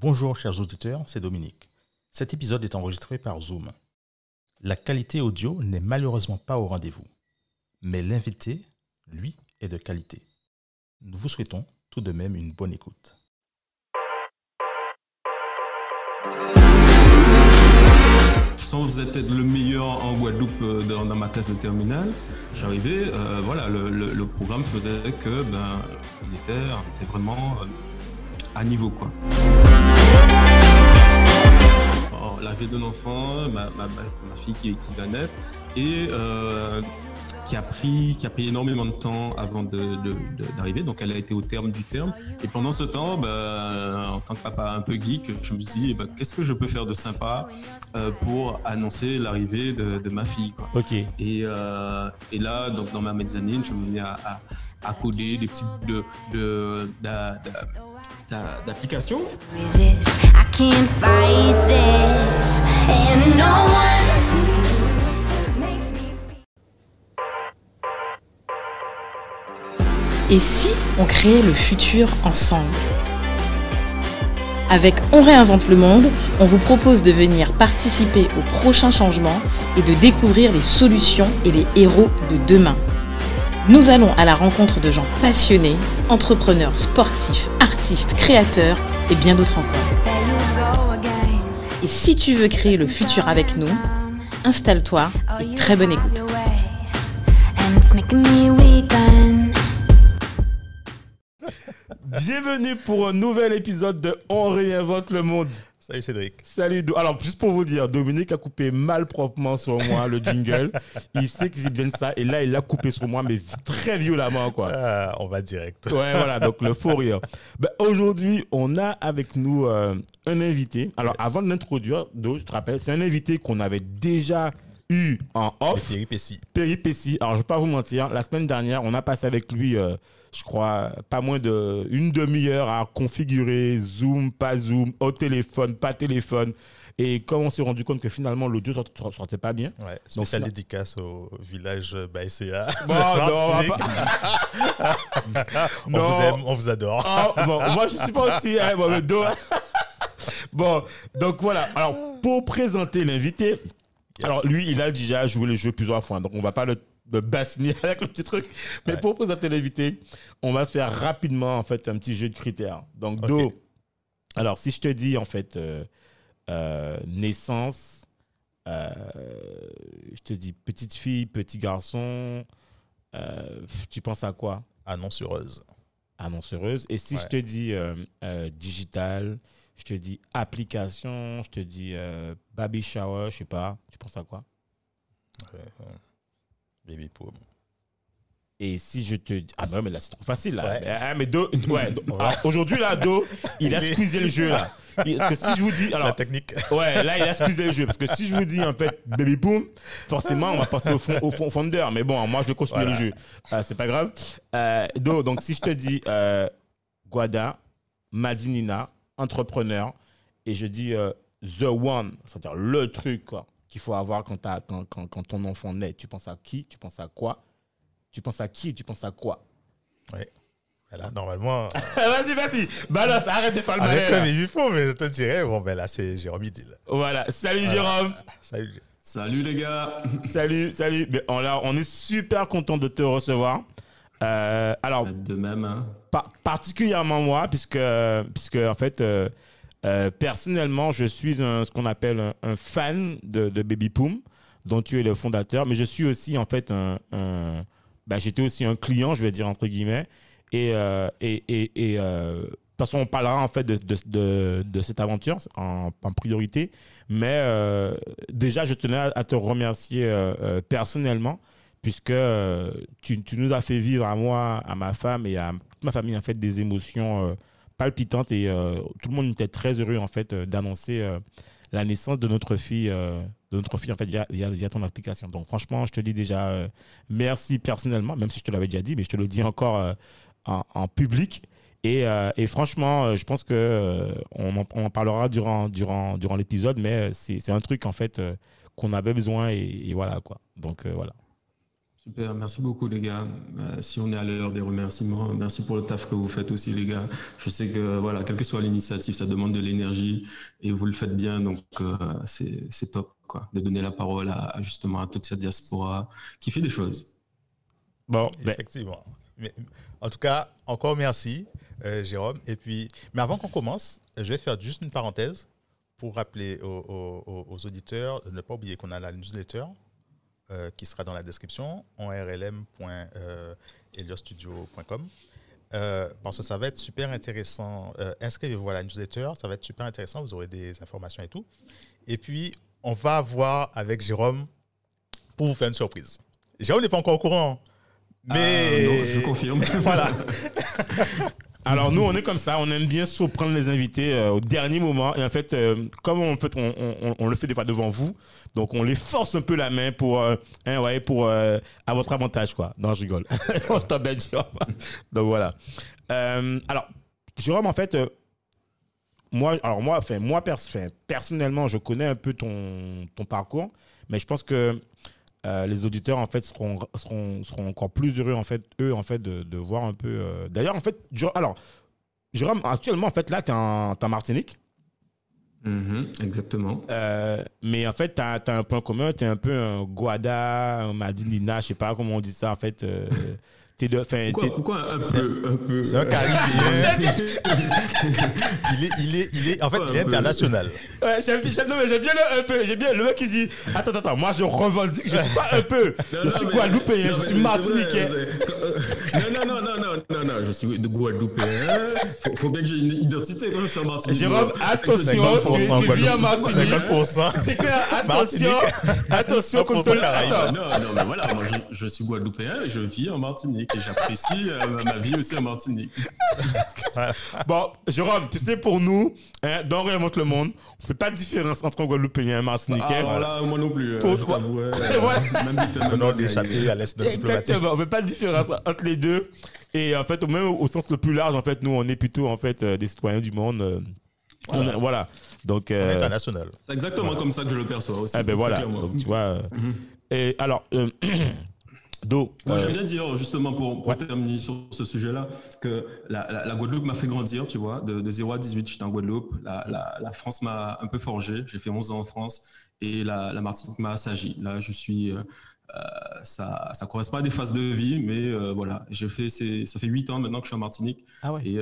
Bonjour chers auditeurs, c'est Dominique. Cet épisode est enregistré par Zoom. La qualité audio n'est malheureusement pas au rendez-vous, mais l'invité, lui, est de qualité. Nous vous souhaitons tout de même une bonne écoute. sans le meilleur en Guadeloupe euh, dans, ma classe de terminale, j'arrivais, euh, voilà, le, programme faisait que ben, on était, on était vraiment euh, à niveau quoi. Alors, L'arrivée d'un enfant, ma, ma- ma- ma fille qui, qui va naître, et euh, qui a pris qui a pris énormément de temps avant d'arriver, donc elle a été au terme du terme. Et pendant ce temps, ben, en tant que papa un peu geek, je me suis dit, ben, qu'est-ce que je peux faire de sympa euh, pour annoncer l'arrivée de, de ma fille. Quoi. Ok. Et, euh, et là, donc, dans ma mezzanine, je me mets à, à, à coder des petits de, de, d'a- d'a- d'a- d'applications. resist. I can't fight this, and no one makes me feel. Et si on créait le futur ensemble? Avec On réinvente le monde, on vous propose de venir participer aux prochains changements et de découvrir les solutions et les héros de demain. Nous allons à la rencontre de gens passionnés, entrepreneurs, sportifs, artistes, créateurs et bien d'autres encore. Et si tu veux créer le futur avec nous, installe-toi et très bonne écoute. Bienvenue pour un nouvel épisode de On réinvente le monde. Salut Cédric. Salut. Do- Alors, juste pour vous dire, Dominique a coupé malproprement sur moi le jingle. il sait que j'ai besoin de ça et là, il l'a coupé sur moi, mais très violemment, quoi. Ah, on va direct. Ouais, voilà, donc le faux rire. Ben, Aujourd'hui, on a avec nous euh, un invité. Alors, Yes. avant de l'introduire, Do, je te rappelle, c'est un invité qu'on avait déjà eu en Les off. péripéties. péripéties. Alors, je vais pas vous mentir, la semaine dernière, on a passé avec lui, euh, je crois, pas moins de une demi-heure à configurer Zoom, pas Zoom, au téléphone, pas téléphone. Et comme on s'est rendu compte que finalement l'audio ne sortait pas bien. Ouais, spéciale dédicace au village Baïséa. Bon, non, on va on Non. vous aime, on vous adore. Ah, bon, moi je suis pas aussi. hein, bon, le dos. bon, donc voilà. Alors, pour présenter l'invité, Yes. alors lui, il a déjà joué le jeu plusieurs fois, donc on va pas le, le bassiner avec le petit truc. Mais Ouais. pour présenter l'invité, on va se faire rapidement en fait un petit jeu de critères. Donc, Ok. Do, alors si je te dis en fait euh, euh, naissance, euh, je te dis petite fille, petit garçon, tu penses à quoi? Annonceuse. annonceuse. Et si Ouais. je te dis digital, je te dis application, je te dis baby shower, je sais pas, tu penses à quoi? Baby poum. Et si je te dis. Ah ouais, mais là c'est trop facile là. Ouais. Mais, ah, mais Do, ouais, Do- ah, aujourd'hui là, Do, il a squeezé le jeu là. Parce que si je vous dis. C'est la Alors, technique. ouais, là il a squeezé le jeu. Parce que si je vous dis en fait baby boom, forcément on va passer au, fond, au fond- fonder. Mais bon, moi je vais continuer Voilà. le jeu. Ah, c'est pas grave. Euh, Do, donc si je te dis euh, Guada, Madinina, entrepreneur, et je dis euh, The One, c'est-à-dire le truc quoi, qu'il faut avoir quand, t'as- quand, quand, quand ton enfant naît, tu penses à qui? Tu penses à quoi? Tu penses à qui? Tu penses à quoi? Là, normalement, Vas-y, vas-y, balance, arrête de faire le avec malin, baby poum, mais je te dirais, bon, ben là, c'est Jérôme Idil. Voilà, salut Voilà. Jérôme Salut. Salut les gars Salut, salut. Mais on, là, on est super content de te recevoir. Euh, alors, De même, hein. par- particulièrement moi, puisque, puisque en fait, euh, euh, personnellement, je suis ce qu'on appelle un, fan de, Baby Poom, dont tu es le fondateur, mais je suis aussi en fait un. bah, J'étais aussi un client, je vais dire entre guillemets, et, euh, et, et, euh, de toute façon, on parlera en fait de, de, cette aventure en, priorité, mais euh, déjà, je tenais à, te remercier personnellement puisque tu, tu nous as fait vivre à moi, à ma femme et à toute ma famille en fait des émotions palpitantes et euh, tout le monde était très heureux en fait euh, d'annoncer euh, la naissance de notre fille, de notre fille en fait via, via, ton application. Donc franchement, je te dis déjà merci personnellement, même si je te l'avais déjà dit, mais je te le dis encore en, public. Et, et franchement, je pense que on, en, parlera durant, durant, durant l'épisode, mais c'est un truc en fait qu'on avait besoin et, voilà quoi. Donc voilà. Super, merci beaucoup les gars. Euh, si on est à l'heure des remerciements, merci pour le taf que vous faites aussi les gars. Je sais que voilà, quelle que soit l'initiative, ça demande de l'énergie et vous le faites bien, donc euh, c'est top quoi, de donner la parole à, justement à toute cette diaspora qui fait des choses. Bon, ben. effectivement. Mais, en tout cas, encore merci euh, Jérôme. Et puis, mais avant qu'on commence, je vais faire juste une parenthèse pour rappeler aux, aux auditeurs de ne pas oublier qu'on a la newsletter euh, qui sera dans la description, onrlm.eliostudio.com. Euh, parce que ça va être super intéressant. Euh, inscrivez-vous à la newsletter, ça va être super intéressant, vous aurez des informations et tout. Et puis, on va voir avec Jérôme pour vous faire une surprise. Jérôme n'est pas encore au courant, mais... Ah, je confirme. voilà. Alors nous, on est comme ça, on aime bien surprendre les invités euh, au dernier moment. Et en fait, euh, comme on, fait, on, le fait des fois devant vous, donc on les force un peu la main pour, euh, hein, pour à votre avantage, quoi. Non, je rigole. on se Donc voilà. alors, Jérôme, en fait, moi, alors moi, enfin, moi personnellement, je connais un peu ton, ton parcours, mais je pense que euh, les auditeurs en fait seront, seront, seront encore plus heureux en fait eux en fait de, de voir un peu euh, d'ailleurs en fait alors Jérôme actuellement en fait là tu es en, Martinique. Mm-hmm, exactement. Euh, mais en fait tu as, as, un point commun tu es un peu un Guada un Madinina je sais pas comment on dit ça en fait pourquoi, un peu, un peu? C'est un caribéen. il, est, il, est, il est, en fait, il est international. Ouais, j'aime bien le un peu. J'aime bien le mec qui dit Attends, attends, moi je revendique, je suis pas un peu. je suis guadeloupéen, je suis martiniquais. Non, non, non, non, non, non, je suis de guadeloupéen. Faut, faut bien que j'ai une identité quand je suis en Martinique. Jérôme, attention, tu, vis en Martinique. 50%. C'est clair, attention. Attention, comme ça. Non, non, mais voilà, moi je suis guadeloupéen et je vis en Martinique et j'apprécie euh, ma vie aussi en Martinique. bon, Jérôme, tu sais, pour nous, hein, dans Réinvente le Monde, on fait pas de différence entre un Guadeloupéen et un Martiniquais. Ah, voilà, moi non plus. Euh, pour, je t'avoue. Euh, Venons d'échapper à l'Est diplomatique. Exactement, on fait pas de différence entre les deux. Et en fait, même au sens le plus large, en fait, nous, on est plutôt en fait, des citoyens du monde. Voilà. Donc, on est international. C'est exactement comme ça que je le perçois aussi. Eh ben voilà. Donc, tu vois. Mhm. Et alors, Donc, Moi, bien dire, justement, pour, terminer sur ce sujet-là, que la, Guadeloupe m'a fait grandir, tu vois. De, 0 à 18, j'étais en Guadeloupe. La, France m'a un peu forgé. J'ai fait 11 ans en France. Et la, Martinique m'a assagi. Là, je suis. Euh, euh, ça, ça correspond à des phases de vie, mais euh, voilà, j'ai fait, ça fait 8 ans maintenant que je suis en Martinique. Ah ouais. Et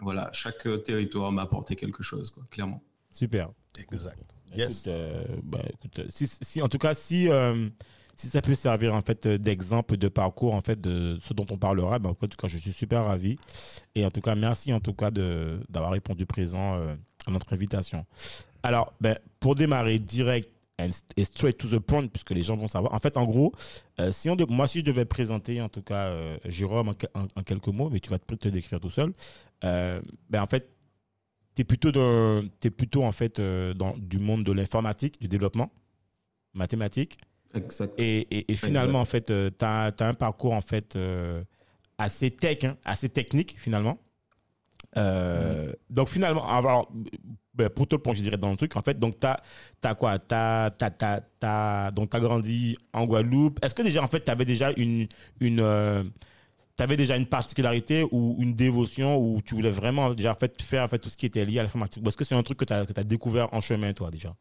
voilà, chaque territoire m'a apporté quelque chose, quoi, clairement. Super. Exact. Yes. Bah, écoute, si, si, en tout cas, si si ça peut servir en fait d'exemple de parcours en fait de ce dont on parlera, ben, en tout cas je suis super ravi et en tout cas merci en tout cas d'avoir répondu présent euh, à notre invitation. Alors ben, pour démarrer direct et straight to the point puisque les gens vont savoir. En fait en gros, euh, si on de, moi si je devais présenter en tout cas euh, Jérôme en, quelques mots, mais tu vas te, te décrire tout seul. ben en fait tu es plutôt es plutôt en fait dans du monde de l'informatique, du développement et, et, finalement, en fait, tu as, un parcours en fait, euh, assez tech, hein, assez technique, finalement. Euh, donc, finalement, alors, ben, pour te plonger, je dirais, dans le truc, en fait, donc, tu as, quoi? Tu as, as, donc, as grandi en Guadeloupe. Est-ce que déjà, en fait, tu avais déjà une. une euh, déjà une particularité ou une dévotion où tu voulais vraiment déjà en fait, faire en fait, tout ce qui était lié à l'informatique? Est-ce que c'est un truc que tu as, as, découvert en chemin, toi, déjà?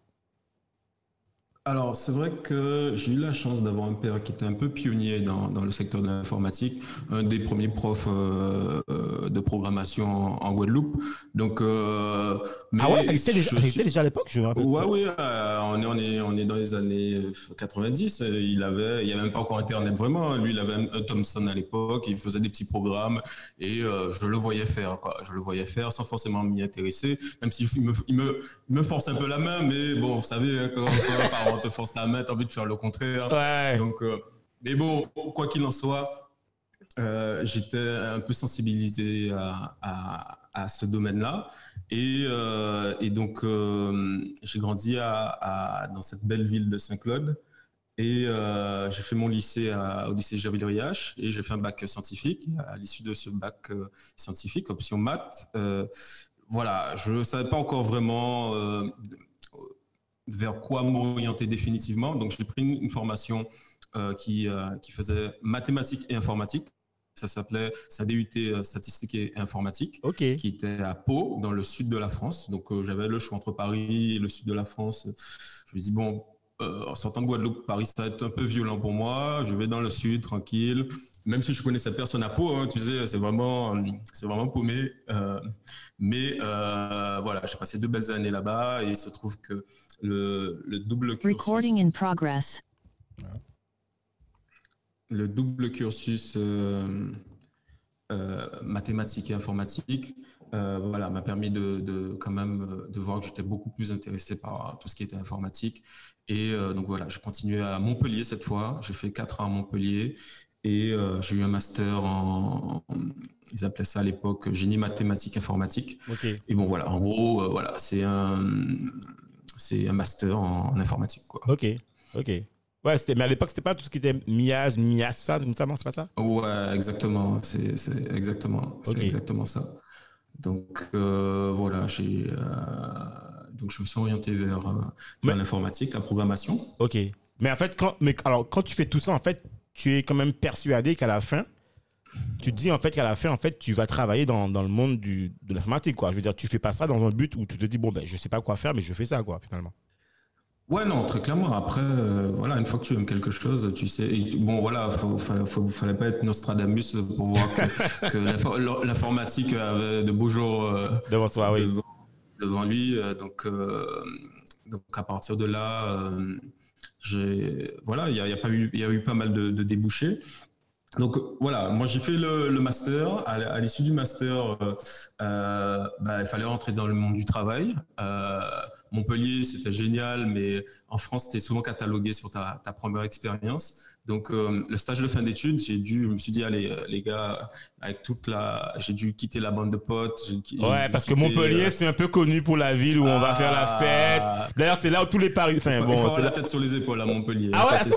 Alors, c'est vrai que j'ai eu la chance d'avoir un père qui était un peu pionnier dans, dans le secteur de l'informatique, un des premiers profs euh, euh de programmation en, Guadeloupe. Donc, euh, ah ouais, ça existait déjà, déjà, à l'époque, je me rappelle. Ouais, oui, euh, on, est, on, est, on est dans les années 90. Il avait, il n'y avait même pas encore Internet vraiment. Lui, il avait un, Thomson à l'époque. Il faisait des petits programmes et je le voyais faire. Quoi. Je le voyais faire sans forcément m'y intéresser, même s'il me, il me, il me force un peu la main. Mais bon, vous savez, quand, quand, te force main, t'as envie de faire le contraire. Donc, euh, mais bon, quoi qu'il en soit, euh, j'étais un peu sensibilisé à, à, ce domaine-là. Et, euh, et, donc, j'ai grandi à, dans cette belle ville de Saint-Claude. Et j'ai fait mon lycée au lycée Javel-Riache et j'ai fait un bac scientifique. À l'issue de ce bac scientifique, option maths, voilà, je ne savais pas encore vraiment vers quoi m'orienter définitivement. Donc, j'ai pris une, formation euh, qui, euh, qui faisait mathématiques et informatique. Ça s'appelait sa DUT euh, statistique et informatique, qui était à Pau, dans le sud de la France. Donc j'avais le choix entre Paris et le sud de la France. Je me dis bon, euh, en sortant de Guadeloupe, Paris, ça va être un peu violent pour moi. Je vais dans le sud, tranquille. Même si je connaissais personne à Pau, hein, tu sais, c'est vraiment, c'est vraiment paumé. Euh, mais euh, voilà, j'ai passé deux belles années là-bas et il se trouve que le, le double cursus, Recording in progress. le double cursus euh, mathématiques et informatique, euh, voilà, m'a permis de, de quand même euh, de voir que j'étais beaucoup plus intéressé par tout ce qui était informatique. Et euh, donc voilà, j'ai continué à Montpellier cette fois. J'ai fait quatre ans à Montpellier et euh, j'ai eu un master en, en- ils appelaient ça à l'époque génie mathématique informatique. Et bon voilà, en gros, euh, voilà, c'est un c'est un master en, en informatique quoi. Ok. Ok. Ouais, mais à l'époque, c'était pas tout ce qui était miage, mias, ça, comme ça, non, c'est pas ça? Ouais, exactement. C'est exactement, c'est exactement ça. Donc euh, voilà, j'ai euh, donc je me suis orienté vers, euh, Mais- l'informatique, la programmation. Ok. Mais en fait, quand, mais alors, quand tu fais tout ça, en fait, tu es quand même persuadé qu'à la fin, tu te dis en fait qu'à la fin, en fait, tu vas travailler dans, dans le monde du, de l'informatique, quoi. Je veux dire, tu fais pas ça dans un but où tu te dis, bon, ben, je sais pas quoi faire, mais je fais ça, quoi, finalement. Ouais, non, très clairement. Après, euh, voilà, une fois que tu aimes quelque chose, tu sais. et bon, voilà, faut, fallait, faut- fallait pas être Nostradamus pour voir que, que l'info- l'informatique avait de beaux jours. euh, Devant toi, oui. devant, devant lui. euh, Donc, donc à partir de là, j'ai voilà, il y a, il y a pas eu, il y a eu pas mal de, de débouchés. Donc voilà, moi j'ai fait le, le master. À, l'issue du master, euh, euh, bah, il fallait rentrer dans le monde du travail. Euh, Montpellier, c'était génial, mais en France, c'était souvent catalogué sur ta, ta première expérience. Donc euh, le stage de fin d'études, j'ai dû, je me suis dit allez les gars, avec toute la, j'ai dû quitter la bande de potes. Ouais, parce que Montpellier, c'est un peu connu pour la ville où on va faire la fête. ah, D'ailleurs, c'est là où tous les paris. Enfin, il faut bon, avoir la là- tête sur les épaules à Montpellier. Ah ouais, à ce.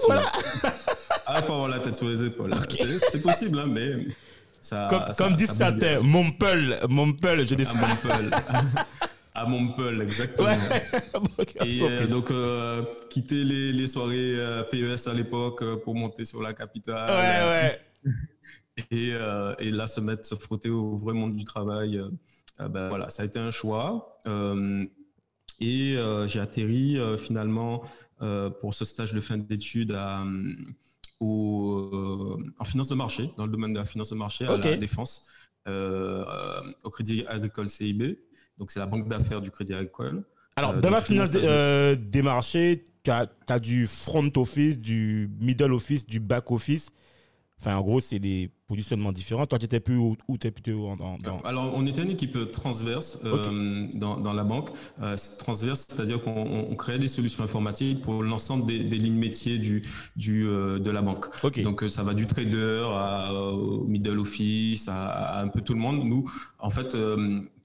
Ah, il faut avoir la tête sur les épaules. C'est- C'est possible, hein, mais ça. Comme, ça- comme dit ça bien. certains, Montpellier, Montpellier, je dis ça. Montpellier. à Montpellier, exactement. Ouais. Et euh, donc, euh, quitter les, les soirées euh, PES à l'époque pour monter sur la capitale. ouais, ouais. Et, et là, se mettre, se frotter au vrai monde du travail, euh, ben, voilà, ça a été un choix. Et j'ai atterri finalement pour ce stage de fin d'études à, au, euh, en finance de marché, dans le domaine de la finance de marché, à la défense, euh, au Crédit Agricole CIB. Donc, c'est la banque d'affaires du Crédit Agricole. Alors, Euh, dans la finance des, marchés, tu as, du front office, du middle office, du back office. Enfin, en gros, c'est des positionnements différents. Toi, tu étais plus où, où tu es plutôt en, en- dans- Alors, on était une équipe transverse euh, dans, dans la banque. Euh, transverse, c'est-à-dire qu'on on- on créait des solutions informatiques pour l'ensemble des, des lignes métiers du, du, euh, de la banque. Donc, ça va du trader à, au middle office, à, à un peu tout le monde. Nous, en fait,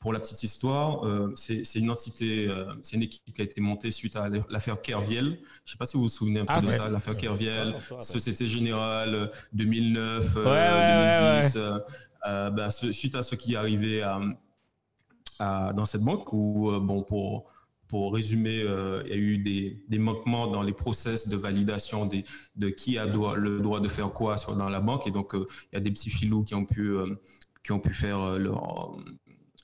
pour la petite histoire, euh, c'est une entité, euh, c'est une équipe qui a été montée suite à l'affaire Kerviel. Je ne sais pas si vous vous souvenez un peu Ah, de ça, l'affaire Kerviel, Ah, ça, ça. Société Générale, euh, 2009, euh, Ouais, ouais, 2010. euh, euh, ben, ce- suite à ce qui est arrivé à, à- dans cette banque, où, bon, pour, pour résumer, euh, il y a eu des, des manquements dans les process de validation des, de qui a droit- le droit de faire quoi sur, dans la banque. Et donc, euh, il y a des petits filous qui ont pu, euh, qui ont pu faire leur,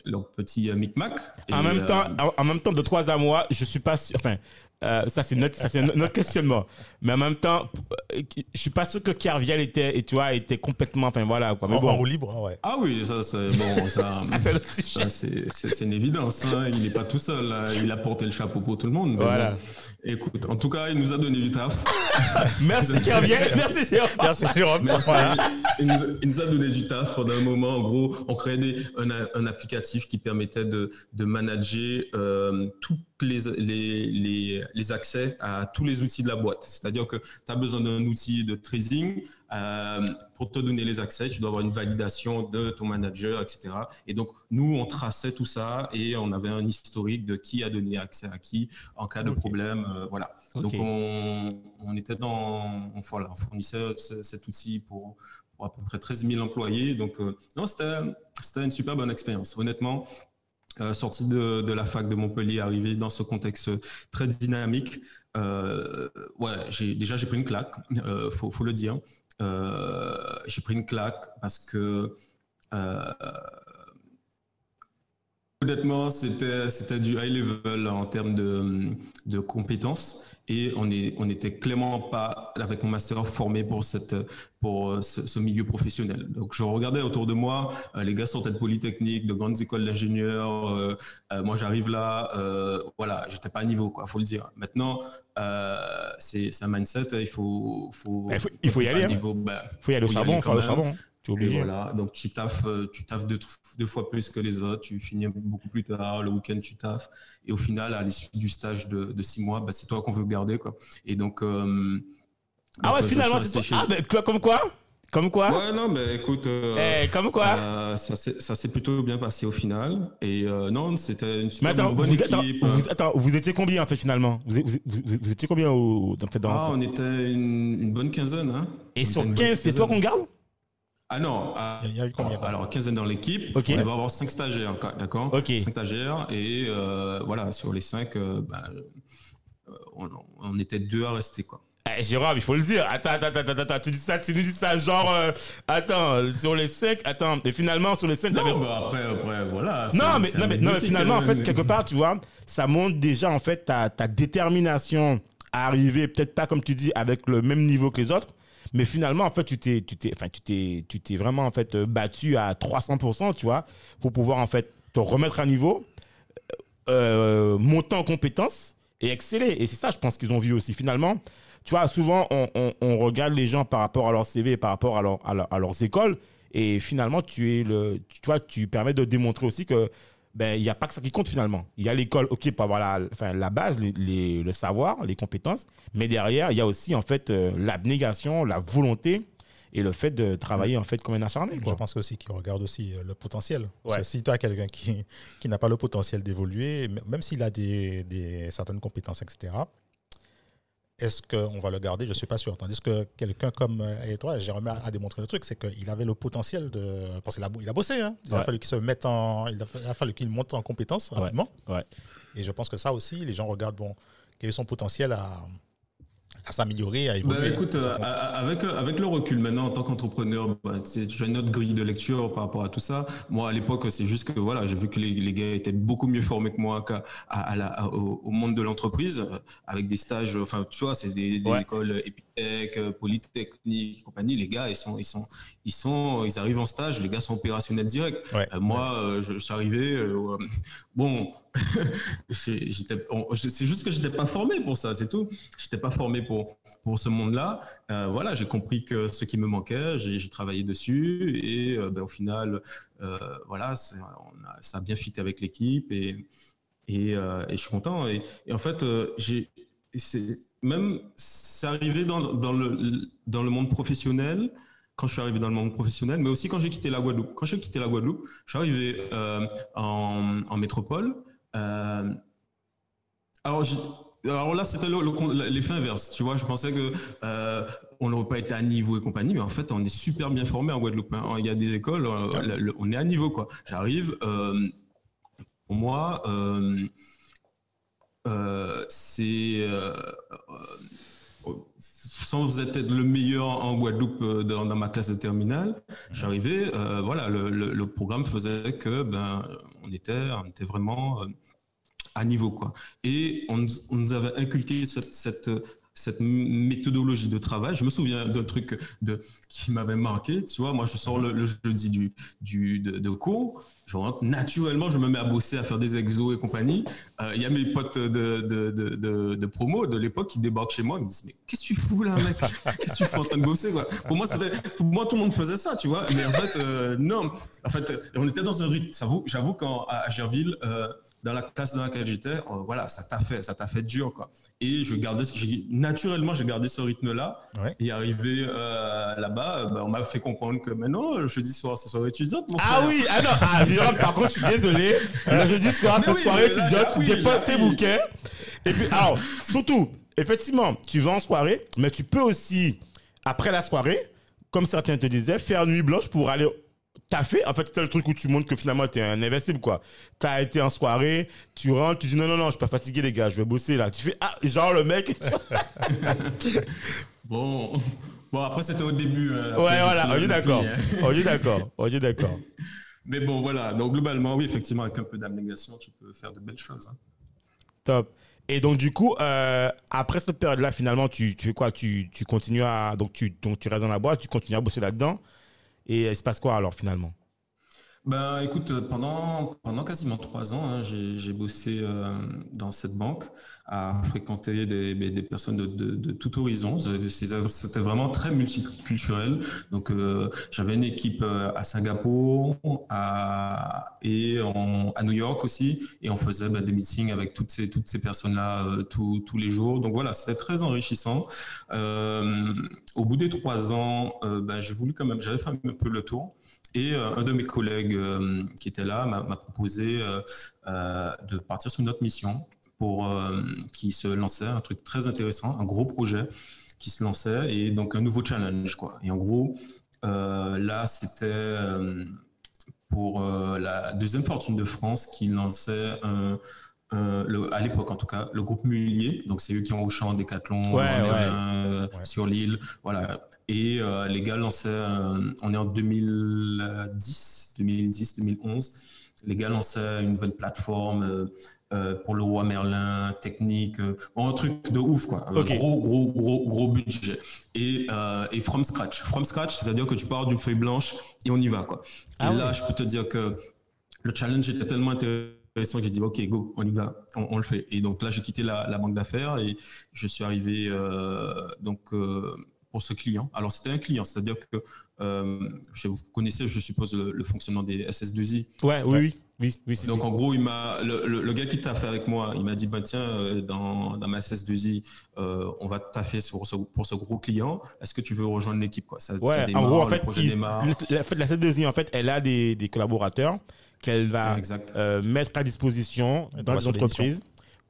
leur petit euh, micmac. Et, En même, euh, temps, en, en même temps, de trois à moi, je suis pas sûr. Enfin, euh, ça, c'est notre, questionnement. Mais en même temps, euh, je suis pas sûr que Kerviel était, et tu vois, était complètement. Enfin, voilà, quoi. Mais En, en bon, roue libre, hein, ouais. Ah oui, ça, c'est bon, ça. ça, c'est une évidence. hein. Il n'est pas tout seul. hein. Il a porté le chapeau pour tout le monde. Voilà. bon. Écoute, en tout cas, il nous a donné du taf. Merci Kerviel, merci Jérôme. Merci Jérôme. Merci. Voilà. Il, nous, il nous a donné du taf pendant un moment. En gros, on créait un, un applicatif qui permettait de, de manager euh, toutes les, les, les, les accès à tous les outils de la boîte. C'est-à-dire que tu as besoin d'un outil de tracing. euh, pour te donner les accès, tu dois avoir une validation de ton manager, etc. Et donc, nous, on traçait tout ça et on avait un historique de qui a donné accès à qui en cas de problème. euh, voilà. Donc, on, on était dans, on, voilà, on fournissait ce- cet outil pour, pour à peu près 13 000 employés. Donc, euh, non, c'était une super bonne expérience. Honnêtement, euh, sorti de, la fac de Montpellier, arrivé dans ce contexte très dynamique, euh, ouais, déjà j'ai pris une claque, euh, faut, le dire. Euh, j'ai pris une claque parce que euh, honnêtement, c'était, du high level en termes de compétences et on est, on était clairement pas avec mon master formé pour cette, pour ce, ce milieu professionnel. Donc je regardais autour de moi, euh, les gars sortaient de polytechnique, de grandes écoles d'ingénieurs. euh, euh, moi j'arrive là, euh, voilà, j'étais pas à niveau, quoi, faut le dire. Maintenant, euh, c'est, un mindset, il faut, faut, Il faut- il faut y aller, à hein. ben, faut y aller au charbon, quand même. charbon. Tu obligé. voilà, donc tu taffes, euh, tu taffes deux, deux fois plus que les autres, tu finis beaucoup plus tard, le week-end tu taffes, et au final, à l'issue du stage de, de six mois, bah, c'est toi qu'on veut garder. Quoi. Et donc, euh, Ah ouais, euh, finalement, c'est toi. Ah, quoi, comme quoi? Comme quoi? Ouais, non, mais écoute, euh, Eh, comme quoi? euh, ça s'est plutôt bien passé au final. Et euh, non, c'était une Mais super attends, bonne vous, équipe. attends, vous, attends, vous étiez combien en fait finalement? Vous, vous, étiez combien au, dans, dans- Ah, on était une, une bonne quinzaine. Hein. Et On sur était une bonne 15, c'est toi qu'on garde? Ah non, ah, Il y a- eu combien, Alors, quinzaine dans l'équipe. On devait avoir cinq stagiaires, quoi, d'accord Ok. Cinq stagiaires. Et euh, voilà, sur les cinq, euh, bah, euh, on, on était deux à rester, quoi. Eh, Jérôme, il faut le dire. Attends, attends, attends, attends, tu dis ça, tu nous dis ça genre, euh, attends, sur les 5, attends, et finalement, sur les 5, Non, bah après, après, voilà. Non, mais, non, mais, non, mais finalement, en hein, fait, quelque part, tu vois, ça montre déjà, en fait, ta, ta détermination à arriver, peut-être pas, comme tu dis, avec le même niveau que les autres, mais finalement, en fait, tu t'es, tu t'es, enfin, tu t'es, tu t'es vraiment, en fait, euh, battu à 300%, tu vois, pour pouvoir, en fait, te remettre à niveau, euh, monter en compétences et exceller. Et c'est ça, je pense qu'ils ont vu aussi. Finalement, tu vois, souvent, on, regarde les gens par rapport à leur CV, par rapport à, à leur- à leurs écoles, et finalement, tu es le, tu vois, tu permets de démontrer aussi que ben il n'y a pas que ça qui compte finalement. Il y a l'école, ok, pour avoir la, enfin, la base, les- les- le savoir, les compétences, mais derrière, il y a aussi en fait euh, l'abnégation, la volonté et le fait de travailler en fait comme un acharné. Je pense aussi qu'il regarde aussi euh, le potentiel. Ouais. Parce que si tu as quelqu'un qui, qui n'a pas le potentiel d'évoluer, même s'il a des, des- certaines compétences, etc., est-ce qu'on va le garder? Je ne suis pas sûr. Tandis que quelqu'un comme euh, et toi, Jérôme a, démontré le truc, c'est qu'il avait le potentiel de. Parce qu'il a, il a bossé, hein. il, a fallu qu'il se mette en, il a fa- il a fallu qu'il monte en compétences rapidement. ouais. Et je pense que ça aussi, les gens regardent bon, quel est son potentiel à, à s'améliorer, à évoluer. Bah, écoute, euh, avec, euh, avec le recul maintenant en tant qu'entrepreneur, bah, j'ai une autre grille de lecture par rapport à tout ça. Moi, à l'époque, c'est juste que voilà, j'ai vu que les, les gars étaient beaucoup mieux formés que moi à, à la- au, au monde de l'entreprise, avec des stages, enfin, tu vois, c'est des, des Ouais. écoles Epitech, Polytechnique, et compagnie. Les gars, ils sont, ils sont, ils sont, ils arrivent en stage, les gars sont opérationnels direct. Ouais. Euh, moi, euh, je, je suis arrivé, euh, bon, c'est juste que j'étais pas formé pour ça, c'est tout. J'étais pas formé pour pour ce monde-là. Euh, voilà, j'ai compris que ce qui me manquait, j'ai travaillé dessus et ben, au final, voilà, c'est- on a, ça a bien fité avec l'équipe et et, et je suis content. Et, et en fait, j'ai c'est même c'est arrivé dans, dans le dans le monde professionnel quand je suis arrivé dans le monde professionnel, mais aussi quand j'ai quitté la Guadeloupe. Quand j'ai quitté la Guadeloupe, je suis arrivé euh, en, en métropole. Euh, alors, alors là, c'était le- le- l'effet inverse. Tu vois, je pensais que euh, on n'aurait pas été à niveau et compagnie, mais en fait, on est super bien formé en Guadeloupe. hein. Il y a des écoles, le- le- on est à niveau, quoi. J'arrive. pour moi, c'est euh, euh, sans être le meilleur en Guadeloupe euh, dans, ma classe de terminale, j'arrivais, euh, voilà, le, le- programme faisait que ben on était, on était vraiment euh, à niveau quoi. Et on, on nous avait inculqué cette cette méthodologie de travail. Je me souviens d'un truc de, qui m'avait marqué. Tu vois, moi, je sors le, jeudi du, du, de, de cours. Je rentre naturellement, je me mets à bosser, à faire des exos et compagnie. Euh, Il y a mes potes de, de, de, promo de l'époque qui débarquent chez moi. Ils me disent Mais qu'est-ce que tu fous là, mec? Qu'est-ce que tu fais en train de bosser pour, moi, pour moi, tout le monde faisait ça, tu vois. Mais en fait, euh, non. En fait, on était dans un rythme. J'avoue, qu'à Gerville, euh, dans la classe dans laquelle j'étais, euh, voilà, ça t'a fait, ça t'a fait dur, quoi. Et je gardais, naturellement, j'ai gardé ce rythme-là. Ouais. Et arrivé euh, là-bas, euh, bah, on m'a fait comprendre que maintenant, le jeudi soir, c'est soirée étudiante, mon Ah frère. oui, ah non, ah, Jérôme, par contre, je suis désolé. Le jeudi soir, c'est oui, soirée étudiante, ah tu déposes tes bouquets. Et puis, alors, surtout, effectivement, tu vas en soirée, mais tu peux aussi, après la soirée, comme certains te disaient, faire nuit blanche pour aller T'as fait, en fait, c'est le truc où tu montres que finalement, t'es un invincible, quoi. T'as été en soirée, tu rentres, tu dis non, non, non, je suis pas fatigué, les gars, je vais bosser là. Tu fais, ah, genre le mec. Bon, bon après c'était au début. euh, ouais, voilà, j'ai on est d'accord. hein. On est d'accord. On est d'accord. Mais bon, voilà. Donc globalement, oui, effectivement, avec un peu d'abnégation, tu peux faire de belles choses. hein. Top. Et donc, du coup, euh, après cette période-là, finalement, tu, tu fais quoi? Tu, tu continues à. Donc tu, donc, tu restes dans la boîte, tu continues à bosser là-dedans. Et il se passe quoi alors, finalement? Ben, écoute, euh, pendant, pendant quasiment trois ans, hein, j'ai bossé euh, dans cette banque, à fréquenter des, personnes de, tout horizon. C'était vraiment très multiculturel. Donc, euh, j'avais une équipe euh, à Singapour et à New York aussi, et on faisait ben, des meetings avec toutes ces, personnes-là euh, tous les jours. Donc voilà, c'était très enrichissant. Au bout des trois ans, ben, j'ai voulu quand même, j'avais fait un peu le tour. Et un de mes collègues qui était là m'a proposé de partir sur une autre mission pour euh, qui se lançait un truc très intéressant, un gros projet qui se lançait et donc un nouveau challenge quoi. Et en gros, euh, là c'était euh, pour la deuxième fortune de France qui lançait un euh, le- à l'époque en tout cas, le groupe Mullier, donc c'est eux qui ont Auchan, Decathlon, Ouais, euh, Ouais. sur l'île, voilà. Et euh, les gars lançaient, on est en 2010, 2010, 2011, les gars lançaient une nouvelle plateforme euh, pour le roi Merlin, technique, euh, un truc de ouf quoi, Un gros gros gros gros budget et euh, et from scratch, from scratch, c'est-à-dire que tu pars d'une feuille blanche et on y va quoi. Ah et là, je peux te dire que le challenge était tellement intéressant que j'ai dit, OK, go, on y va, on, on le fait. Et donc là, j'ai quitté la, la banque d'affaires et je suis arrivé euh, donc, pour ce client. Alors, c'était un client, c'est-à-dire que euh, je, vous connaissez, je suppose, le, le fonctionnement des SS2I. Ouais, oui, oui. Oui, oui, si, Donc, si. en gros, il m'a, le, le- le gars qui t'a fait avec moi, il m'a dit, bah, tiens, euh, dans, dans ma SS2I, euh, on va taffer sur ce- pour ce gros client. Est-ce que tu veux rejoindre l'équipe quoi? Ça, ça Ouais, en démarre, gros, en le fait, projet il- démarre. le- la, la C2I, en fait, elle a des, des collaborateurs qu'elle va euh, mettre à disposition dans les entreprises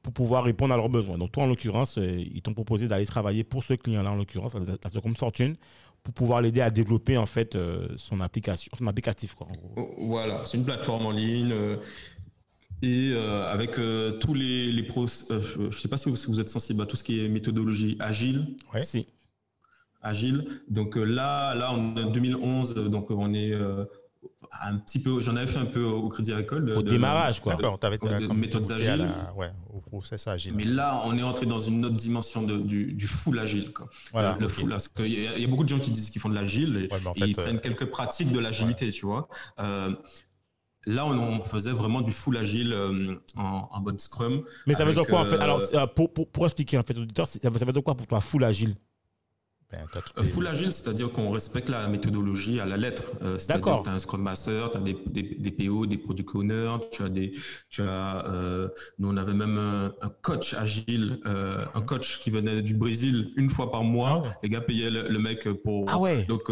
pour pouvoir répondre à leurs besoins. Donc, toi, en l'occurrence, ils t'ont proposé d'aller travailler pour ce client-là, en l'occurrence, la seconde fortune, pour pouvoir l'aider à développer, en fait, euh, son application, son applicatif, quoi, en gros. Oh, Voilà, c'est une plateforme en ligne euh, et euh, avec euh, tous les, les pros. je ne sais pas si vous, si vous êtes sensible à tout ce qui est méthodologie agile. Ouais. Si. Agile. Donc là, là, on est en 2011, euh, donc on est un petit peu. J'en avais fait un peu au Crédit Agricole. de- Au de- démarrage, quoi. D'accord, tu avais de méthodes agiles. ouais, au process agile. Mais là, on est entré dans une autre dimension de- du, du full agile. Quoi. Voilà, le full, parce qu'il y, y a beaucoup de gens qui disent qu'ils font de l'agile et, Ouais, en fait, ils euh, prennent quelques pratiques de l'agilité, tu vois. Euh, là, on, on faisait vraiment du full agile euh, en, en mode Scrum. Mais ça veut dire quoi, en fait? Alors, pour, pour, pour expliquer, en fait, veut, ça veut dire quoi pour toi, full agile? Ben, Euh, les- Full agile, c'est-à-dire qu'on respecte la méthodologie à la lettre. Euh, c'est-à-dire D'accord. que tu as un Scrum Master, tu as des, des, des PO, des Product Owners, tu as des. Tu as, euh, nous, on avait même un, un coach agile, euh, un coach qui venait du Brésil une fois par mois. Ah ouais. Les gars payaient le, le mec pour. Ah ouais. Donc,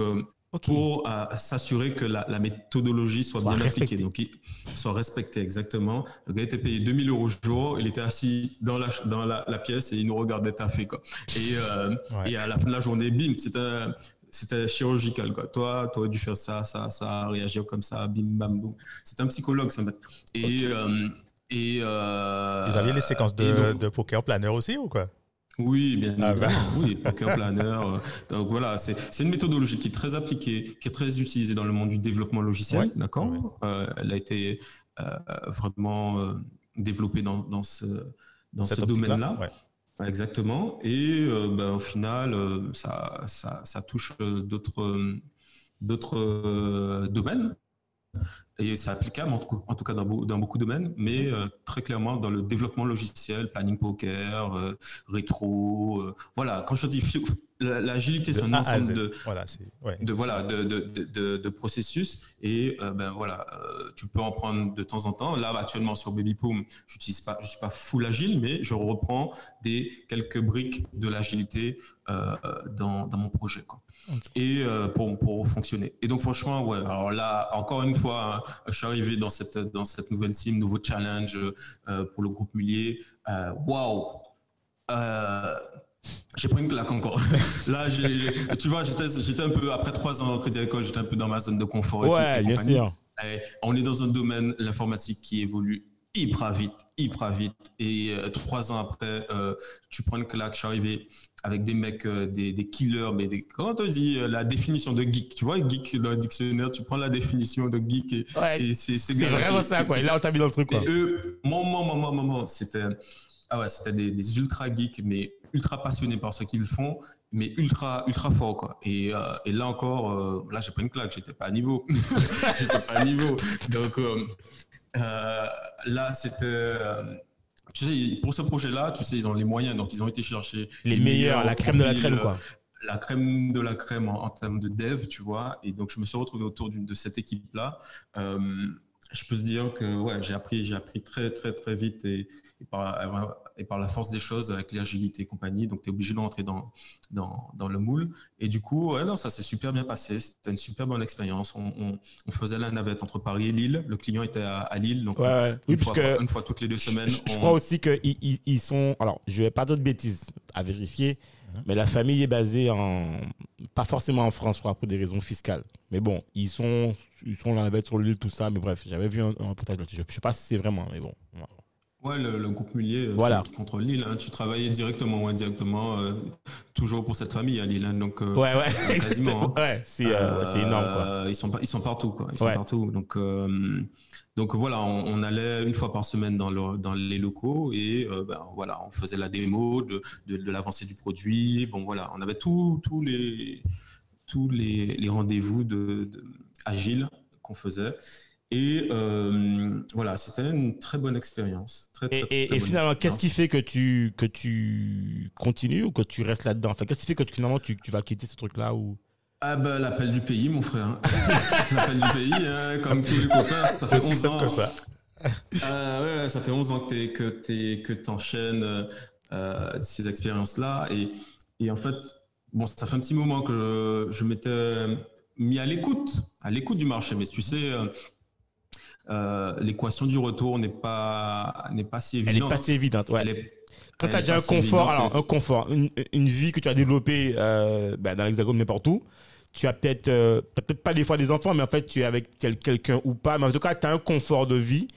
euh, pour euh, s'assurer que la, la méthodologie soit, Soit bien respectée. appliquée. Donc, il soit respecté, exactement. Le gars était payé 2000 euros au jour. Il était assis dans la, dans la, la pièce et il nous regardait taffer, quoi. Et, euh, Ouais. et à la fin de la journée, bim, c'était, c'était chirurgical, quoi. Toi, tu aurais dû faire ça, ça, ça, réagir comme ça, bim, bam, boum. C'est un psychologue, mec. Et, euh, et, euh, Vous aviez les séquences de, donc- de poker planner aussi ou quoi? Oui, bien Ah évidemment. bah. Oui, poker planner. euh, Donc voilà, c'est une méthodologie qui est très appliquée, qui est très utilisée dans le monde du développement logiciel, Ouais, d'accord ouais. Euh, Elle a été euh, vraiment euh, développée dans, dans ce, dans Cette ce optique-là domaine-là. Ouais. Exactement. Et ben, au final, ça, ça, ça touche d'autres d'autres domaines. Et c'est applicable, en tout, en tout cas dans, beau- dans beaucoup de domaines, mais euh, très clairement dans le développement logiciel, planning poker, euh, rétro. euh, voilà, quand je dis l'agilité, c'est un A ensemble de, Voilà. Ouais. de voilà de, processus et ben voilà tu peux en prendre de temps en temps là actuellement sur Babypoom j'utilise pas je suis pas full agile mais je reprends des quelques briques de l'agilité dans, dans mon projet quoi et euh, pour pour fonctionner et donc franchement ouais alors là encore une fois hein, je suis arrivé dans cette dans cette nouvelle team nouveau challenge euh, pour le groupe Mullier Euh, waouh euh, j'ai pris une claque encore. Là, tu vois, j'étais un peu, après trois ans au Crédit Agricole, j'étais un peu dans ma zone de confort. et tout, Ouais, et bien compagnie. sûr. Et on est dans un domaine, l'informatique, qui évolue hyper vite, hyper vite. Et euh, trois ans après, euh, tu prends une claque. Je suis arrivé avec des mecs, euh, des, des killers, mais des, comment on dit euh, la définition de geek Tu vois, geek dans le dictionnaire, tu prends la définition de geek et, Ouais, et c'est C'est vraiment ça, quoi. Et là, on t'a mis dans le truc, quoi. et eux, moment, moment, moment, c'était ah ouais, c'était des, des ultra geeks, mais ultra passionnés par ce qu'ils font, mais ultra, ultra forts, quoi. Et, et là encore, là, j'ai pris une claque, j'étais pas à niveau. j'étais pas à niveau. Donc là, c'était. euh, tu sais, pour ce projet-là, tu sais, ils ont les moyens, donc ils ont été chercher Les meilleurs, la crème de la crème, euh, quoi. la crème de la crème en, en termes de dev, tu vois. Et donc, je me suis retrouvé autour de cette équipe-là. Euh, je peux te dire que ouais, j'ai appris, j'ai appris très, très, très vite et, et par, et par la force des choses avec l'agilité et compagnie. Donc, tu es obligé d'entrer dans, dans, dans le moule. Et du coup, ouais, non, ça s'est super bien passé. C'était une super bonne expérience. On, on, on faisait la navette entre Paris et Lille. Le client était à, à Lille. Donc, Ouais, ouais. Oui, une, fois, puisque une fois toutes les deux semaines. Je, je on- crois aussi qu'ils ils, ils sont. Alors, je vais pas dire de bêtises à vérifier, mais la famille est basée en. Pas forcément en France, je crois, pour des raisons fiscales. Mais bon, ils sont, ils sont là sur l'île, tout ça. Mais bref, j'avais vu un, un reportage là-dessus. Je, je sais pas si c'est vraiment, mais bon. Ouais, le, le groupe Mullier, euh, Voilà. qui contrôle Lille. hein. Tu travaillais directement ou indirectement, euh, toujours pour cette famille à Lille. hein. Donc, euh, Ouais, ouais. quasiment, hein. ouais, c'est euh, énorme, quoi. Ils sont, ils sont partout, quoi. Ils sont Ouais. partout. Donc, donc voilà, on, on allait une fois par semaine dans, le- dans les locaux et euh, ben, voilà, on faisait la démo de, de, de l'avancée du produit. Bon, voilà, on avait tous les, tous les, les rendez-vous de, de agile qu'on faisait. Et euh, voilà, c'était une très bonne expérience. Très, très, Et, très finalement, qu'est-ce qui fait que tu, que tu continues ou que tu restes là-dedans? Enfin, Qu'est-ce qui fait que tu- finalement tu, tu vas quitter ce truc-là ou... Ah ben l'appel du pays, mon frère. l'appel du pays, hein, comme tous les copains, ça fait Aussi 11 simple ans. que ça. Euh, ouais, ça fait 11 ans que tu que t'es- que t'enchaînes euh, ces expériences-là. Et, et en fait, bon, ça fait un petit moment que je, m'étais mis à l'écoute, à l'écoute du marché. Mais tu sais, euh, euh, l'équation du retour n'est pas, n'est pas si Elle est évidente. pas si évidente, ouais. Elle est- Quand elle tu as déjà un confort, évidente, alors un confort, une, une vie que tu as développée euh, ben, dans l'hexagone n'importe où, tu as peut-être, euh, peut-être pas des fois des enfants, mais en fait tu es avec quel- quelqu'un ou pas, mais en tout cas tu as un confort de vie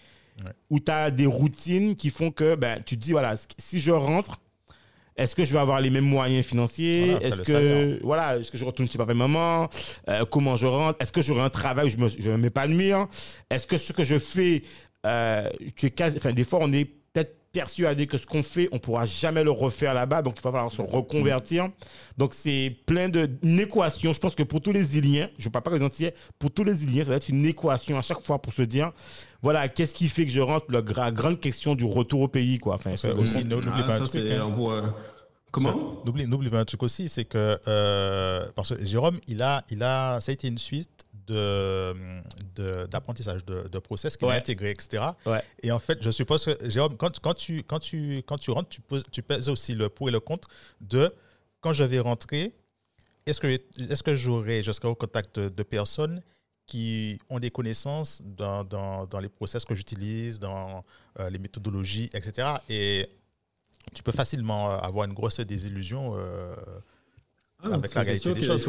Ouais. où tu as des routines qui font que ben, tu te dis, voilà, si je rentre, est-ce que je vais avoir les mêmes moyens financiers? Voilà, Est-ce que salaire. voilà, est-ce que je retourne chez papa et maman? Euh, Comment je rentre? Est-ce que j'aurai un travail où je, me, je vais m'épanouir Est-ce que ce que je fais, euh, tu es quasi, enfin, des fois on est persuadé que ce qu'on fait, on pourra jamais le refaire là-bas, donc il va falloir se reconvertir. Donc c'est plein de une équation. Je pense que pour tous les Iliens, je ne parle pas que les Antillais, pour tous les Iliens, ça va être une équation à chaque fois pour se dire, voilà, qu'est-ce qui fait que je rentre La gra- grande question du retour au pays, quoi. Enfin, c'est Ça aussi, n'oublie Ah, pas ça, truc. hein. gros, euh, Comment N'oublie, n'oublie pas un truc aussi, c'est que euh, parce que Jérôme, il a, il a, ça a été une suite de, de- d'apprentissage de, de process Ouais. a intégré, etc. Ouais. Et en fait, je suppose que Jérôme, quand, quand tu, quand tu, quand tu rentres, tu, poses, tu pèses aussi le pour et le contre de quand je vais rentrer, est-ce que, est-ce que j'aurai, je serai au contact de, de personnes qui ont des connaissances dans, dans, dans les process que j'utilise, dans euh, les méthodologies, etc. Et tu peux facilement euh, avoir une grosse désillusion euh, Ah, avec la réalité des choses.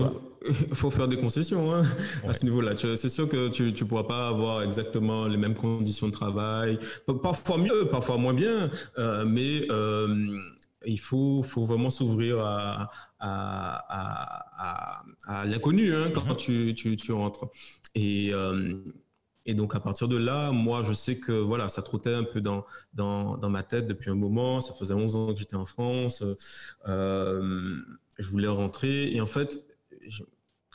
il faut faire des concessions hein, à ce niveau-là. C'est sûr que tu ne pourras pas avoir exactement les mêmes conditions de travail. Pa- Parfois mieux, parfois moins bien, euh, mais euh, il faut, faut vraiment s'ouvrir à, à, à, à- à l'inconnu hein, quand Mhm. tu, tu, tu rentres. Et, euh, et donc à partir de là, moi je sais que voilà, ça trottait un peu dans, dans, dans ma tête depuis un moment. Ça faisait 11 ans que j'étais en France. Euh, je voulais rentrer et en fait,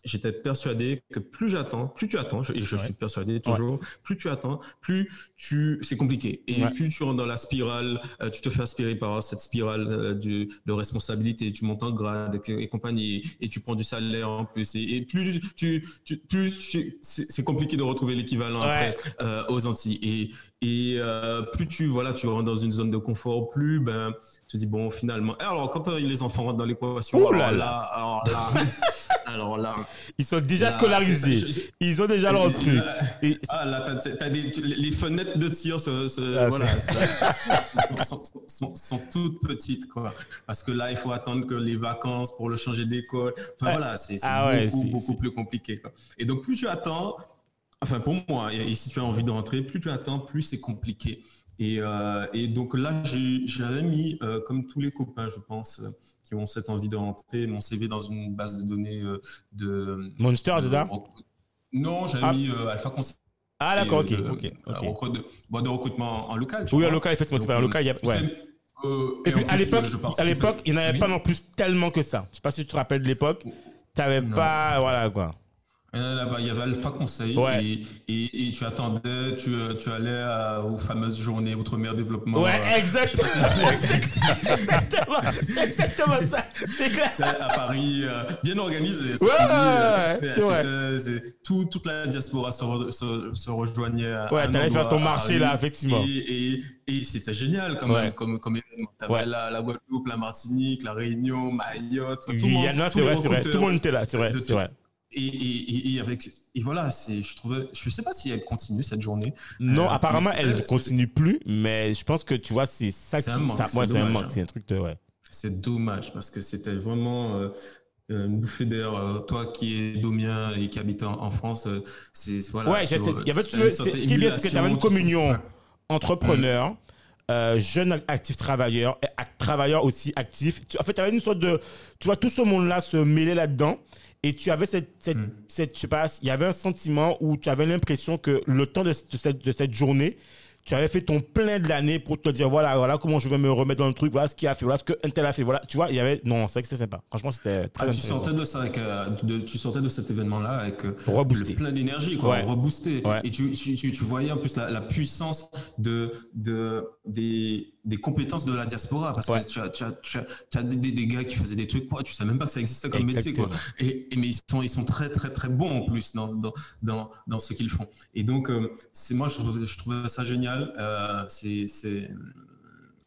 j'étais persuadé que plus j'attends, plus tu attends, et je Ouais. suis persuadé toujours, plus tu attends, plus tu, c'est compliqué. Et Ouais. plus tu rentres dans la spirale, euh, tu te fais aspirer par cette spirale euh, de responsabilité, tu montes en grade et, compagnie, et tu prends du salaire en plus. Et, et plus tu, tu- plus c'est compliqué de retrouver l'équivalent après euh, aux Antilles. Et, et euh, plus tu voilà, tu rentres dans une zone de confort, plus ben tu te dis bon finalement. Et alors quand euh, les enfants rentrent dans l'équation, alors là alors là, alors là. Ils sont déjà là, scolarisés. c'est- je- je- Ils ont déjà leur truc. Là- Et- Ah là, t'as, t'as- t'as des, les fenêtres de tir Ah, voilà, ça- sont, sont- toutes petites, quoi. Parce que là, il faut attendre que les vacances pour le changer d'école. Enfin Ouais. voilà, c'est, Ah beaucoup, beaucoup plus compliqué. Quoi. Et donc, plus tu attends, enfin pour moi, et, et si tu as envie de rentrer, plus tu attends, plus c'est compliqué. Et, euh, et donc là, j'avais mis, euh, comme tous les copains, je pense, euh, qui ont cette envie de rentrer, mon CV dans une base de données de. Monster, c'est ça Non, j'avais Ah. mis Alpha Conseil. Ah, d'accord, ok. de, ok, ok. recrute- de, bon, de recrutement en local. tu Oui, en local, effectivement, c'est Donc, pas en local. il y a- tu ouais. Et puis à l'époque, il n'y en avait Oui. pas non plus tellement que ça. Je sais pas si tu te rappelles de l'époque. T'avais Non. pas, voilà quoi. Là-bas, il y avait Alpha Conseil Ouais. et, et, et tu attendais, tu, euh, tu allais à- aux fameuses journées Outre-mer Développement. Ouais, euh, exactement. exactement. C'est exactement ça. C'est clair. à Paris, euh, bien organisé. Ouais, euh, ouais, tout- toute la diaspora se, re- se, se rejoignait. à Ouais, t'allais faire ton marché, là, effectivement. Et, et, c'était génial quand même, comme, comme événement. T'avais Ouais. la, la Guadeloupe, la Martinique, la Réunion, Mayotte. tout le monde- Guyana, c'est les vrai, c'est vrai. Tout le monde était là, c'est vrai. Et, et, et, avec et voilà, c'est je trouvais je sais pas si elle continue cette journée. Non, Euh, apparemment, elle continue plus, mais je pense que tu vois, c'est ça C'est qui. un manque, ça- c'est ouais, un dommage, manque, hein. c'est un truc de. Ouais. C'est dommage parce que c'était vraiment euh, une bouffée d'air. Euh, Toi qui es domien et qui habite en, en France, euh, c'est voilà. Ouais, il y avait- ce qui est bien, c'est que tu avais une communion. ouais. entrepreneur, euh, jeune actif travailleur, travailleur aussi actif. En fait, tu avais une sorte de. Tu vois, tout ce monde-là se mêlait là-dedans. Et tu avais cette, cette, Mm. cette- je sais pas, il y avait un sentiment où tu avais l'impression que le temps de, de cette, de cette journée, tu avais fait ton plein de l'année pour te dire voilà, voilà comment je vais me remettre dans le truc, voilà ce qu'il a fait, voilà ce que Intel a fait, voilà. Tu vois, il y avait. Non, c'est vrai que c'était sympa. Franchement, c'était très Ah, tu sortais de ça avec, euh, de- tu sortais de cet événement-là avec euh, le plein d'énergie, quoi, Ouais. reboosté. Ouais. Et tu, tu, tu, tu voyais en plus la, la puissance de, de, des, des compétences de la diaspora. Parce Ouais. que tu as, tu as, tu as, tu as des, des, gars qui faisaient des trucs, quoi, tu savais même pas que ça existait comme métier. Quoi. Exactement. Et, et- mais ils sont, ils sont très, très, très bons en plus dans, dans, dans, dans ce qu'ils font. Et donc, euh, c'est moi, je, trouvais ça génial. Euh, c'est,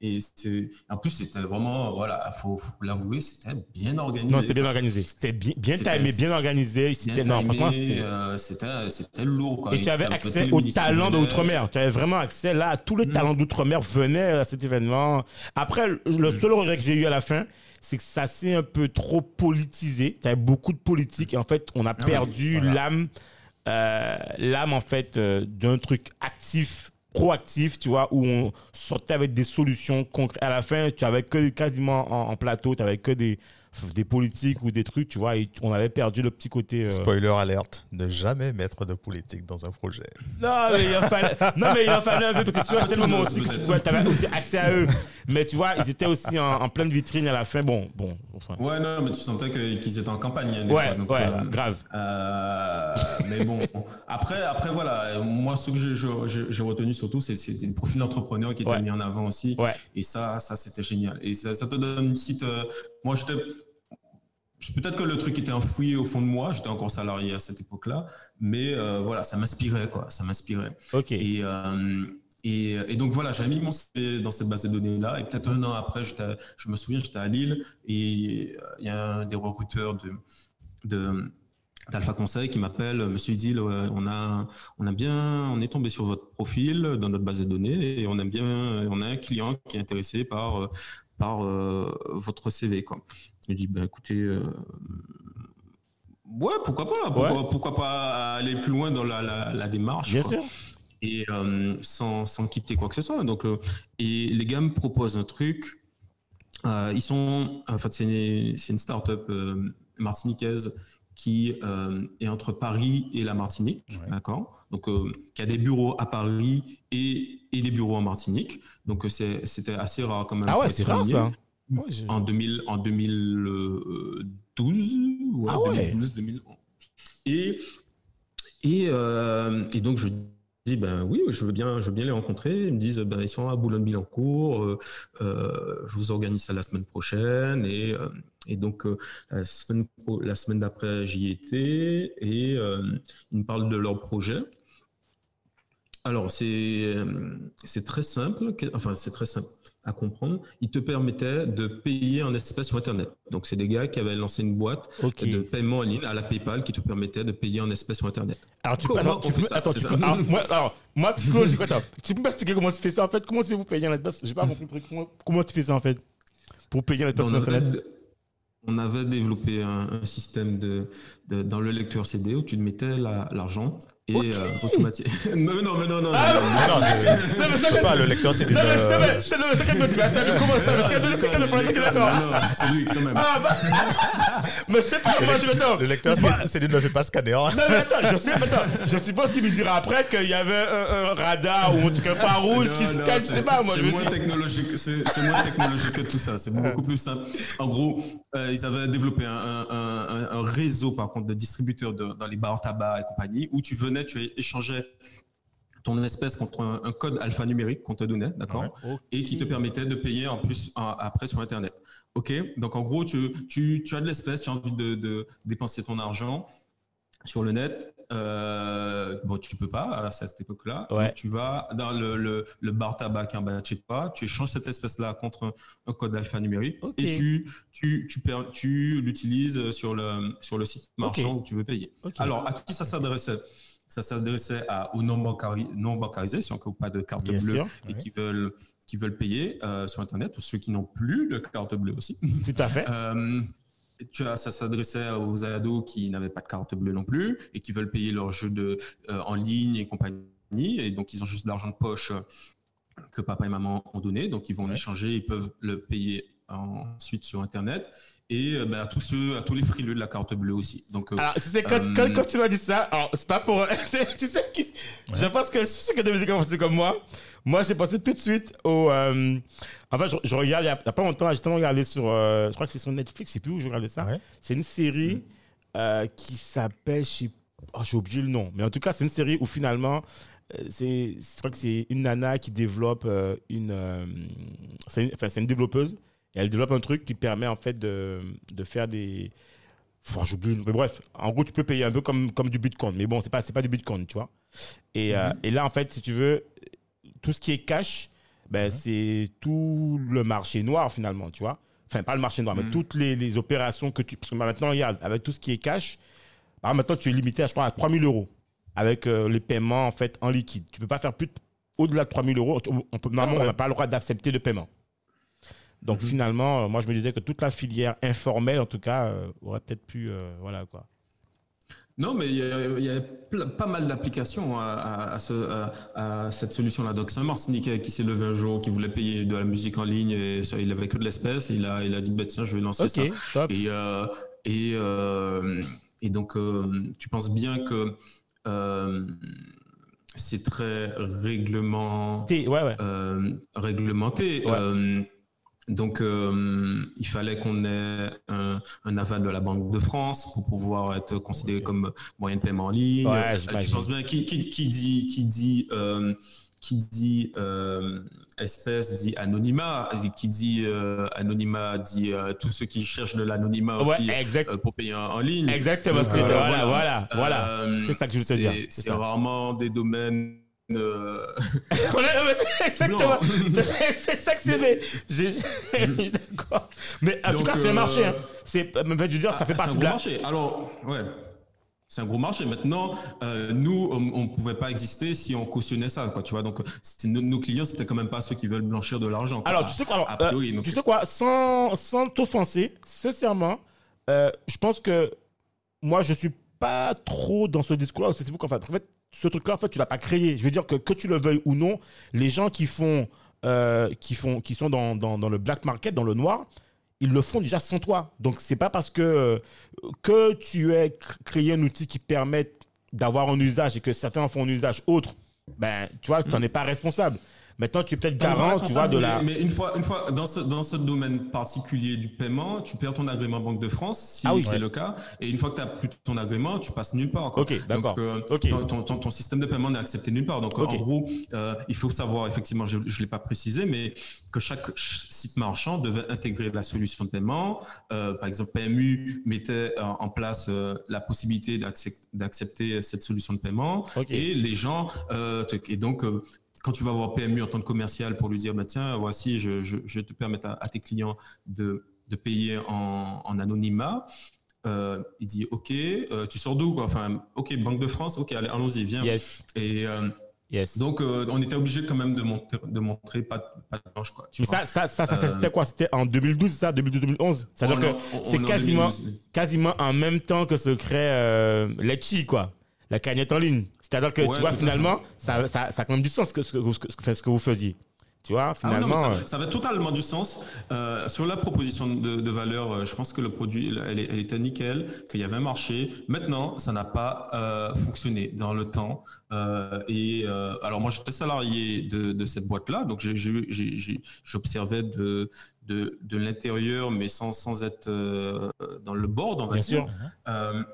et c'est, en plus, c'était vraiment, voilà, faut, faut l'avouer, c'était bien organisé. Non, c'était bien organisé. C'était bien, bien timé, bien organisé. C'était, non, c'était. euh, c'était, lourd. Quoi. Et tu avais accès ministres talents de venaient. l'outre-mer. Tu avais vraiment accès là à tous les Mm. talents d'outre-mer venaient à cet événement. Après, le Mm. seul regret que j'ai eu à la fin, c'est que ça s'est un peu trop politisé. Tu avais beaucoup de politique et en fait, on a Ah oui, perdu voilà. l'âme, euh, l'âme en fait euh, d'un truc actif proactif, tu vois, où on sortait avec des solutions concrètes. À la fin, tu avais que quasiment en, plateau, tu avais que des, des politiques ou des trucs, tu vois, et on avait perdu le petit côté. euh, Spoiler alerte, ne jamais mettre de politique dans un projet. non, mais il en fallait, non, mais il en fallait un peu parce que tu vois, c'était le moment aussi que tu pouvais, avais aussi accès à eux. Mais tu vois, ils étaient aussi en, en pleine vitrine à la fin. Bon, bon, enfin. Ouais, non, mais tu sentais qu'ils étaient en campagne. hein, des Ouais, fois, donc, ouais, euh, grave. euh, mais bon, après, après voilà, moi, ce que j'ai- retenu surtout, c'est c'est le profil d'entrepreneur qui était Ouais. mis en avant aussi. Ouais. Et ça, ça c'était génial. Et ça, ça te donne une petite. Moi, j'étais. Peut-être que le truc était enfoui au fond de moi, j'étais encore salarié à cette époque-là, mais euh, voilà, ça m'inspirait, quoi, ça m'inspirait. Ok. Et, euh, et, et donc voilà, j'avais mis mon CV dans cette base de données-là. Et peut-être un an après, je me souviens, j'étais à Lille et euh, il y a un des recruteurs de, de, d'Alpha Conseil qui m'appelle, Monsieur Idil, on a, on a bien, on est tombé sur votre profil dans notre base de données et on a bien, on a un client qui est intéressé par, par euh, votre CV, quoi. Je dis, ben écoutez, euh, ouais, pourquoi pas, pourquoi, pourquoi pas aller plus loin dans la, la, la démarche. Bien quoi sûr. et euh, sans, sans quitter quoi que ce soit. Donc, et les gars me proposent un truc. Ils sont, en fait, c'est une, une start-up martiniquaise qui euh, est entre Paris et la Martinique, Ouais. d'accord? Donc, euh, qui a des bureaux à Paris et, et des bureaux en Martinique. Donc, euh, c'était assez rare quand même. Ah ouais, c'est rare ça. Ouais, je- En 2000, en 2012, ouais, Ah ouais. 2012, 2011. Et et, euh, et donc je dis ben oui, je veux bien, je veux bien les rencontrer. Ils me disent ben ils sont à Boulogne-Billancourt. euh, euh, je vous organise ça la semaine prochaine et euh, et donc la semaine la semaine d'après j'y étais et ils me parlent de leur projet. Alors c'est euh, c'est très simple, enfin c'est très simple. à comprendre, il te permettait de payer en espèces sur Internet. Donc, c'est des gars qui avaient lancé une boîte de paiement en ligne à la PayPal qui te permettait de payer en espèces sur Internet. Alors, tu peux, Comment attends, tu on fait peux- ça? attends, C'est tu ça. peux- alors, moi, alors, moi, psychologiquement, attends, tu peux m'expliquer comment tu fais ça en fait? Comment tu fais pour payer en espèces? J'ai pas compris le truc. Comment, comment tu fais ça en fait Pour payer en espèces sur Internet? on avait développé un, un système de, de- dans le lecteur CD où tu mettais la- l'argent et Ok. euh, automatiquement. mais non, mais non, non. Ah, non, non, non, Non, non, Non, je sais pas, le lecteur, c'est Non, mais je te mets, chacun me dit, attends, comment ça me dit, chacun me dit, d'accord. non, non, c'est lui quand même. Ah, bah. Mais je sais pas, moi, je m'attends. Le lecteur, c'est- d'une ne fait pas scanner. hein. Non, mais attends, je sais, attends, je suppose qu'il me dira après qu'il y avait un, un radar ou en tout cas pas rouge qui Non, non, scanne, je sais pas, moi, je dis. technologique, c'est moins technologique que tout ça. C'est beaucoup plus simple. En gros, euh, ils avaient développé un, un- un- un réseau, par contre, de distributeurs dans les bars tabac et compagnie, où tu tu échangeais ton espèce contre un, un code alphanumérique qu'on te donnait, d'accord, et qui te permettait de payer en plus en- après sur Internet. Ok, donc en gros, tu, tu, tu as de l'espèce, tu as envie de, de dépenser ton argent sur le net. Euh, bon, tu peux pas à cette époque-là. Ouais. Tu vas dans le, le, le bar tabac de chez toi, tu échanges cette espèce-là contre un, un code alphanumérique Ok. et tu, tu, tu, l'utilises sur le, sur le site marchand où tu veux payer. Alors, à qui ça s'adressait? Ça s'adressait aux non, bancari- non bancarisés, ceux qui n'ont pas de carte Bien bleue sûr, et ouais. qui veulent qui veulent payer euh, sur Internet, ou ceux qui n'ont plus de carte bleue aussi. Tout à fait. Euh, tu as, ça s'adressait aux ados qui n'avaient pas de carte bleue non plus et qui veulent payer leurs jeux de, euh, en ligne et compagnie. Et donc, ils ont juste de l'argent de poche que papa et maman ont donné. Donc, ils vont Ouais. l'échanger, ils peuvent le payer ensuite sur Internet. Et euh, ben, à tous ceux, à tous les frileux de la carte bleue aussi. Donc, euh, Alors, tu sais, quand, Euh, quand, quand tu m'as dit ça, alors, c'est pas pour. tu sais, qui, je pense que je suis sûr que des musiques ont pensé comme moi. Moi, j'ai pensé tout de suite au. euh, en fait, je, je regarde, il y a, pas longtemps, j'ai tellement regardé sur. euh, je crois que c'est sur Netflix, je sais plus où je regardais ça. Ouais. C'est une série euh, qui s'appelle. oh, j'ai oublié le nom. Mais en tout cas, c'est une série où finalement. euh, C'est, je crois que c'est une nana qui développe euh, une. euh, c'est une, enfin, c'est une développeuse. Et elle développe un truc qui permet en fait de, de faire des. Enfin, j'oublie. Mais bref, en gros, tu peux payer un peu comme, comme du bitcoin. Mais bon, c'est pas, c'est pas du bitcoin, tu vois. Et, euh, et là, en fait, si tu veux, tout ce qui est cash, ben, c'est tout le marché noir finalement, tu vois. Enfin, pas le marché noir, mais Mhm. toutes les, les opérations que tu. Parce que maintenant, regarde, avec tout ce qui est cash, exemple, maintenant, tu es limité, à, je crois, à 3000 euros avec euh, les paiements en fait en liquide. Tu peux pas faire plus de- au-delà de 3000 euros. On, peut, normalement, on n'a pas le droit d'accepter de paiement. Donc Mhm. finalement, euh, moi je me disais que toute la filière informelle, en tout cas, euh, aurait peut-être pu, euh, voilà quoi. Non, mais il y a, il y a ple- pas mal d'applications à, à- à ce- à- à cette solution-là. Donc, c'est un Martiniquais qui s'est levé un jour, qui voulait payer de la musique en ligne et ça, il avait que de l'espèce. Il a, il a dit, bah, tiens, je vais lancer ça. Ok, top. Et, euh, et, et donc, tu penses bien que c'est très règlement, T'es- Ouais, ouais. réglementé. Ouais. Donc, euh, il fallait qu'on ait un, un aval de la Banque de France pour pouvoir être considéré comme moyen de paiement en ligne. Ouais, Euh, tu penses bien qui, qui, qui dit qui dit euh, qui dit euh, espèce dit anonymat, qui dit anonymat dit tous ceux qui cherchent de l'anonymat aussi exact. pour payer en, en ligne. Exactement. voilà, voilà, voilà. C'est ça que je veux te dire, c'est- rarement des domaines. Euh, c'est exactement. C'est ça que c'est. mais j'ai- j'ai- D'accord. Mais en tout Donc, cas, c'est un euh, marché. hein. C'est, je veux dire, ça fait partie c'est de un la. gros marché. Alors, ouais. C'est un gros marché. Maintenant, euh, nous, on ne pouvait pas exister si on cautionnait ça, quoi, tu vois. Donc, c'est- nos, nos clients, c'était quand même pas ceux qui veulent blanchir de l'argent. Alors, tu sais quoi, alors, A priori, euh, tu sais quoi, sans, sans t'offenser, sincèrement, euh, je pense que moi, je suis pas trop dans ce discours-là au Facebook. En fait, en fait ce truc-là, en fait, tu l'as pas créé. Je veux dire que que tu le veuilles ou non, les gens qui font, euh, qui font, qui sont dans, dans, dans le black market, dans le noir, ils le font déjà sans toi. Donc, c'est pas parce que, euh, que tu cr- créé un outil qui permette d'avoir un usage et que certains en font un usage autre, ben, tu vois, tu n'en es pas responsable. Maintenant, tu es peut-être garant, tu vois, de la. Mais, une fois, une fois dans, ce, dans ce domaine particulier du paiement, tu perds ton agrément Banque de France, si Ah oui. c'est Ouais. le cas. Et une fois que tu n'as plus ton agrément, tu passes nulle part. quoi. Ok, d'accord. Euh, ton, ton- ton- système de paiement n'est accepté nulle part. Donc, en gros, euh, il faut savoir, effectivement, je ne l'ai pas précisé, mais que chaque ch- site marchand devait intégrer la solution de paiement. Euh, par exemple, PMU mettait en, en place euh, la possibilité d'accep- d'accepter cette solution de paiement. Ok. Et les gens, euh, et donc, euh, quand tu vas voir PMU en tant que commercial pour lui dire, bah, tiens, voici, je, je, te permettre à, à tes clients de, de payer en, en anonymat. Euh, il dit, OK, euh, tu sors d'où Enfin, OK, Banque de France, OK, allez, allons-y, viens. Yes. Et euh, Yes. donc, on était obligé quand même de montrer, de montrer pas, pas de blanche, quoi. tu Mais vois. ça, ça, ça, c'était quoi? C'était en 2012, c'est ça? 2012-2011 C'est-à-dire que c'est quasiment, 2012. quasiment en même temps que se crée Letchi, quoi. La cagnotte en ligne. C'est-à-dire que, Ouais, tu vois, finalement, ça, ça, ça a quand même du sens que ce que, ce que, ce que- ce que vous faisiez. Tu vois, Ah non, finalement. ça, ça avait totalement du sens. Euh, sur la proposition de, de valeur, euh, je pense que le produit, elle, elle était nickel, qu'il y avait un marché. Maintenant, ça n'a pas euh, fonctionné dans le temps. Et alors moi, j'étais salarié de, de cette boîte-là, donc j'observais de, de, de l'intérieur, mais sans, sans être dans le board, on va bien dire. sûr.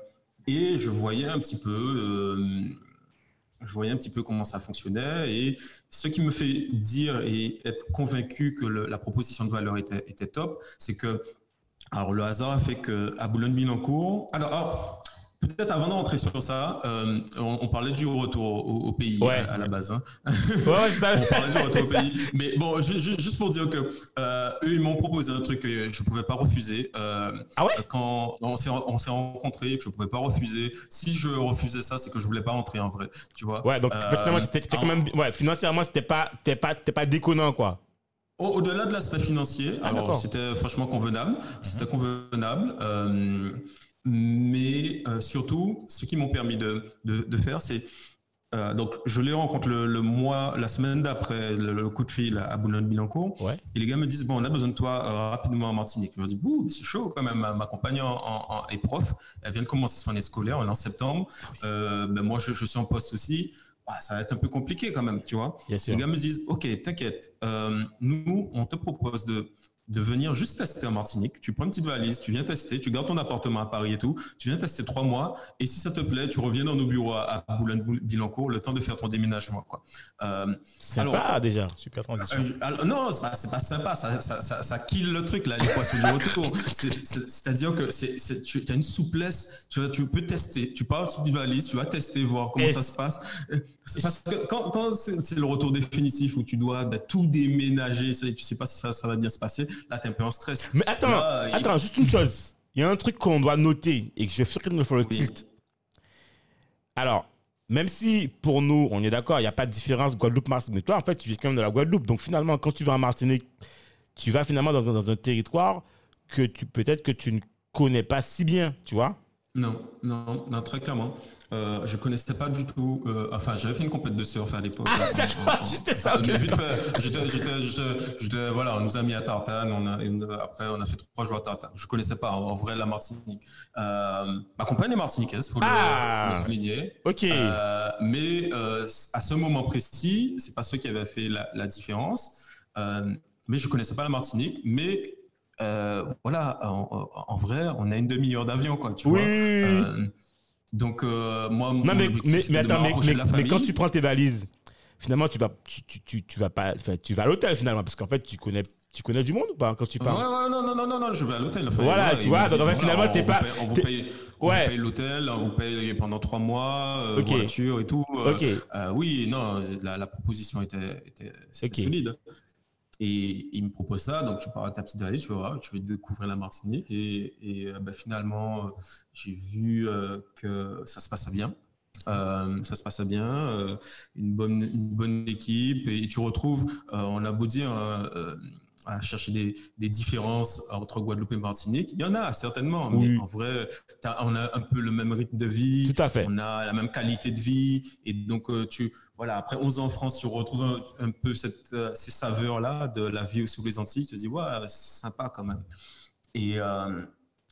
Et je voyais un petit peu, euh, je voyais un petit peu comment ça fonctionnait. Et ce qui me fait dire et être convaincu que la proposition de valeur était, top, c'est que, alors le hasard a fait que à Boulogne-Billancourt, alors, peut-être avant de rentrer sur ça, euh, on, on parlait du retour au, au pays Ouais. à, à la base. hein. Ouais, ouais, ça. On parlait du retour au ça. pays. Mais bon, ju- ju- juste pour dire que euh, eux, ils m'ont proposé un truc que je pouvais pas refuser. Euh, Ah ouais? Quand on s'est on s'est rencontrés, que je pouvais pas refuser. Si je refusais ça, c'est que je voulais pas rentrer en vrai. Tu vois. Ouais, donc finalement, t'étais t'étais quand même. Ouais, financièrement, c'était pas, pas, pas déconnant, quoi. Au- Au-delà de l'aspect financier, Ah, c'était franchement convenable, c'était convenable, euh, mais euh, surtout, ce qui m'ont permis de, de, de faire, c'est euh, donc je les rencontre le, le mois, la semaine d'après le, le coup de fil à Boulogne-Billancourt, Ouais. et les gars me disent bon, on a besoin de toi euh, rapidement en Martinique. Je leur dis bouh, c'est chaud quand même. Ma, ma compagne en, en- en- est prof, elle vient de commencer son année scolaire, on est en septembre. Euh, ben moi, je, je suis en poste aussi. Ouais, ça va être un peu compliqué quand même, tu vois. Les gars me disent, OK, t'inquiète, nous, on te propose de, de venir juste tester en Martinique. Tu prends une petite valise, tu viens tester, tu gardes ton appartement à Paris et tout, tu viens tester trois mois, et si ça te plaît, tu reviens dans nos bureaux à, Boulogne-Billancourt le temps de faire ton déménagement. Quoi. Euh, Sympa, Alors- déjà. Super transition. euh, alors, non, c'est pas, pas sympa, ça, ça, ça, ça kill le truc, là, les poissons du retour. C'est- c'est- C'est-à-dire que c'est, tu as une souplesse, tu, peux tester, tu parles sur du valise, tu vas tester, voir comment Et ça se passe. Euh, parce que quand, quand c'est le retour définitif où tu dois ben, tout déménager, ça, tu sais pas si ça, ça va bien se passer, là, t'es un peu en stress. Mais attends, Là, il- attends, juste une chose. Il y a un truc qu'on doit noter et que je qu'il nous le tilt. Alors, même si pour nous, on est d'accord, il n'y a pas de différence Guadeloupe-Martinique, mais toi, en fait, tu vis quand même de la Guadeloupe. Donc finalement, quand tu vas en Martinique, tu vas finalement dans un, dans un territoire que tu peut-être que tu ne connais pas si bien, tu vois. Non, non, non, très clairement. Euh, je connaissais pas du tout. euh, enfin, j'avais fait une compète de surf à l'époque. Ah, d'accord, juste ça, ok, mais vite fait, j'étais, voilà, on nous a mis à Tartane. On a, après, on a fait trois jours à Tartane. Je connaissais pas en, vrai la Martinique. Euh, ma compagne est martiniquaise, faut, Ah. le, faut le souligner. Ok. Euh, mais à ce moment précis, c'est pas ceux qui avaient fait la, la différence. Mais je connaissais pas la Martinique. Mais euh, voilà, en, vrai, on a une demi-heure d'avion, quoi. Tu oui. vois. Euh, donc, euh, moi, non, mon mais, mais, attends, mais, quand tu prends tes valises, finalement, tu vas, tu, tu, tu, tu vas pas, tu vas à l'hôtel finalement, parce qu'en fait, tu connais, tu connais du monde ou pas quand tu pars? Ouais, non, non, non, non, non, je vais à l'hôtel. Enfin, Voilà, ouais, tu vois, donc, finalement, t'es pas- paye- On vous paye, Ouais. paye l'hôtel, on vous paye pendant trois mois, euh, voiture et tout. euh, Ok. euh, oui, non, la, la proposition était, était c'était Ok. solide. Et il me propose ça, donc tu pars avec ta petite valise, tu vas voir, tu vas découvrir la Martinique. Et, euh, ben, finalement, j'ai vu euh, que ça se passait bien. Euh, ça se passait bien, une, bonne, une bonne équipe. Et, tu retrouves, on a beau dire, à chercher des, des différences entre Guadeloupe et Martinique. Il y en a certainement, Oui. mais en vrai, on a un peu le même rythme de vie. Tout à fait. On a la même qualité de vie. Et donc, euh, tu, voilà, après 11 ans en France, tu retrouves un, un peu cette, euh, ces saveurs-là de la vie sous les Antilles. Tu te dis, ouais, c'est sympa quand même. Et, euh,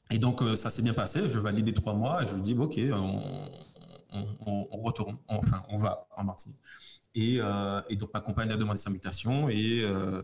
et donc, ça s'est bien passé. Je valide les trois mois et je dis, OK, on, on, on- on retourne. Enfin, on va en Martinique. Et, euh, et donc, ma compagne a demandé sa mutation et, euh,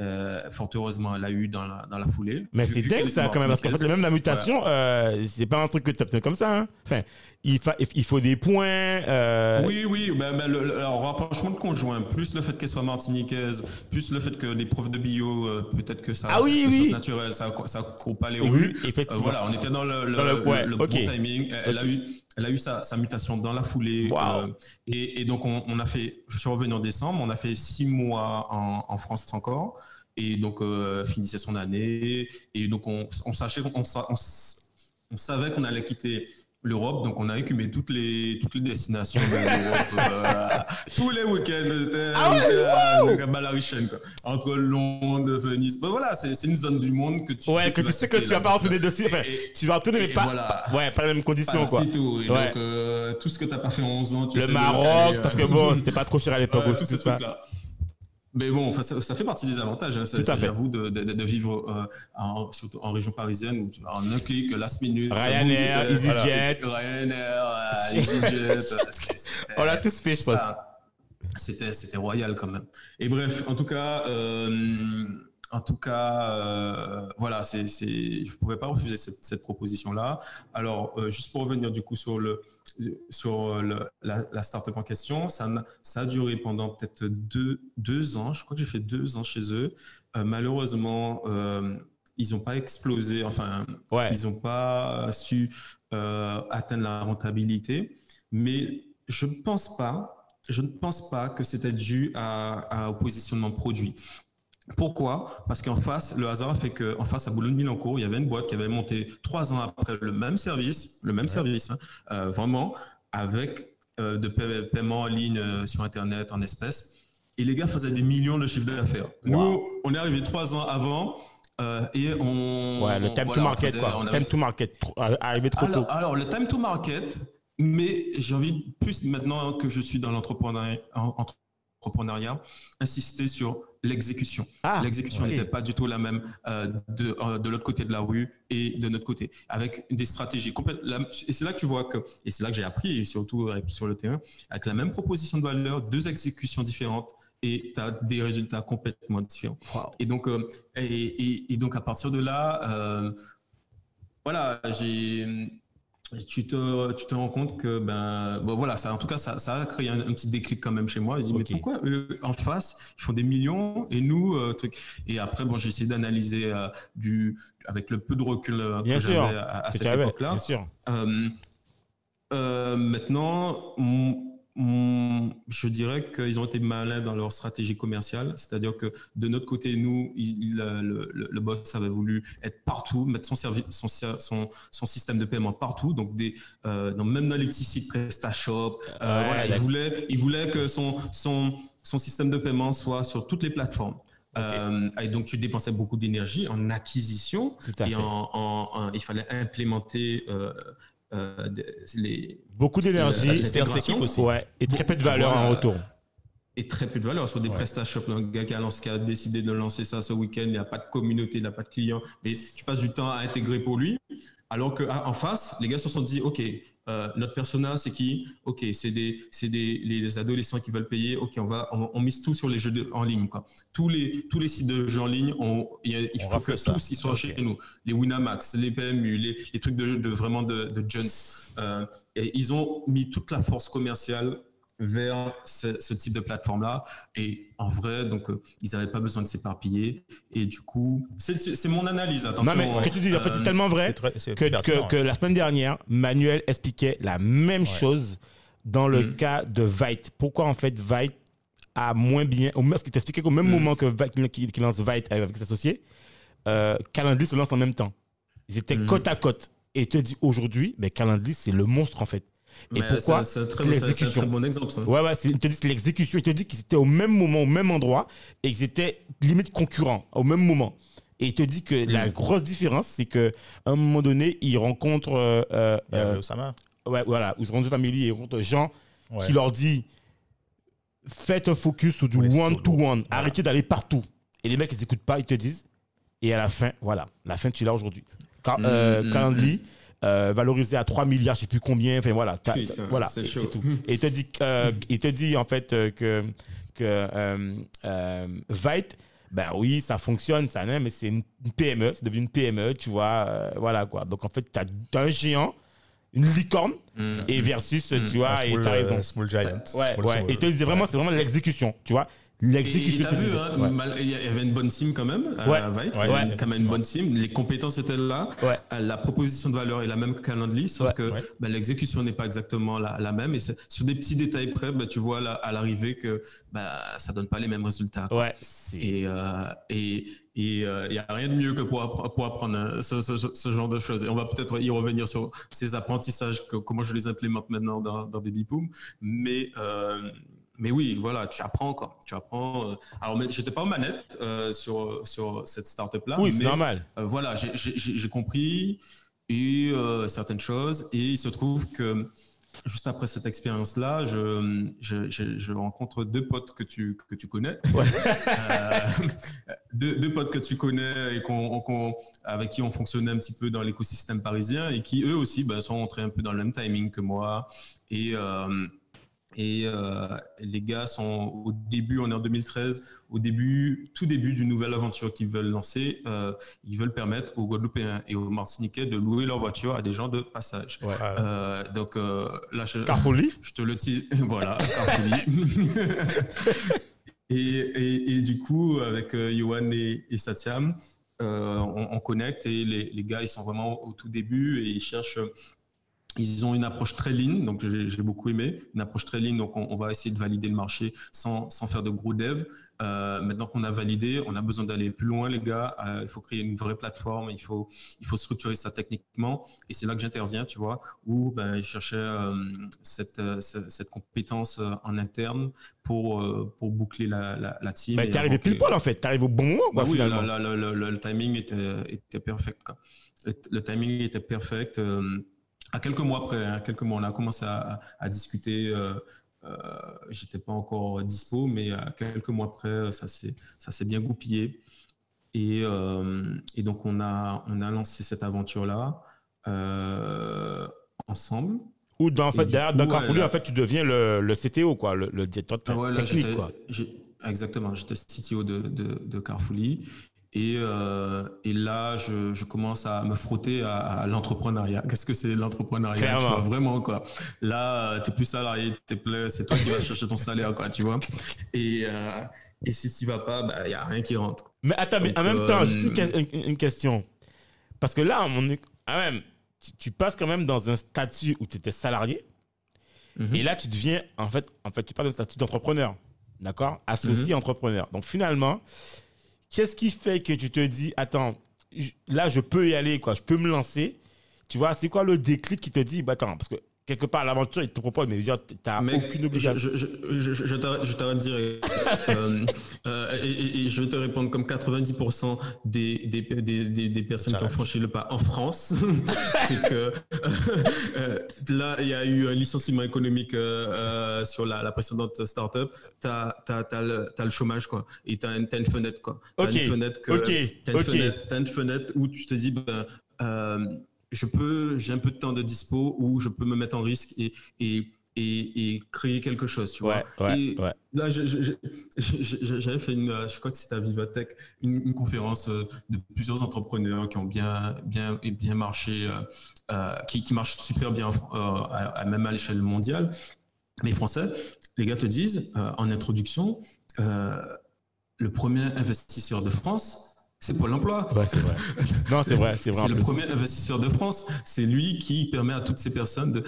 Euh, fort heureusement, elle l'a eu dans la, dans la foulée. Mais c'est dingue ça quand même, parce qu'en fait, même la mutation, euh, c'est pas un truc que tu obtiens comme ça. hein. Enfin, il, fa- il faut des points. euh, Oui, oui, ben, ben, le, le- alors, rapprochement de conjoint, plus le fait qu'elle soit martiniquaise, plus le fait que les profs de bio, euh, peut-être que ça, Ah oui, le oui. naturel, ça, ça court pas les Oui, rues. effectivement. Euh, voilà, on était dans le, le, Dans le- ouais, le ok. bon timing. Elle, elle Ok. a eu, elle a eu sa, sa mutation dans la foulée. Wow. euh, et, et donc, on, on a fait, je suis revenu en décembre, on a fait six mois en, en France encore. Et donc, euh, finissait son année. Et donc, on, on, sachait, on, savait qu'on allait quitter l'Europe. Donc, on a écumé toutes les, toutes les destinations de l'Europe. euh, tous les week-ends. Ah ouais, c'était, euh, la balarichaine, quoi. Entre Londres, Venise. Ben voilà, c'est une zone du monde que tu Ouais, que tu tu sais que tu vas pas retourner dessus. Enfin, Et- tu vas retourner, mais pas, voilà. ouais, pas les mêmes conditions, quoi. Tout. Ouais. donc, euh, tout ce que tu n'as pas fait en 11 ans, tu Le caler, Maroc, euh, parce que bon, c'était pas trop cher à l'époque aussi, tout ça. Mais bon, ça, ça fait partie des avantages. Hein. J'avoue de, de, de vivre euh, en, surtout en région parisienne où tu, en un clic, last minute. Ryanair, EasyJet. voilà, Ryanair, euh, EasyJet. On l'a tous fait, je pense. C'était royal quand même. Et bref, en tout cas, euh, en tout cas, euh, voilà, c'est, je ne pouvais pas refuser cette, cette proposition-là. Alors, euh, juste pour revenir du coup sur le, sur le, la, la start-up en question, ça, a duré pendant peut-être deux, deux ans. Je crois que j'ai fait deux ans chez eux. Euh, malheureusement, euh, ils n'ont pas explosé. Enfin, Ouais. ils n'ont pas su euh, atteindre la rentabilité. Mais je ne pense pas, je ne pense pas que c'était dû à, à- au positionnement produit. Pourquoi? Parce qu'en face, le hasard a fait qu'en face à Boulogne-Billancourt, il y avait une boîte qui avait monté trois ans après le même service, le même service, hein, euh, vraiment, avec euh, de paie- paiement en ligne euh, sur Internet, en espèces. Et les gars faisaient des millions de chiffres d'affaires. Nous, Wow. on est arrivé trois ans avant euh, et on. Ouais, le time voilà, to market, faisait- quoi. avait- Time to market, arrivé trop tôt. alors, le time to market, mais j'ai envie, plus maintenant que je suis dans l'entrepreneuriat, en- entrepreneuriat, insister sur l'exécution. Ah, l'exécution ok. n'était pas du tout la même euh, de, euh, de l'autre côté de la rue et de notre côté, avec des stratégies complètes. la- Et c'est là que tu vois que, et c'est là que j'ai appris, et surtout avec- sur le terrain, avec la même proposition de valeur, deux exécutions différentes, et tu as des résultats complètement différents. Et donc, euh, et, et- et donc à partir de là, euh, voilà, j'ai, tu te, tu te rends compte que ben, bon, voilà, ça, en tout cas, ça, ça a créé un, un petit déclic quand même chez moi. Je dis Ok. mais pourquoi eux, en face, ils font des millions et nous, euh, truc. Et après, bon, j'ai essayé d'analyser euh, du, avec le peu de recul euh, Bien que j'avais à, à cette époque-là. bien sûr. Euh, maintenant, je dirais qu'ils ont été malins dans leur stratégie commerciale, c'est-à-dire que de notre côté, nous, il- il- le, le- le boss avait voulu être partout, mettre son, servi- son, ser- son, son système de paiement partout, donc des, euh, dans- même dans les petits sites PrestaShop, euh, Ouais, voilà, il voulait, il voulait que son, son, son système de paiement soit sur toutes les plateformes. Euh, et donc, tu dépensais beaucoup d'énergie en acquisition Tout à et fait. en, en- en- il fallait implémenter euh, euh, les, Beaucoup d'énergie. la- L'expérience d'équipe aussi. Ouais, et très peu de valeur Voilà. en retour. et très peu de valeur sur des Ouais. PrestaShop. Un gars qui a, lancé- qui a décidé de lancer ça ce week-end, il n'y a pas de communauté, il n'a pas de clients, mais tu passes du temps à intégrer pour lui. Alors qu'en face, les gars se sont dit, OK, euh, notre persona, c'est qui? OK, c'est des, c'est des les adolescents qui veulent payer. OK, on va, on, on mise tout sur les jeux de- en ligne. Quoi. Tous les, tous les sites de jeux en ligne, on, il, y a- il On faut que ça. tous ils soient chez nous. Les Winamax, les PMU, les, les trucs de, de vraiment de, de jeunes. Euh, et ils ont mis toute la force commerciale vers ce, ce type de plateforme-là. Et en vrai, donc, euh, ils n'avaient pas besoin de s'éparpiller. Et du coup, c'est c'est mon analyse. Attention. Non, mais ce que tu dis, en fait, c'est Euh, tellement vrai très- que, que, que la semaine dernière, Manuel expliquait la même chose dans le Mm. cas de Vite. Pourquoi, en fait, Vite a moins bien. Au, parce qu'il t'expliquait qu'au même Mm. moment que Vite, qu'il qu'il lance Vite avec ses associés, euh, Calendly se lance en même temps. Ils étaient Mm. côte à côte. Et il te dit aujourd'hui, ben, Calendly, c'est le monstre, en fait. Et mais pourquoi C'est c'est un très, bon exemple, ça. Ouais, ouais, c'est- il te l'exécution. Il te dit qu'ils étaient au même moment, au même endroit, et qu'ils étaient limite concurrents au même moment. Et il te dit que la Mm. grosse différence, c'est que à un moment donné, il rencontre, euh, euh, Il y euh, Osama. ouais, voilà, ils se rendent famille, il rencontre Jean Ouais. qui leur dit faites un focus sur du Pour les one to solos. one, arrêtez d'aller partout. Et les mecs, ils écoutent pas, ils te disent. Et à la fin, voilà, la fin, tu l'as aujourd'hui. Car, Mm, euh, mm, Calendly, euh, valorisé à 3 milliards, je sais plus combien, enfin voilà, t'as- Putain, t'as- voilà, c'est et c'est tout. Et il te dit, euh, il te dit en fait euh, que, que euh, euh, Vite, Ben oui, ça fonctionne, ça, non, mais c'est une PME, c'est devenu une PME, tu vois. euh, voilà quoi. Donc en fait, tu as un géant, une licorne, Mm. et versus, Mm. tu vois, et small, tu as raison. small giant. Ouais, Small, ouais. small. Et te disais vraiment, c'est vraiment l'exécution, tu vois. Et- Et L'exécution. tu vu, hein, Ouais. mal- il y avait une bonne team quand même. à Ouais, Vite. ouais, Il y avait ouais, quand même une bonne team. Les compétences étaient là. Ouais. Euh, La proposition de valeur est la même que Calendly, sauf Ouais, que ouais. bah, l'exécution n'est pas exactement la, la même. Et sur des petits détails près, bah, tu vois là, à l'arrivée que bah, ça donne pas les mêmes résultats. Et euh, et et euh, il y a rien de mieux que pour, appre- pour apprendre euh, ce, ce- ce genre de choses. Et on va peut-être y revenir sur ces apprentissages, que, comment je les implémente maintenant dans, dans Baby Boom. Mais euh, mais oui, voilà, tu apprends quoi. Tu apprends. euh, alors, mais j'étais pas aux manettes euh, sur sur cette startup là. oui, c'est normal. euh, voilà, j'ai- compris et euh, certaines choses. Et il se trouve que juste après cette expérience-là, je, je, je, je rencontre deux potes que tu, que tu connais. Ouais. Deux, deux potes que tu connais et qu'on, qu'on- avec qui on fonctionnait un petit peu dans l'écosystème parisien et qui eux aussi ben, sont entrés un peu dans le même timing que moi. Et, et euh, les gars sont au début, on est en 2013, au début, tout début d'une nouvelle aventure qu'ils veulent lancer. euh, ils veulent permettre aux Guadeloupéens et aux Martiniquais de louer leur voiture à des gens de passage. Ouais. Euh, donc euh, là, je, je te le dis, voilà, et, et, et du coup, avec Yohan et, et Satyam, on, on connecte et les, les gars, ils sont vraiment au tout début et ils cherchent. Ils ont une approche très lean, donc j'ai beaucoup aimé. Une approche très lean, donc on, on va essayer de valider le marché sans, sans faire de gros dev. Euh, maintenant qu'on a validé, on a besoin d'aller plus loin, les gars. Euh, il faut créer une vraie plateforme, il faut, il faut structurer ça techniquement. Et c'est là que j'interviens, tu vois, où ben, ils cherchaient euh, cette, cette, compétence en interne pour, pour boucler la, la, la team. Mais t'es arrivé pile poil en fait, t'es arrivé au bon moment bah quoi, oui, finalement. la- le timing était, était parfait. Quoi. Le, timing était parfait. euh, à quelques mois après, hein, quelques mois, on a commencé à, discuter. Euh, euh, J'étais pas encore dispo, mais à quelques mois après, ça s'est ça s'est bien goupillé. Et, euh, et donc on a on a lancé cette aventure là euh, ensemble. Ou dans, en fait, derrière, coup, dans là- en fait, tu deviens le, le CTO, quoi, le, le directeur Ah ouais, technique, quoi. Exactement, j'étais CTO de, de. Et, euh, et là, je, je commence à me frotter à, à l'entrepreneuriat. Qu'est-ce que c'est l'entrepreneuriat? Tu Clairement. vois, Vraiment, quoi. Là, tu plus salarié, c'est toi qui vas chercher ton salaire, quoi, tu vois. Et, euh, et si tu vas pas, il n'y a rien qui rentre. Mais attends, mais en même euh, temps, juste une, que- une- une question. Parce que là, on est, quand même, tu, tu passes quand même dans un statut où tu étais salarié. Mhm. Et là, tu deviens, en fait, en fait, tu passes d'un statut d'entrepreneur. D'accord? Associé Mhm. entrepreneur. Donc finalement, qu'est-ce qui fait que tu te dis, attends, là, je peux y aller, quoi, je peux me lancer? Tu vois, c'est quoi le déclic qui te dit, bah attends, parce que quelque part, l'aventure, il te propose, mais dire, tu n'as Mec, aucune obligation. Je, je, je, je, t'arrête- direct. euh, euh, et, et- je vais te répondre comme 90% des, des, des, des, des personnes qui ont franchi le pas en France. c'est que euh, là, il y a eu un licenciement économique euh, euh, sur la, la précédente startup. Tu as, le, t'as le chômage, quoi. Et tu as, une fenêtre, quoi. T'as Ok, une fenêtre que- ok, t'as une ok. fenêtre- t'as une fenêtre où tu te dis, ben, euh, je peux, j'ai un peu de temps de dispo où je peux me mettre en risque et, et, et, et créer quelque chose, tu vois. Ouais, Et ouais. Là, j'avais fait une, je crois que c'était à Vivatech, une, une conférence euh, de plusieurs entrepreneurs qui ont bien, bien, et bien marché, euh, euh, qui, qui marchent super bien, euh, à, à- même à l'échelle mondiale. Les Français, les gars te disent euh, en introduction, le premier investisseur de France, c'est Pôle Emploi. Ouais, c'est vrai. Non, c'est vrai, c'est le plus. premier investisseur de France. C'est lui qui permet à toutes ces personnes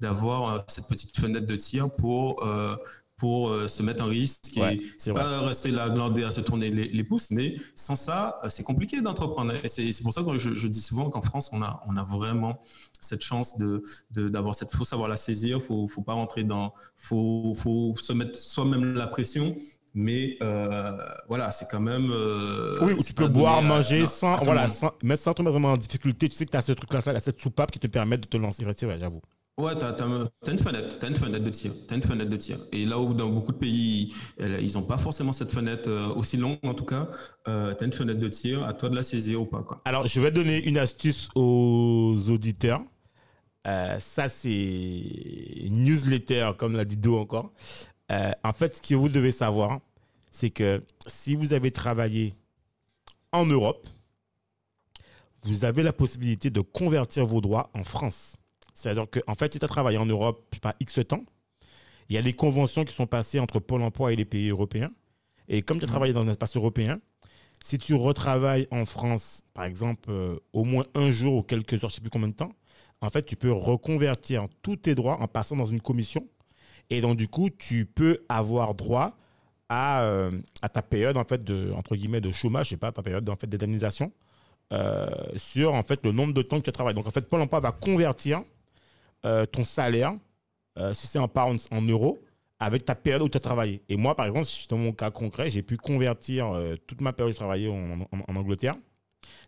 d'avoir euh, cette petite fenêtre de tir pour, euh, pour euh, se mettre en risque. Ouais, et c'est pas rester là glandé à se tourner les, les pouces. Mais sans ça, c'est compliqué d'entreprendre. Et c'est pour ça que je, je dis souvent qu'en France, on a, on a vraiment cette chance de de- d'avoir cette. faut savoir la saisir. faut faut pas rentrer dans. faut faut se mettre soi-même la pression. Mais euh, voilà, c'est quand même. euh, Oui, où tu peux boire, manger à sans, voilà, sans, mais sans te mettre vraiment en difficulté. Tu sais que tu as ce truc-là, là, cette soupape qui te permet de te lancer. Vrai, j'avoue. Ouais, t'as, t'as, t'as une fenêtre, t'as une fenêtre de tir, t'as une fenêtre de tir. Et là où dans beaucoup de pays, ils n'ont pas forcément cette fenêtre euh, aussi longue en tout cas, euh, t'as une fenêtre de tir, à toi de la saisir ou pas quoi. Alors, je vais donner une astuce aux auditeurs. Euh, ça, c'est newsletter, comme l'a dit Do encore. Euh, en fait, ce que vous devez savoir, c'est que si vous avez travaillé en Europe, vous avez la possibilité de convertir vos droits en France. C'est-à-dire qu'en fait, si tu as travaillé en Europe, je sais pas, X temps, il y a des conventions qui sont passées entre Pôle emploi et les pays européens. Et comme tu as travaillé dans un espace européen, si tu retravailles en France, par exemple, euh, au moins un jour ou quelques heures, je ne sais plus combien de temps, en fait, tu peux reconvertir tous tes droits en passant dans une commission. Et donc, du coup, tu peux avoir droit à, euh, à ta période, en fait, de, entre guillemets, de chômage, je sais pas, ta période, en fait, d'indemnisation euh, sur, en fait, le nombre de temps que tu travailles. Donc, en fait, Pôle emploi va convertir euh, ton salaire, si c'est en pounds, en euros, avec ta période où tu as travaillé. Et moi, par exemple, dans mon cas concret, j'ai pu convertir toute ma période où je en Angleterre.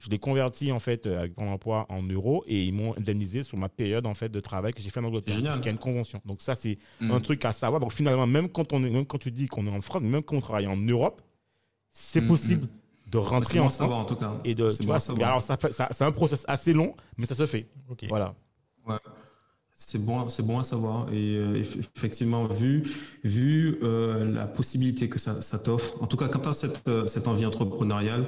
Je l'ai converti en fait euh, avec mon emploi en euros et ils m'ont indemnisé sur ma période en fait de travail que j'ai fait en Angleterre. Parce qu'il y a une convention. Donc ça c'est Mm. un truc à savoir. Donc finalement même quand on est, même quand tu dis qu'on est en France, même quand on travaille en Europe, c'est Mm, possible de Ouais, rentrer en savoir en France tout cas. et de C'est tu vois, alors ça fait- ça- c'est un process assez long mais ça se fait. Voilà. Ouais. C'est bon, c'est bon à savoir. Et euh, eff- effectivement, vu, vu euh, la possibilité que ça, ça t'offre, en tout cas, quand tu as cette, euh, cette envie entrepreneuriale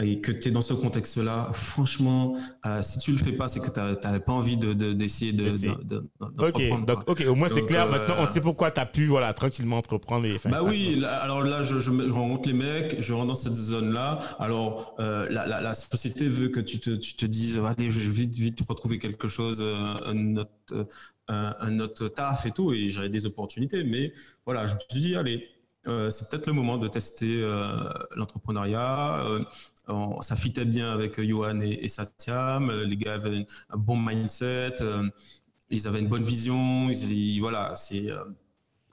et que tu es dans ce contexte-là, franchement, si tu le fais pas, c'est que tu n'avais pas envie de- de- d'essayer de, de, de- de- Ok, d'entreprendre, donc quoi. ok, au moins c'est clair. Maintenant on sait pourquoi tu as pu voilà tranquillement entreprendre et Bah oui, là, alors là, je, je, me- je rencontre les mecs, je rentre dans cette zone-là. Alors, la, la, la société veut que tu te, tu te dises, allez, je vais vite, vite retrouver quelque chose, euh, un, autre taf et tout, et j'avais des opportunités. Mais voilà, je me suis dit, allez, euh, c'est peut-être le moment de tester euh, l'entrepreneuriat. Ça fitait bien avec Johan et, Satyam. Les gars avaient un bon mindset. ils avaient une bonne vision. Voilà, c'est.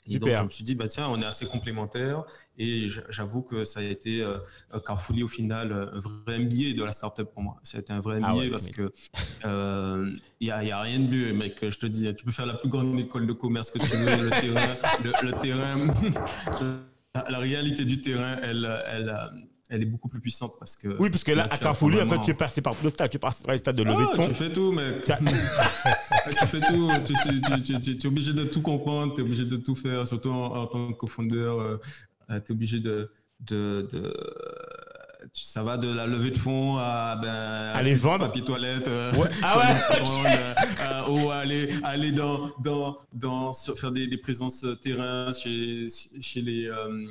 Euh, et donc, je me suis dit, bah, tiens, on est assez complémentaires. Et j'avoue que ça a été euh, Carrefourly, au final, euh, un vrai MBA de la startup pour moi. Ça a été un vrai MBA Ah ouais, parce que euh, il n'y a, il y a rien de mieux, mec. Je te dis, tu peux faire la plus grande école de commerce que tu veux. le terrain, le, le terrain la, la réalité du terrain, elle, elle, euh, elle est beaucoup plus puissante parce que. Oui, parce que là, à Carrefour, en fait, tu es passé par tout le stade. Tu es passé par les stades de levée ah, de fonds. tu fais tout, mec. Tu as- tu fais tout. Tu, tu, tu, tu, tu- tu es obligé de tout comprendre. Tu es obligé de tout faire, surtout en, en tant que cofondeur. tu es obligé de. de, ça va de la levée de fonds à ben, Aller vendre. papier toilette euh, Ouais. Ah ouais. euh, euh, ou aller aller dans dans dans sur- faire des, des présences terrain chez chez les euh,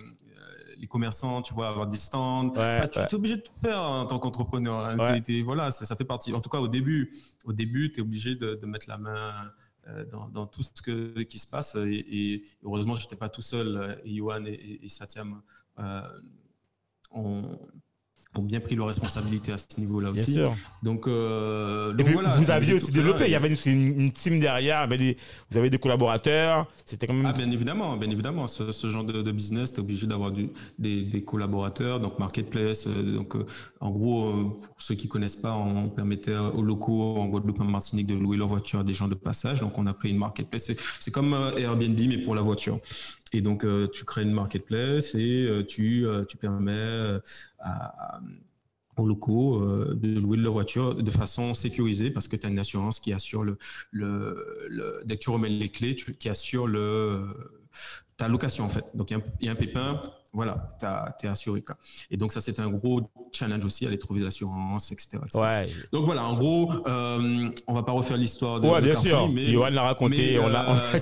les commerçants, tu vois, avoir des stands. Ouais, Enfin, tu ouais. es obligé de tout faire en tant qu'entrepreneur. hein. Ouais. Voilà, ça, ça fait partie. En tout cas, au début, au début, tu es obligé de, de mettre la main euh, dans, dans tout ce que, qui se passe. Et, et heureusement, je n'étais pas tout seul. euh, Et Yohan et, et- Satyam euh, ont, ont bien pris leurs responsabilités à ce niveau-là Bien aussi. sûr. Donc, euh, Et donc puis, voilà. vous aviez aussi développé. Il y avait une, team derrière. il y avait des- vous avez des collaborateurs. C'était quand même. Ah, bien évidemment, bien évidemment. Ce, ce genre de, de business, tu es obligé d'avoir des, des collaborateurs, donc marketplace. euh, donc, euh, en gros, pour ceux qui connaissent pas, on permettait aux locaux en Guadeloupe, en Martinique, de louer leur voiture à des gens de passage. Donc, on a créé une marketplace. C'est- comme Airbnb, mais pour la voiture. Et donc, euh, tu crées une marketplace et euh, tu, euh, tu permets aux locaux de louer leur voiture de façon sécurisée parce que tu as une assurance qui assure le, le, dès que tu remets les clés, tu, qui assure le, ta location en fait. Donc il y y, a un pépin, voilà, tu es assuré. Quoi. Et donc ça, c'était un gros challenge aussi, aller trouver des assurances, etc. etc. Ouais. Donc voilà, en gros, euh, on va pas refaire l'histoire de, Ouais, de bien sûr. mais Johan l'a raconté. mais, on l'a. euh,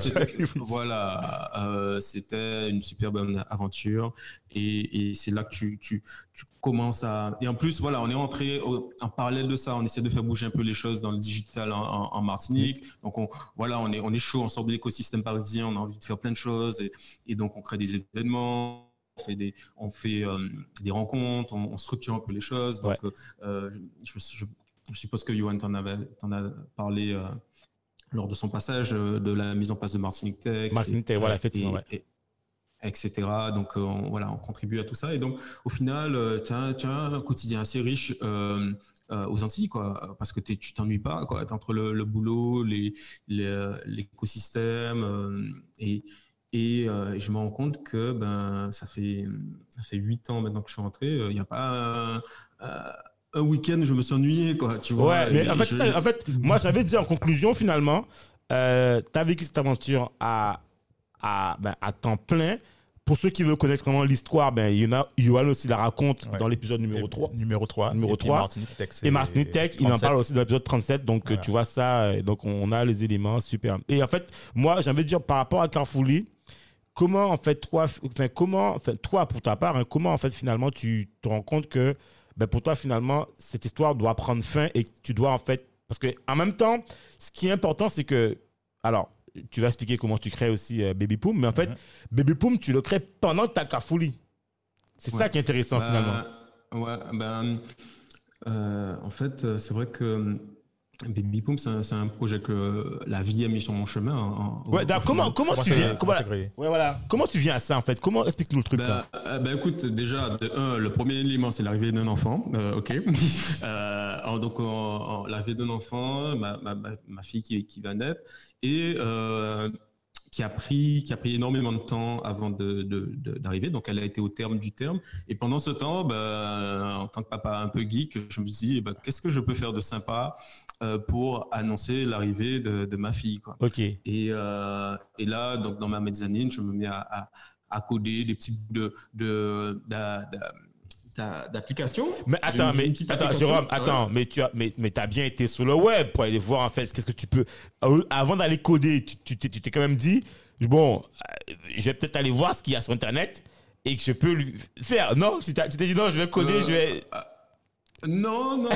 voilà, euh, c'était une super bonne aventure et, et c'est là que tu, tu, tu commences à et en plus voilà on est entré au- en parallèle de ça on essaie de faire bouger un peu les choses dans le digital en, en- en Martinique donc on voilà on est on est chaud on sort de l'écosystème parisien on a envie de faire plein de choses et, et donc on crée des événements fait des on fait euh, des rencontres on, on structure un peu les choses donc euh, je, je- je suppose que Johan t'en a parlé euh, lors de son passage de la mise en place de Martinique Tech. Martinique Tech, voilà, effectivement, ouais. et- etc. Donc, on, voilà, on contribue à tout ça. Et donc, au final, tu as, un quotidien assez riche aux Antilles, quoi, parce que tu t'ennuies pas, quoi. Entre le, le boulot, les- les, euh, euh, et, euh, je me rends compte que ben, ça fait ça fait huit ans maintenant que je suis rentré. Il n'y a pas un, un- week-end, je me suis ennuyé, quoi. Tu vois. Ouais, mais en fait, je- c'est ça. en fait, moi, j'avais dit en conclusion, finalement, euh, tu as vécu cette aventure à, à, ben, à temps plein pour ceux qui veulent connaître vraiment l'histoire, ben, il y en a, Johan aussi la raconte Ouais. dans l'épisode Et- numéro 3. Numéro 3. Numéro Et puis 3. Martinique Tech, c'est Et Martinique Tech, il en 37. parle aussi dans l'épisode 37. Donc, euh, Voilà. tu vois ça. euh, Donc, on a les éléments super. Et en fait, moi, de dire par rapport à Carrefourly, comment, en fait, toi, enfin, comment, enfin, toi, pour ta part, hein, comment, en fait, finalement, tu te rends compte que, ben, pour toi, finalement, cette histoire doit prendre fin et que tu dois, en fait, parce que, en même temps, ce qui est important, c'est que, alors, tu vas expliquer comment tu crées aussi euh, Baby Poom, mais en fait. Baby Poom, tu le crées pendant ta Carrefourly. C'est ça qui est intéressant, Bah, finalement. Ouais, ben, euh, en fait, euh, c'est vrai que Baby Boom, c'est un, projet que la vie a mis sur mon chemin. en- Ouais, au comment, comment Comment tu viens comment ouais, voilà. comment tu viens à ça en fait? Comment explique-nous le truc là Ben, euh, ben, écoute, déjà, de un, le premier élément, c'est l'arrivée d'un enfant. Euh, ok. Euh, donc, l'arrivée d'un enfant, ma, ma, ma, ma fille qui, qui va naître, et euh, qui, a pris, qui a pris énormément de temps avant de- de- de- d'arriver. donc, elle a été au terme du terme. Et pendant ce temps, ben, en tant que papa un peu geek, je me suis dit, qu'est-ce que je peux faire de sympa euh, pour annoncer l'arrivée de, de ma fille quoi. Ok. Et, euh, et là, donc dans ma mezzanine, je me mets à, à, à coder des petits bouts de, de, d'a- d'a- d'a- d'applications. Mais attends, Une- mais une attends, application. Jérôme, Ouais. attends, mais tu as, mais, mais as bien été sur le web pour aller voir en fait qu'est-ce que tu peux. Euh, Avant d'aller coder, tu t'es quand même dit bon, je vais peut-être aller voir ce qu'il y a sur internet et que je peux lui faire. Non, tu t'es dit non, je vais coder, Euh, je vais. Non, non.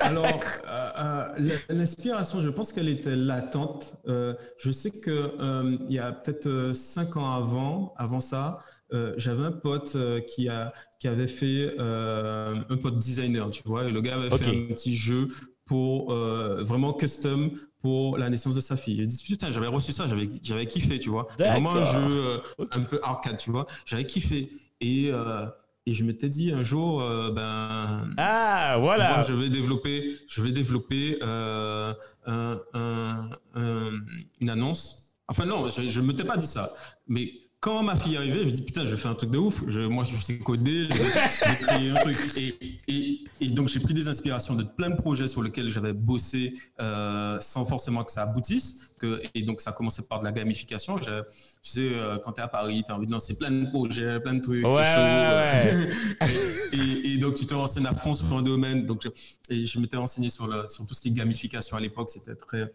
alors, euh, euh, l'inspiration, je pense qu'elle était latente. Euh, je sais que il y a peut-être cinq ans avant, avant ça, j'avais un pote qui a qui avait fait un pote designer, tu vois. Et le gars avait fait un petit jeu pour vraiment custom pour la naissance de sa fille. Il dit putain, j'avais reçu ça, j'avais j'avais kiffé, tu vois. Vraiment un jeu un peu arcade, tu vois. J'avais kiffé et et je m'étais dit un jour, euh, ben, Ah, voilà. je vais développer, je vais développer euh, un- un- un- une annonce. Enfin non, je, je m'étais pas dit ça. Mais quand ma fille est arrivée, je me dis putain, je vais faire un truc de ouf. Je, moi, je sais coder, je vais, créer un truc. Et, et, et donc j'ai pris des inspirations de plein de projets sur lesquels j'avais bossé euh, sans forcément que ça aboutisse. Que, et donc ça a commencé par de la gamification. Tu sais, euh, quand tu es à Paris, tu as envie de lancer plein de projets, plein de trucs. Ouais, et, et- et donc tu te renseignes à fond sur un domaine. Donc, je- et je m'étais renseigné sur, le, sur tout ce qui est gamification à l'époque. C'était très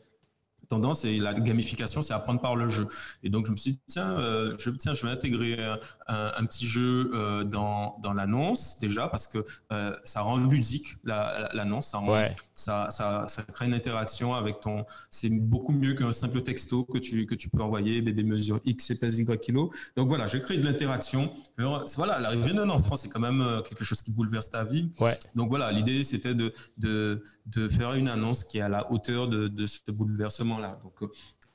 tendance et la gamification c'est apprendre par le jeu et donc je me suis dit tiens euh, je tiens je vais intégrer un, un- petit jeu euh, dans, dans l'annonce déjà parce que euh, ça rend ludique la- la- l'annonce ça Ouais. ça, ça, ça crée une interaction avec ton. C'est beaucoup mieux qu'un simple texto que tu, que tu peux envoyer, bébé mesure X et pèse Y kilo. Donc voilà, je crée de l'interaction. Voilà, l'arrivée d'un enfant, c'est quand même euh, quelque chose qui bouleverse ta vie. Ouais. Donc voilà, l'idée, c'était de, de, de faire une annonce qui est à la hauteur de, de ce bouleversement-là. Donc, euh,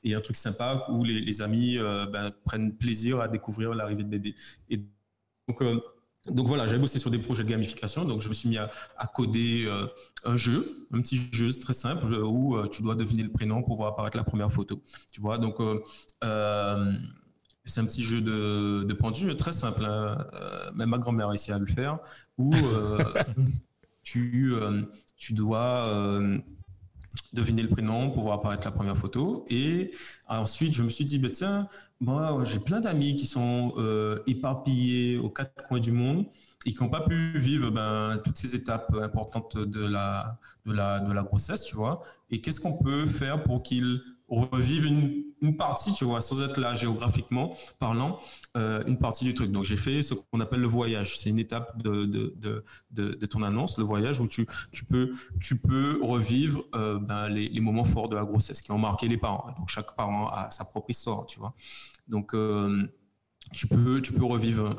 et un truc sympa où les, les amis euh, ben, prennent plaisir à découvrir l'arrivée de bébé. Et donc, euh, donc voilà, j'ai bossé sur des projets de gamification, donc je me suis mis à, à coder euh, un jeu, un petit jeu très simple où euh, tu dois deviner le prénom pour voir apparaître la première photo. Tu vois, donc euh, c'est un petit jeu de, de pendu très simple. hein. Même ma grand-mère a réussi à le faire, où tu, tu dois deviner le prénom pour voir apparaître la première photo. Et ensuite, je me suis dit, bah, tiens, moi, j'ai plein d'amis qui sont euh, éparpillés aux quatre coins du monde et qui n'ont pas pu vivre ben, toutes ces étapes importantes de la, de, la, de la grossesse, tu vois. Et qu'est-ce qu'on peut faire pour qu'ils revivent une, partie, tu vois, sans être là géographiquement parlant, euh, une partie du truc. Donc, j'ai fait ce qu'on appelle le voyage. C'est une étape de, de, de, de, ton annonce, le voyage, où tu, tu, peux, tu peux revivre euh, ben, les, moments forts de la grossesse qui ont marqué les parents. Donc, chaque parent a sa propre histoire, tu vois. Donc, euh, tu peux, tu peux revivre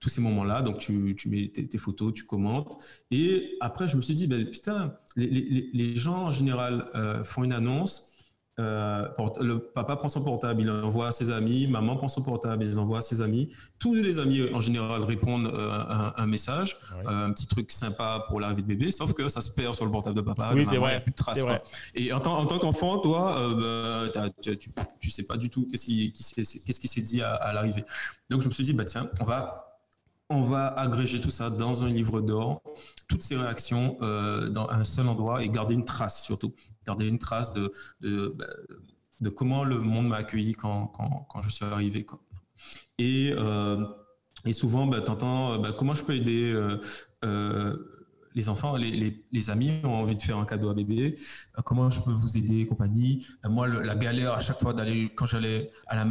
tous ces moments-là. Donc, tu, tu mets tes, photos, tu commentes. Et après, je me suis dit, ben, putain, les, les, les gens en général font une annonce. Euh, le papa prend son portable, il envoie à ses amis, maman prend son portable, il envoie à ses amis. Tous les amis en général répondent euh, à un, un message, euh, un petit truc sympa pour l'arrivée de bébé, sauf que ça se perd sur le portable de papa. Oui, c'est vrai, y a plus de traces. vrai. Et en tant, en tant qu'enfant, toi, euh, bah, tu, tu, tu sais pas du tout qu'est-ce qui, s'est- dit à, à l'arrivée. Donc je me suis dit, bah tiens, on va, on va agréger tout ça dans un livre d'or, toutes ces réactions euh, dans un seul endroit et garder une trace surtout, garder une trace de, de, bah, de comment le monde m'a accueilli quand, quand, quand je suis arrivé. Quoi. Et, euh, et souvent, bah, t'entends, euh, bah, comment je peux aider euh, euh, les enfants, les, les, les amis ont envie de faire un cadeau à bébé. Comment je peux vous aider, compagnie. Moi, le- la galère à chaque fois d'aller quand j'allais à la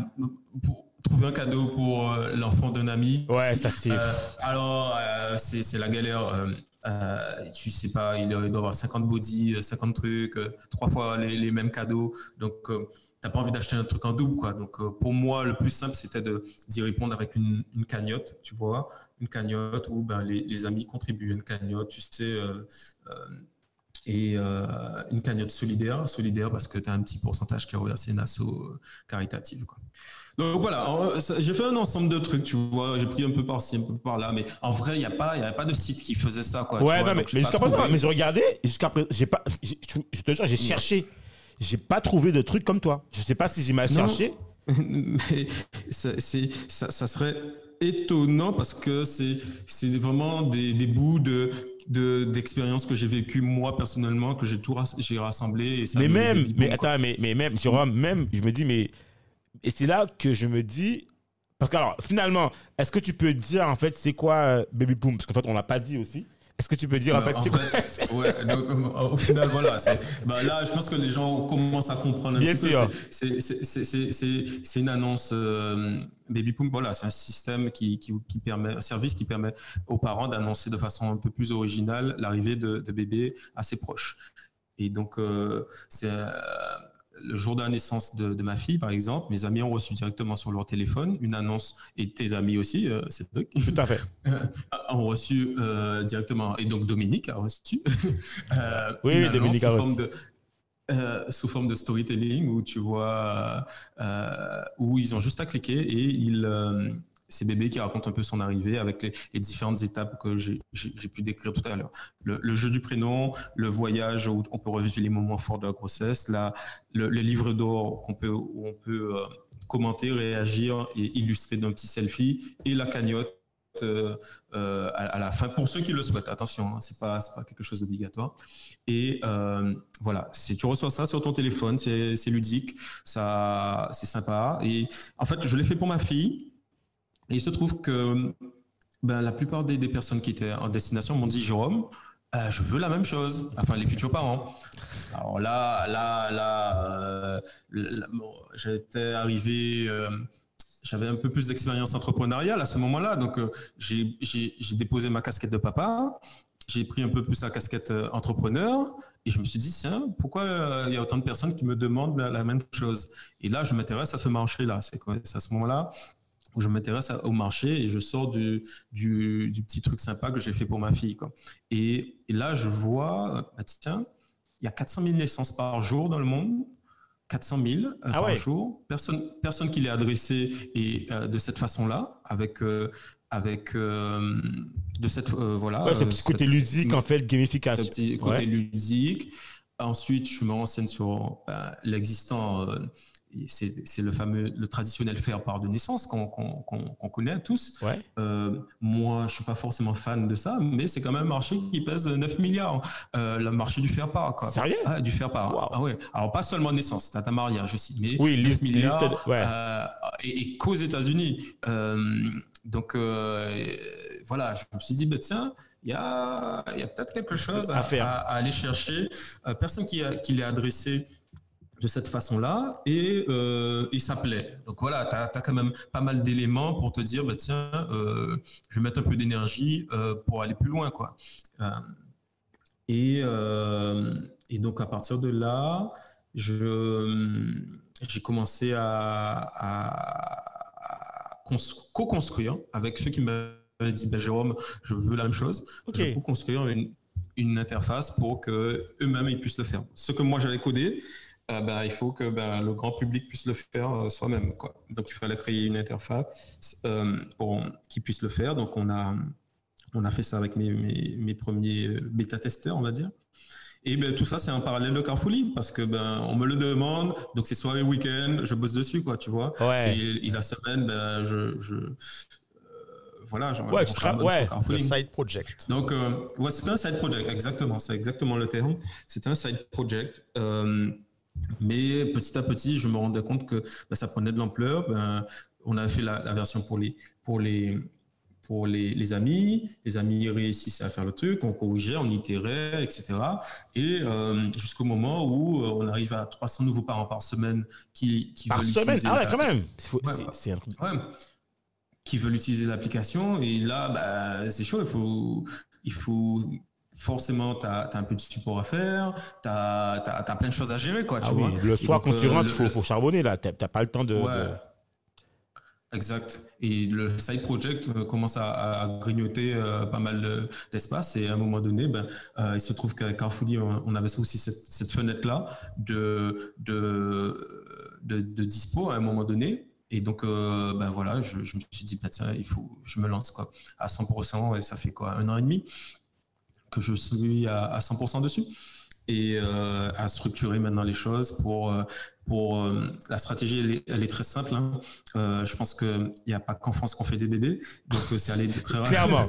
pour trouver un cadeau pour l'enfant d'un ami. Ouais, ça c'est. Euh, alors, euh, c'est c'est la galère. Euh, euh, tu sais pas, il doit avoir 50 body, euh, 50 trucs, euh, trois fois les, mêmes cadeaux. Donc, euh, t'as pas envie d'acheter un truc en double, quoi. Donc, euh, pour moi, le plus simple, c'était d'y répondre avec une, cagnotte, tu vois, une cagnotte où ben, les, amis contribuent une cagnotte, tu sais. euh, euh, et euh, une cagnotte solidaire, solidaire parce que tu as un petit pourcentage qui est reversé une asso euh, caritative. Donc voilà, ça- j'ai fait un ensemble de trucs, tu vois, j'ai pris un peu par-ci, un peu par là, mais en vrai, il n'y a pas, il de site qui faisait ça, quoi. Ouais, vois, non, mais, jusqu'à présent, mais je regardais, jusqu'à présent, j'ai pas, je te jure, j'ai cherché. J'ai pas trouvé de trucs comme toi. Je sais pas si j'ai mal cherché. mais ça, c'est- ça, ça serait étonnant parce que c'est vraiment des, des bouts de de- d'expériences que j'ai vécues moi personnellement que j'ai tout j'ai rassemblé et ça mais même, mais attends, mais, mais même, Jérôme, même, je me dis, mais. Et c'est là que je me dis. Parce que, alors, finalement, est-ce que tu peux dire, en fait, c'est quoi euh, Baby Boom? Parce qu'en fait, on l'a pas dit aussi. Est-ce que tu peux dire, en fait, en c'est quoi fait, ouais, donc, euh, au final, voilà. bah, là, je pense que les gens commencent à comprendre un Bien petit sûr. peu. C'est- une annonce euh, Baby Boom. Voilà, c'est un système qui, qui, qui permet, un service qui permet aux parents d'annoncer de façon un peu plus originale l'arrivée de, de bébés à ses proches. Et donc, euh, c'est le jour de la naissance de, de ma fille, par exemple, mes amis ont reçu directement sur leur téléphone une annonce, et tes amis aussi, euh, c'est Tout à fait. ont reçu euh, directement, et donc Dominique a reçu. euh, Oui, Dominique a reçu. de- euh, sous forme de storytelling où tu vois euh, où ils ont juste à cliquer et ils euh, c'est bébé qui raconte un peu son arrivée avec les, différentes étapes que j'ai pu décrire tout à l'heure. Le, jeu du prénom, le voyage où on peut revivre les moments forts de la grossesse, la, le, livre d'or qu'on peut, où on peut euh, commenter, réagir et illustrer d'un petit selfie et la cagnotte euh, euh, à, la fin pour ceux qui le souhaitent. Attention, hein, c'est pas pas quelque chose d'obligatoire. Et voilà, si tu reçois ça sur ton téléphone, c'est ludique, ça c'est sympa. Et en fait, je l'ai fait pour ma fille. Et il se trouve que ben, la plupart des, personnes qui étaient en destination m'ont dit Jérôme, euh, je veux la même chose. Enfin, les futurs parents. Alors là, là, là, euh, j'étais arrivé. euh, j'avais un peu plus d'expérience entrepreneuriale à ce moment-là, donc j'ai déposé ma casquette de papa, j'ai pris un peu plus la casquette entrepreneur, et je me suis dit, tiens, pourquoi il y a autant de personnes qui me demandent la, la même chose? Et là, je m'intéresse à ce marché-là. C'est à ce moment-là où je m'intéresse au marché et je sors du, du, du petit truc sympa que j'ai fait pour ma fille. Quoi. Et, et là, je vois, bah, tiens, il y a 400 000 naissances par jour dans le monde. 400 000 euh, Ah par ouais. jour. Personne, personne qui l'ait adressé et euh, de cette façon-là, avec, euh, avec euh, de cette voilà. Ouais, ce petit côté cette- ludique, en fait, ce gamification. petit côté Ouais. ludique. Ensuite, je me renseigne sur euh, l'existant. C'est le fameux, le traditionnel faire part de naissance qu'on qu'on- qu'on connaît tous. Ouais. Euh, moi, je suis pas forcément fan de ça, mais c'est quand même un marché qui pèse 9 milliards. Euh, le marché du faire part, quoi. Sérieux? Ah, du faire part. Wow. Ah ouais. Alors pas seulement naissance, t'as ta mariage aussi, mais Oui, 9 liste, milliards, liste de- ouais. euh, et, et qu'aux États-Unis. Donc voilà, je me suis dit, bah, tiens, il y a, peut-être quelque chose à, À faire. à- à aller chercher. Personne qui, qui l'ait adressé de cette façon-là et, euh, et ça plaît. Donc voilà, tu as, quand même pas mal d'éléments pour te dire, bah, tiens, euh, je vais mettre un peu d'énergie euh, pour aller plus loin. Quoi. Euh, et, et donc à partir de là, je, j'ai commencé à, à- à cons- co-construire avec ceux qui m'avaient dit, bah, Jérôme, je veux la même chose. Ok. Je peux construire une, une interface pour que eux-mêmes ils puissent le faire. Ce que moi j'allais coder, euh, ben, il faut que ben, le grand public puisse le faire euh, soi-même. quoi. Donc il fallait créer une interface euh, pour qu'ils puissent le faire. Donc on a, on a fait ça avec mes, mes, mes premiers bêta-testeurs, on va dire. Et ben, tout ça, c'est en parallèle de Carfully parce que ben, on me le demande. Donc c'est soirée, week-end, je bosse dessus, quoi, tu vois. Ouais. Et, et la semaine, ben, je, je euh, voilà, j'en- Ouais, tra- ouais, Le side project. Donc, euh, ouais, c'est un side project, exactement. C'est exactement le terme. C'est un side project. Euh, mais petit à petit, je me rendais compte que ben, ça prenait de l'ampleur. Ben, on a fait la, la version pour les, pour les, pour les, les amis. Les amis réussissaient à faire le truc, on corrigeait, on itérait, etc. Et euh, jusqu'au moment où euh, on arrive à 300 nouveaux parents par semaine qui, qui Par veulent semaine? utiliser Ah ouais, quand même. C'est-. Ouais. Qui veulent utiliser l'application. Et là, bah, c'est chaud. Il faut, il faut forcément, tu as, un peu de support à faire. Tu as, plein de choses à gérer. Quoi, tu Ah oui, le soir, donc, quand tu euh, rentres, il faut, faut charbonner, là. T'as t'as pas le temps de. Ouais. de- Exact. Et le side project euh, commence à, grignoter euh, pas mal de- d'espace. Et à un moment donné, ben, euh, il se trouve qu'à Carrefourly, on, on avait aussi cette, cette fenêtre-là de, de, de, de dispo à un moment donné. Et donc, euh, ben voilà, je, je me suis dit, ben tiens, il faut, je me lance quoi, à 100%. Et ça fait quoi, un an et demi? Que je suis à, à 100% dessus et euh, à structurer maintenant les choses pour euh, pour euh, la stratégie elle est, elle est très simple hein. Euh, je pense que il n'y a pas qu'en France qu'on fait des bébés donc c'est aller très rapide. Clairement.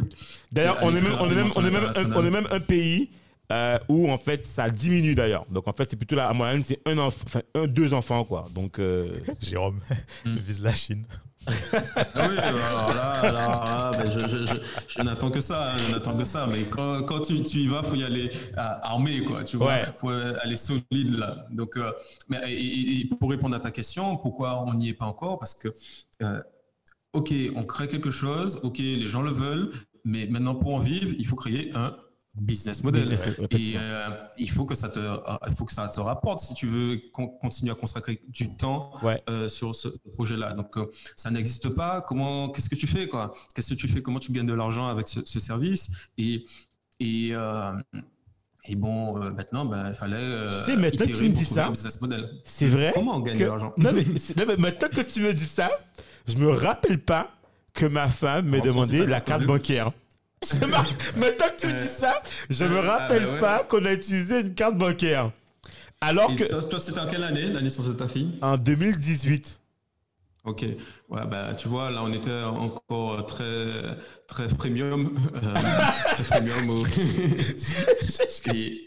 D'ailleurs, on est même, on est même, on est même, un, on est même un pays euh, où en fait ça diminue d'ailleurs. Donc en fait c'est plutôt la moyenne, c'est un enfant, enfin un, deux enfants quoi. Donc euh, Jérôme Hmm. vise la Chine. Ah oui, alors là, alors là, ben, je, je, je, je n'attends que ça, hein, je n'attends que ça. Mais quand, quand tu, tu y vas, faut y aller euh, armé, quoi. Tu vois, Ouais. faut aller solide là. Donc, euh, mais et- et- et pour répondre à ta question, pourquoi on n'y est pas encore? Parce que, euh, ok, on crée quelque chose, ok, les gens le veulent, mais maintenant pour en vivre, il faut créer un business model. Business model, et euh, il faut que ça te, euh, il faut que ça te rapporte si tu veux con- continuer à consacrer du temps ouais. euh, sur ce projet-là. Donc, euh, ça n'existe pas. Comment, qu'est-ce que tu fais, quoi? Qu'est-ce que tu fais? Comment tu gagnes de l'argent avec ce, ce service? Et et euh, et bon, euh, maintenant, ben, il fallait. euh, Tu sais, maintenant que tu me dis ça. C'est vrai. Comment on gagne que- de l'argent? Non, non, mais maintenant que tu me dis ça, je me rappelle pas que ma femme m'ait demandé la carte bancaire. Maintenant que tu me dis ça, je me rappelle ah, ouais. pas qu'on a utilisé une carte bancaire. Alors Et que ça, toi, c'était en quelle année, la naissance de ta fille? En 2018. Ok, ouais, bah, tu vois, là, on était encore très, très premium. euh, très premium. au- Et-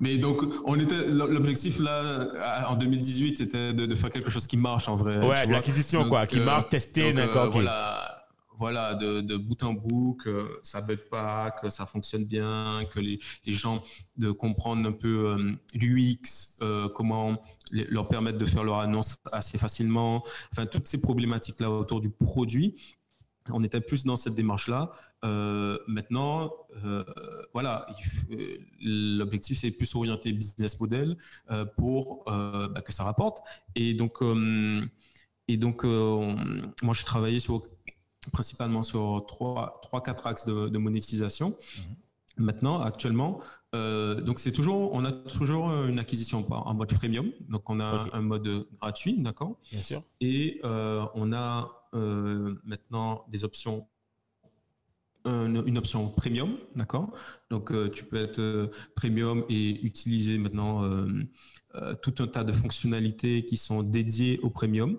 mais donc, on était, l'objectif là, en 2018, c'était de, de faire quelque chose qui marche en vrai. Ouais, l'acquisition, quoi, qui euh, marche, tester, donc, euh. Voilà, voilà de, de bout en bout, que ça bug pas, que ça fonctionne bien, que les, gens de comprendre un peu euh, l'UX, euh, comment leur permettre de faire leur annonce assez facilement, enfin toutes ces problématiques là autour du produit. On était plus dans cette démarche-là. Euh, maintenant, voilà, l'objectif c'est plus orienter business model pour bah, que ça rapporte. Et donc, et donc, on- moi, j'ai travaillé sur, principalement sur trois, trois, quatre axes de, de monétisation. Maintenant, actuellement, euh, donc c'est toujours, on a toujours une acquisition par- en mode freemium. Donc, on a un mode gratuit, d'accord? Bien sûr. Et euh, on a euh, maintenant des options, un- une option premium, d'accord? Donc tu peux être premium et utiliser maintenant tout un tas de fonctionnalités qui sont dédiées au premium.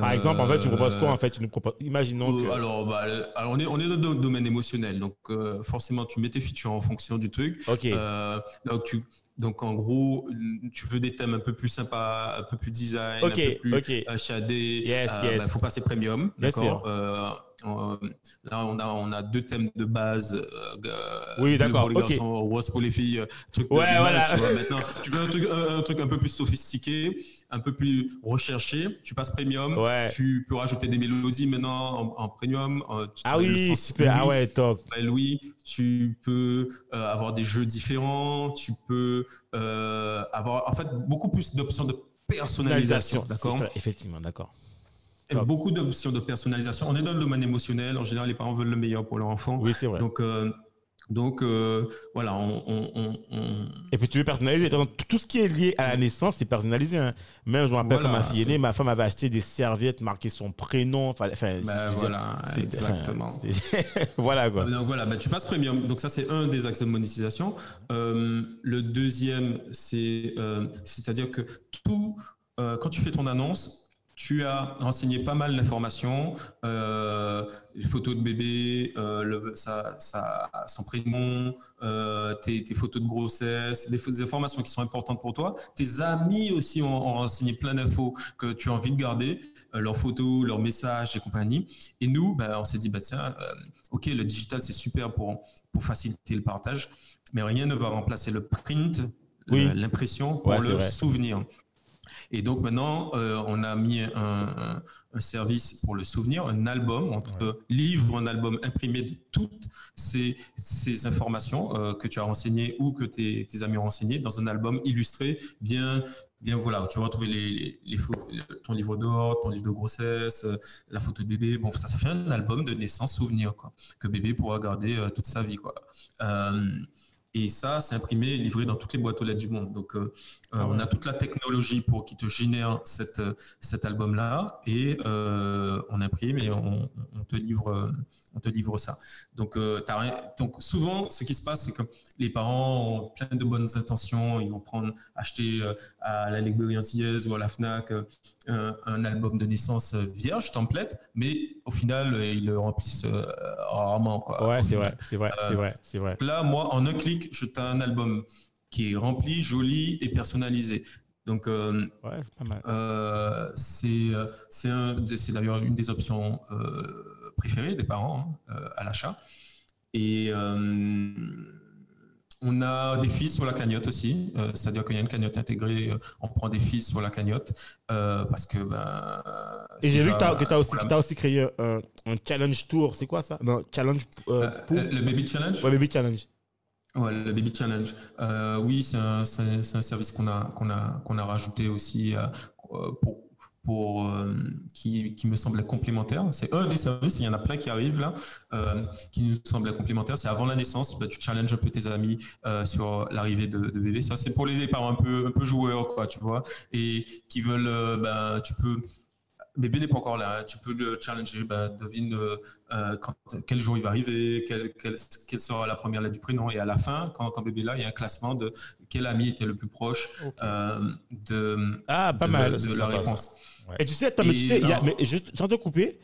Par exemple, en fait, tu proposes quoi en fait? Tu nous proposes. Imaginons euh, que. alors, bah, alors, on est, on est dans le domaine émotionnel, donc euh, forcément tu mets tes features en fonction du truc. Ok. Euh, donc, tu, donc en gros, tu veux des thèmes un peu plus sympas, un peu plus design, ok. un peu plus Ok. HAD, Yes, yes. bah, faut passer premium, d'accord? Là, on a on a deux thèmes de base. Oui, d'accord, Pour les garçons, rose pour les filles, truc de Ouais, base, voilà. tu vois. Maintenant, tu veux un truc un truc un peu plus sophistiqué, un peu plus recherché. Tu passes premium. Ouais. Tu peux rajouter des mélodies maintenant en, en premium. euh, Ah oui, super. Ah ouais, top. Louis. Tu peux euh, avoir des jeux différents. Tu peux euh, avoir en fait beaucoup plus d'options de personnalisation. D'accord? Effectivement, d'accord. Beaucoup d'options de personnalisation. On est dans le domaine émotionnel. En général, les parents veulent le meilleur pour leur enfant. Oui, c'est vrai. Donc, euh, donc euh, voilà, on, on- on- on- Et puis tu veux personnaliser. Tout ce qui est lié à la naissance, c'est personnalisé. hein. Même, je me rappelle Voilà, quand ma fille est née, ma femme avait acheté des serviettes marquées son prénom. Enfin, Ben dire, voilà, exactement. voilà quoi. Donc voilà, bah, tu passes premium. Donc ça, c'est un des axes de monétisation. Euh, le deuxième, c'est, euh, c'est-à-dire que tout, quand tu fais ton annonce, tu as renseigné pas mal d'informations, euh, les photos de bébé, euh, le, sa, sa- son prénom, euh, tes, tes photos de grossesse, des, des informations qui sont importantes pour toi. Tes amis aussi ont, ont renseigné plein d'infos que tu as envie de garder, euh, leurs photos, leurs messages et compagnie. Et nous, ben, on s'est dit, bah, tiens, ok, le digital c'est super pour, pour faciliter le partage, mais rien ne va remplacer le print, Oui. l'impression pour Ouais, le souvenir. Et donc maintenant, euh, on a mis un, un- un service pour le souvenir, un album. On te livre un album imprimé de toutes ces, ces informations euh, que tu as renseignées ou que tes, tes amis ont renseignées dans un album illustré, bien, bien voilà. Tu vas retrouver les, les, les photos- le- ton livre d'or, ton livre de grossesse, euh, la photo de bébé. Bon, ça, ça fait un album de naissance souvenir quoi, que bébé pourra garder euh, toute sa vie. Quoi. Euh, et ça, c'est imprimé et livré dans toutes les boîtes aux lettres du monde. Donc, euh, euh, on a toute la technologie pour qui te génère cette, euh, cet album-là et euh, on imprime et on, on te livre, on te livre ça. Donc, euh, donc, souvent, ce qui se passe, c'est que les parents ont plein de bonnes intentions. Ils vont prendre, acheter euh, à la librairie antillaise ou à la Fnac euh, un, un album de naissance vierge, template, mais au final, ils le remplissent rarement. Quoi, Ouais, c'est vrai, c'est vrai, c'est vrai, c'est vrai. Là, moi, en un clic, je t'ai un album qui est rempli, joli et personnalisé. Donc, euh, Ouais, c'est euh, d'ailleurs une des options euh, préférées des parents hein, euh, à l'achat. Et euh, on a des fils sur la cagnotte aussi, euh, c'est-à-dire qu'il y a une cagnotte intégrée, euh, on prend des fils sur la cagnotte euh, parce que ben. Et j'ai vu que tu as, aussi, voilà. que t'as aussi créé un, un challenge tour. C'est quoi ça? Non, challenge pour. le baby challenge? Ouais, baby challenge. Ouais, le Baby Challenge. Oui, c'est un, un- service qu'on a, qu'on a, qu'on a rajouté aussi pour, pour, euh, qui, qui me semblait complémentaire. C'est un des services, il y en a plein qui arrivent là, euh, qui nous semblait complémentaire. C'est avant la naissance, bah, tu challenges un peu tes amis euh, sur l'arrivée de, de bébé. Ça, c'est pour les parents un peu, un peu joueurs, quoi, tu vois, et qui veulent, ben, tu peux. Bébé n'est pas encore là, tu peux le challenger, ben, devine euh, quand, quel jour il va arriver, quelle, quelle, quelle sera la première lettre du prénom, et à la fin, quand, quand bébé est là, il y a un classement de quel ami était le plus proche euh, de, Ah, pas de, mal. de la ça. Et tu sais, attends, mais tu sais, il y a, non. mais juste, sans te couper,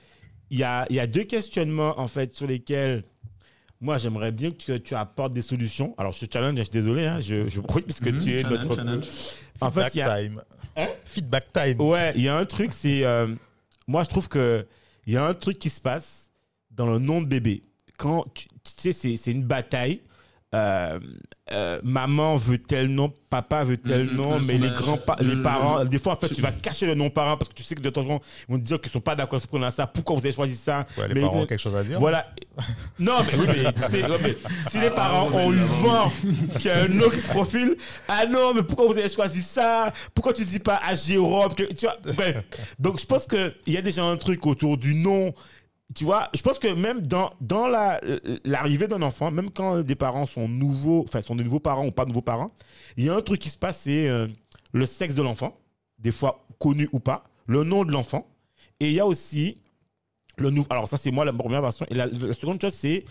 il y a, il y a deux questionnements, en fait, sur lesquels moi, j'aimerais bien que tu, tu apportes des solutions. Alors, je te challenge, je suis désolé, hein, je, je parce que Mhm, tu es challenge, notre. challenge. En fait, Feedback a, time. Hein? Feedback time. Ouais, il y a un truc, c'est. euh, moi, je trouve que il y a un truc qui se passe dans le nom de bébé. Quand tu, tu sais, c'est, c'est une bataille. Euh, euh, maman veut tel nom, papa veut tel Mhm, nom, mais les grands pa- les parents, des fois en fait tu vas cacher le nom parent parce que tu sais que de temps en temps ils vont te dire qu'ils sont pas d'accord sur prenant ça. Pourquoi vous avez choisi ça? Ouais, les Mais- parents ont quelque chose à dire. Voilà. Non, mais oui, mais, tu sais, ouais, mais si les parents ont eu vent qu'il y a un nom qui se profile, ah non, mais pourquoi vous avez choisi ça? Pourquoi tu dis pas à Jérôme que- Tu vois, bref. Donc, je pense qu'il y a déjà un truc autour du nom. Tu vois, je pense que même dans, dans la- l'arrivée d'un enfant, même quand des parents sont nouveaux, enfin, sont de nouveaux parents ou pas nouveaux parents, il y a un truc qui se passe, c'est euh, le sexe de l'enfant, des fois connu ou pas, le nom de l'enfant, et il y a aussi le nouveau. Alors, ça, c'est moi la première version. Et la, la seconde chose, c'est.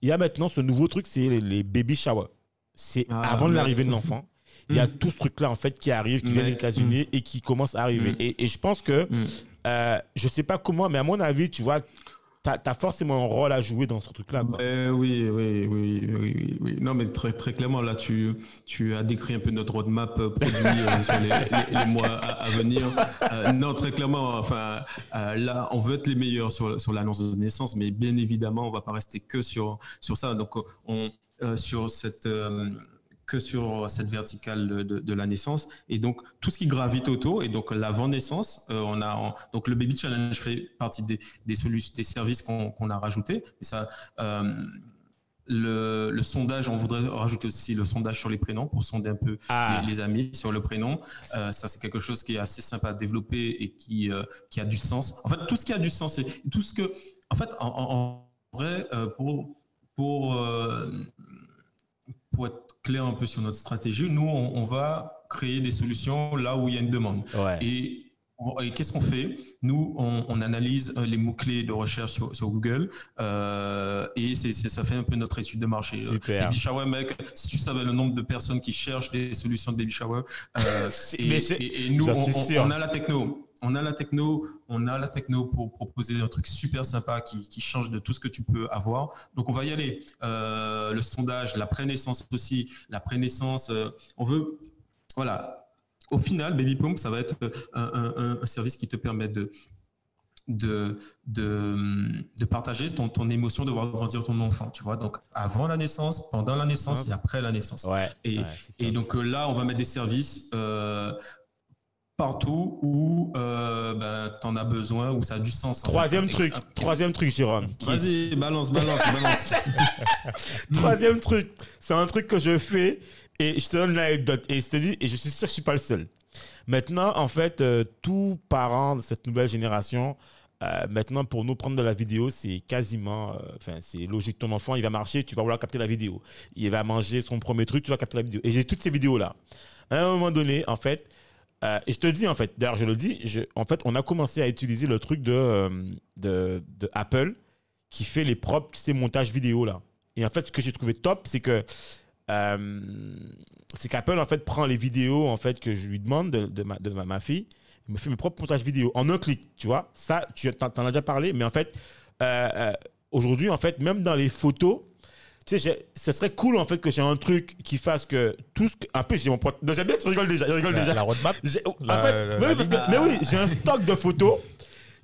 Il y a maintenant ce nouveau truc, c'est les, les baby showers. C'est Ah, avant l'arrivée de l'enfant. Il y a Mm. tout ce truc-là, en fait, qui arrive, qui vient des États-Unis et qui commence à arriver. Mm. Et, et je pense que, Mm. Euh, je sais pas comment, mais à mon avis, tu vois, tu as, forcément un rôle à jouer dans ce truc-là. Euh, oui, oui, oui, oui, oui, oui. Non, mais très, très clairement, là, tu, tu as décrit un peu notre roadmap euh, produit euh, sur les, les- les mois à, à venir. Euh, non, très clairement, enfin, là, on veut être les meilleurs sur, sur l'annonce de naissance, mais bien évidemment, on va pas rester que sur, sur ça. Donc, on, sur cette, que sur cette verticale de, la naissance et donc tout ce qui gravite autour et donc l'avant-naissance euh, on a en- donc le baby challenge fait partie des des solutions des services qu'on a rajoutés et ça euh, le, le sondage, on voudrait rajouter aussi le sondage sur les prénoms pour sonder un peu Ah. les, les amis sur le prénom. Euh, ça, c'est quelque chose qui est assez sympa à développer et qui, euh, qui a du sens. En fait, tout ce qui a du sens, c'est tout ce que, en fait, en, vrai, euh, pour, pour, pour être clair un peu sur notre stratégie, nous, on, on va créer des solutions là où il y a une demande. Ouais. Et, et qu'est-ce qu'on fait? Nous, on, on analyse euh, les mots-clés de recherche sur, sur Google euh, et c'est, ça fait un peu notre étude de marché. Euh, Super. Baby shower, mec, si tu savais le nombre de personnes qui cherchent des solutions de baby shower, euh, et, et- et nous, on a la techno. On a la techno, on a la techno pour proposer un truc super sympa qui, qui change de tout ce que tu peux avoir. Donc on va y aller. Euh, le sondage, la prénaissance aussi, la prénaissance. euh, on veut, voilà. Au final, Baby Pump, ça va être un, un- un service qui te permet de de, de, de partager ton, ton émotion de voir grandir ton enfant, tu vois. Donc, avant la naissance, pendant la naissance et après la naissance. Ouais. Et, ouais, donc là, on va mettre des services euh, partout où euh, ben, tu en as besoin, où ça a du sens. en Troisième fait. truc, Et- troisième truc, Jérôme. Vas-y, balance, balance, balance. Troisième truc, c'est un truc que je fais et je te donne l'anecdote et je te dis, et je suis sûr que je suis pas le seul. Maintenant, en fait, euh, tout parent de cette nouvelle génération, euh, maintenant pour nous prendre de la vidéo, c'est quasiment, euh, enfin, c'est logique. Ton enfant, il va marcher, tu vas vouloir capter la vidéo. Il va manger son premier truc, tu vas capter la vidéo. Et j'ai toutes ces vidéos là. À un moment donné, en fait, euh, et je te dis en fait, d'ailleurs je le dis, en fait, on a commencé à utiliser le truc de, euh, de, de Apple qui fait les propres, tu sais, montages vidéo là. Et en fait, ce que j'ai trouvé top, c'est que euh, c'est qu'Apple en fait prend les vidéos en fait que je lui demande de, ma, de ma, fille, il me fait mes propres montages vidéo en un clic, tu vois. Ça, tu t'en, as déjà parlé, mais en fait, euh, aujourd'hui en fait, même dans les photos. Tu sais, ce serait cool en fait que j'ai un truc qui fasse que tout ce que. En plus, j'ai mon pote. J'aime bien, tu rigoles déjà. Je rigole La, déjà. la roadmap J'ai- en La- fait, la- mais la oui, parce que- mais oui, j'ai un stock de photos.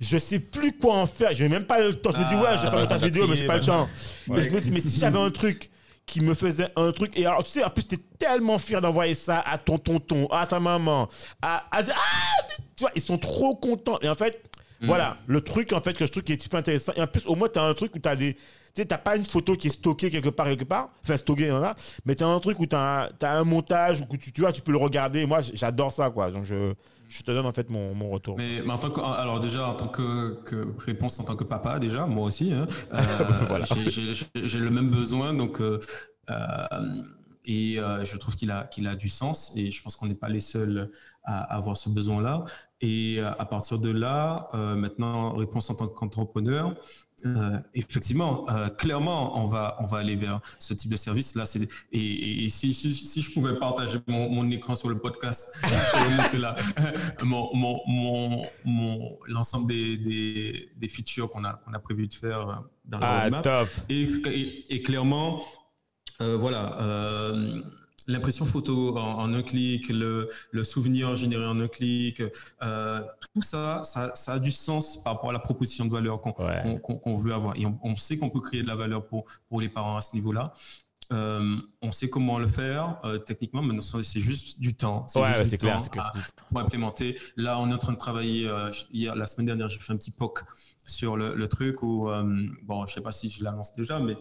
Je sais plus quoi en faire. Je n'ai même pas le temps. Je me dis, Ah, ouais, je vais faire montage t'as vidéo, mais j'ai pas le temps. Mais je me dis, mais si j'avais un truc qui me faisait un truc. Et alors, tu sais, en plus, t'es tellement fier d'envoyer ça à ton tonton, à ta maman, à, à dire, ah, mais tu vois, ils sont trop contents. Et en fait, voilà, le truc, en fait, que je trouve qui est super intéressant. Et en plus, au moins, tu as un truc où tu as des. Tu sais, t'as pas une photo qui est stockée quelque part, quelque part. Enfin, stockée, a. Mais tu as un truc où tu as, un montage, où tu, tu vois, tu peux le regarder. Et moi, j'adore ça, quoi. Donc, je, je te donne, en fait, mon, mon retour. Mais, mais en tant que, alors déjà en tant que, que réponse en tant que papa déjà, moi aussi, hein, euh, Voilà. j'ai- le même besoin donc euh, euh, et euh, je trouve qu'il a qu'il a du sens et je pense qu'on n'est pas les seuls à avoir ce besoin-là. Et euh, à partir de là, euh, maintenant réponse en tant qu'entrepreneur. Euh, effectivement, euh, clairement, on va on va aller vers ce type de service là. C'est et, et- et si, si si je pouvais partager mon, mon écran sur le podcast, mon, mon, mon, l'ensemble des, des, des features qu'on a, qu'on a prévu de faire euh, dans la Ah, roadmap. top. Et, clairement, euh, voilà, l'impression photo en, en un clic, le, le souvenir généré en un clic, euh, tout ça, ça, ça a du sens par rapport à la proposition de valeur qu'on Ouais. veut avoir. Et on, on sait qu'on peut créer de la valeur pour, pour les parents à ce niveau-là. Euh, on sait comment le faire euh, techniquement, mais c'est juste du temps. Ouais, juste ouais, c'est clair, c'est clair. pour implémenter. Là, on est en train de travailler. euh, hier, la semaine dernière, j'ai fait un petit POC sur le, le truc où, bon, je sais pas si je l'annonce déjà, mais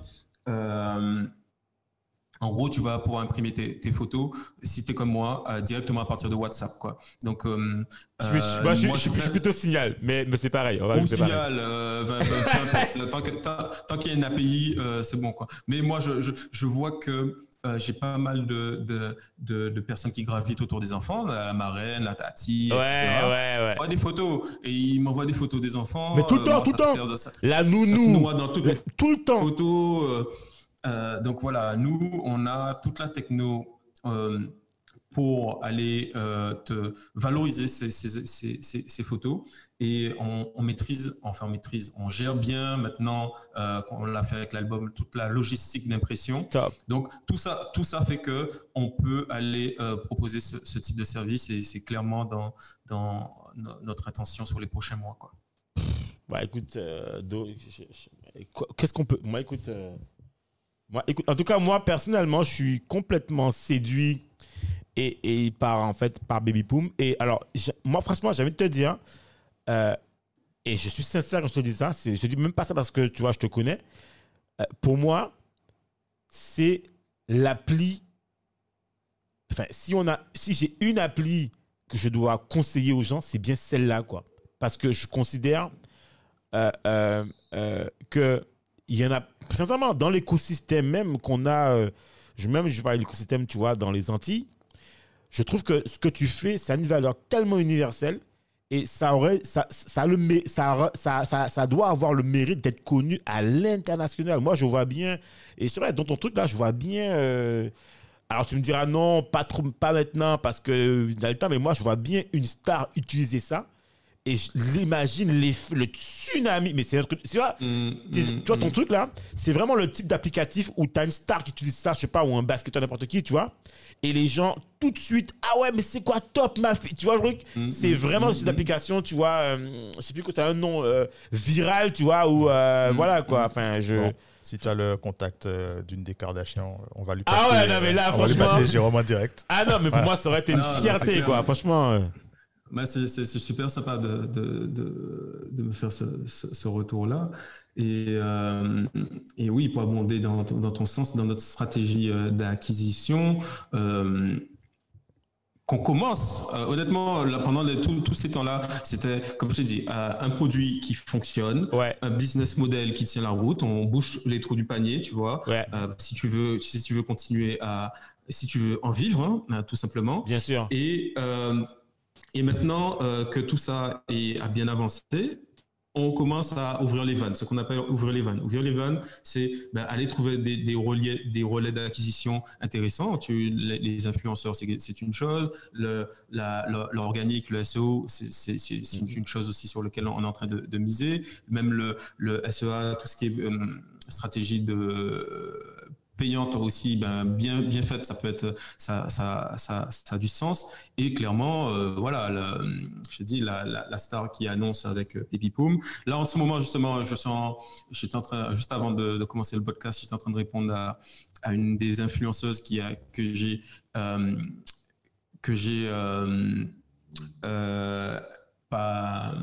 en gros, tu vas pouvoir imprimer tes, tes photos, si tu es comme moi, euh, directement à partir de WhatsApp. Quoi. Donc, euh, Je, suis- euh, moi, je, suis- moi, je suis- je je suis fais- plutôt signal, mais, mais c'est pareil. On va ou c'est pareil. signal, tant qu'il y a une API, c'est bon. Quoi. Mais moi, je, vois que j'ai pas mal de, de, de, de personnes qui gravitent autour des enfants, la marraine, la tati, Ouais, etc. ouais, des photos et il m'envoie des photos des enfants. Mais tout le temps, tout le temps. La nounou. noie dans toutes les Tout le temps. photos. Euh, donc voilà, nous, on a toute la techno euh, pour aller euh, te valoriser ces, ces, ces, ces- ces photos et on, on maîtrise, enfin on maîtrise, on gère bien maintenant, on l'a fait avec l'album, toute la logistique d'impression. Donc tout ça, tout ça fait que on peut aller proposer ce, ce type de service et c'est clairement dans, dans no- notre intention sur les prochains mois. Quoi. Bah écoute, qu'est-ce qu'on peut. Moi, écoute, moi. En tout cas, moi, personnellement, je suis complètement séduit et, et par, en fait, par Baby Poom. Et alors, moi, franchement, j'ai envie de te dire, euh, et je suis sincère quand je te dis ça, je te dis même pas ça parce que, tu vois, je te connais. Euh, pour moi, c'est l'appli. Enfin, si, si j'ai une appli que je dois conseiller aux gens, c'est bien celle-là, quoi. Parce que je considère euh, que il y en a sincèrement dans l'écosystème même qu'on a euh, je même je parle de l'écosystème tu vois dans les Antilles je trouve que ce que tu fais ça a une valeur tellement universelle et ça aurait ça ça le ça, ça, ça doit avoir le mérite d'être connu à l'international. Moi je vois bien et c'est vrai dans ton truc là je vois bien euh, alors tu me diras non pas trop pas maintenant parce que dans le temps mais moi je vois bien une star utiliser ça et je l'imagine le tsunami. Mais c'est un truc. Tu vois, Mm, mm, tu vois, ton mm. truc là, c'est vraiment le type d'applicatif où t'as une star qui utilise ça, je sais pas, ou un basketteur, n'importe qui, tu vois. Et les gens, tout de suite, ah ouais, mais c'est quoi top, ma fille? Tu vois le truc Mm, C'est vraiment ce type d'application, tu vois, euh, je sais plus quoi, t'as un nom euh, viral, tu vois, ou euh, voilà quoi. Enfin, je. Bon, si tu as le contact euh, d'une des Kardashians, on va lui Ah passer, ouais, non, mais là, on va lui franchement- passer Jérôme en direct. Ah non, mais pour moi, ça aurait été une Non, non, c'est fierté, clair. quoi. Franchement. Bah, c'est super sympa de, de, de, de me faire ce, ce, ce retour-là. Et, euh, et oui, pour abonder dans, ton- dans ton sens, dans notre stratégie euh, d'acquisition, euh, qu'on commence, euh, honnêtement, là, pendant les- tout- tous ces temps-là, c'était, comme je t'ai dit, euh, un produit qui fonctionne, Ouais, un business model qui tient la route, on bouche les trous du panier, tu vois. ouais, Euh, si, tu veux, si tu veux continuer à, si tu veux en vivre, hein, tout simplement. bien sûr. Et, et maintenant euh, que tout ça a bien avancé, on commence à ouvrir les vannes, ce qu'on appelle ouvrir les vannes. Ouvrir les vannes, c'est ben, aller trouver des, relais, des relais d'acquisition intéressants. Les, influenceurs, c'est une chose. L'organique, le, SEO, c'est une chose aussi sur laquelle on est en train de, miser. Même le, SEA, tout ce qui est euh, stratégie de payante aussi, ben, bien, bien faite, ça peut être, ça, ça, ça, ça a du sens. Et clairement, euh, voilà, je dis, la, star qui annonce avec euh, Poom. Là, en ce moment, justement, je en, j'étais en train, juste avant de, commencer le podcast, j'étais en train de répondre à, à une des influenceuses qui a, que j'ai, euh, que j'ai, euh, pas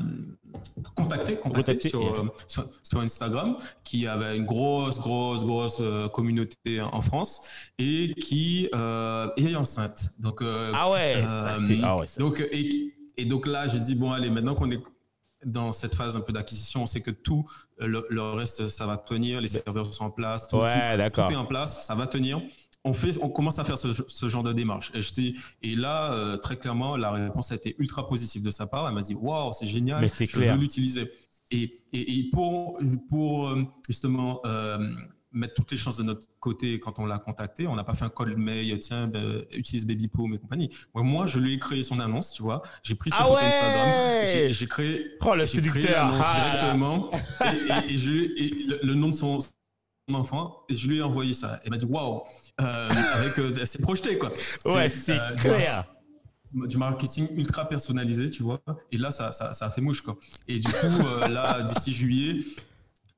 contacté, contacté, Contacté, sur, yes. euh, sur, sur Instagram, qui avait une grosse, grosse, grosse euh, communauté en France et qui euh, est enceinte. Donc, euh, Ah ouais, euh. Ah ouais, ça, donc, et, et donc là, je dis, bon, allez, maintenant qu'on est dans cette phase un peu d'acquisition, on sait que tout le, le reste, ça va tenir, les serveurs sont en place, tout, Ouais, tout- tout est en place, ça va tenir. On, fait, on commence à faire ce, ce genre de démarche. Et, je dis, et là, euh, très clairement, la réponse a été ultra positive de sa part. Elle m'a dit, waouh, c'est génial, Mais c'est je clair. veux l'utiliser. Et, et, et pour, pour euh, justement euh, mettre toutes les chances de notre côté quand on l'a contacté, on n'a pas fait un cold mail, tiens, ben, utilise Baby Poom et compagnie. Moi, moi, je lui ai créé son annonce, tu vois. J'ai pris ses Ah photos ouais Instagram, j'ai- j'ai créé, Oh, le j'ai créé l'annonce Ah. directement et, et- et je lui ai- et le, le nom de son enfant et je lui ai envoyé ça. Elle m'a dit waouh, euh, avec, euh, elle s'est projetée quoi. Ouais, c'est euh, clair. du marketing ultra personnalisé, tu vois. Et là, ça, ça, ça a fait mouche, quoi. Et du coup, euh, là, d'ici juillet,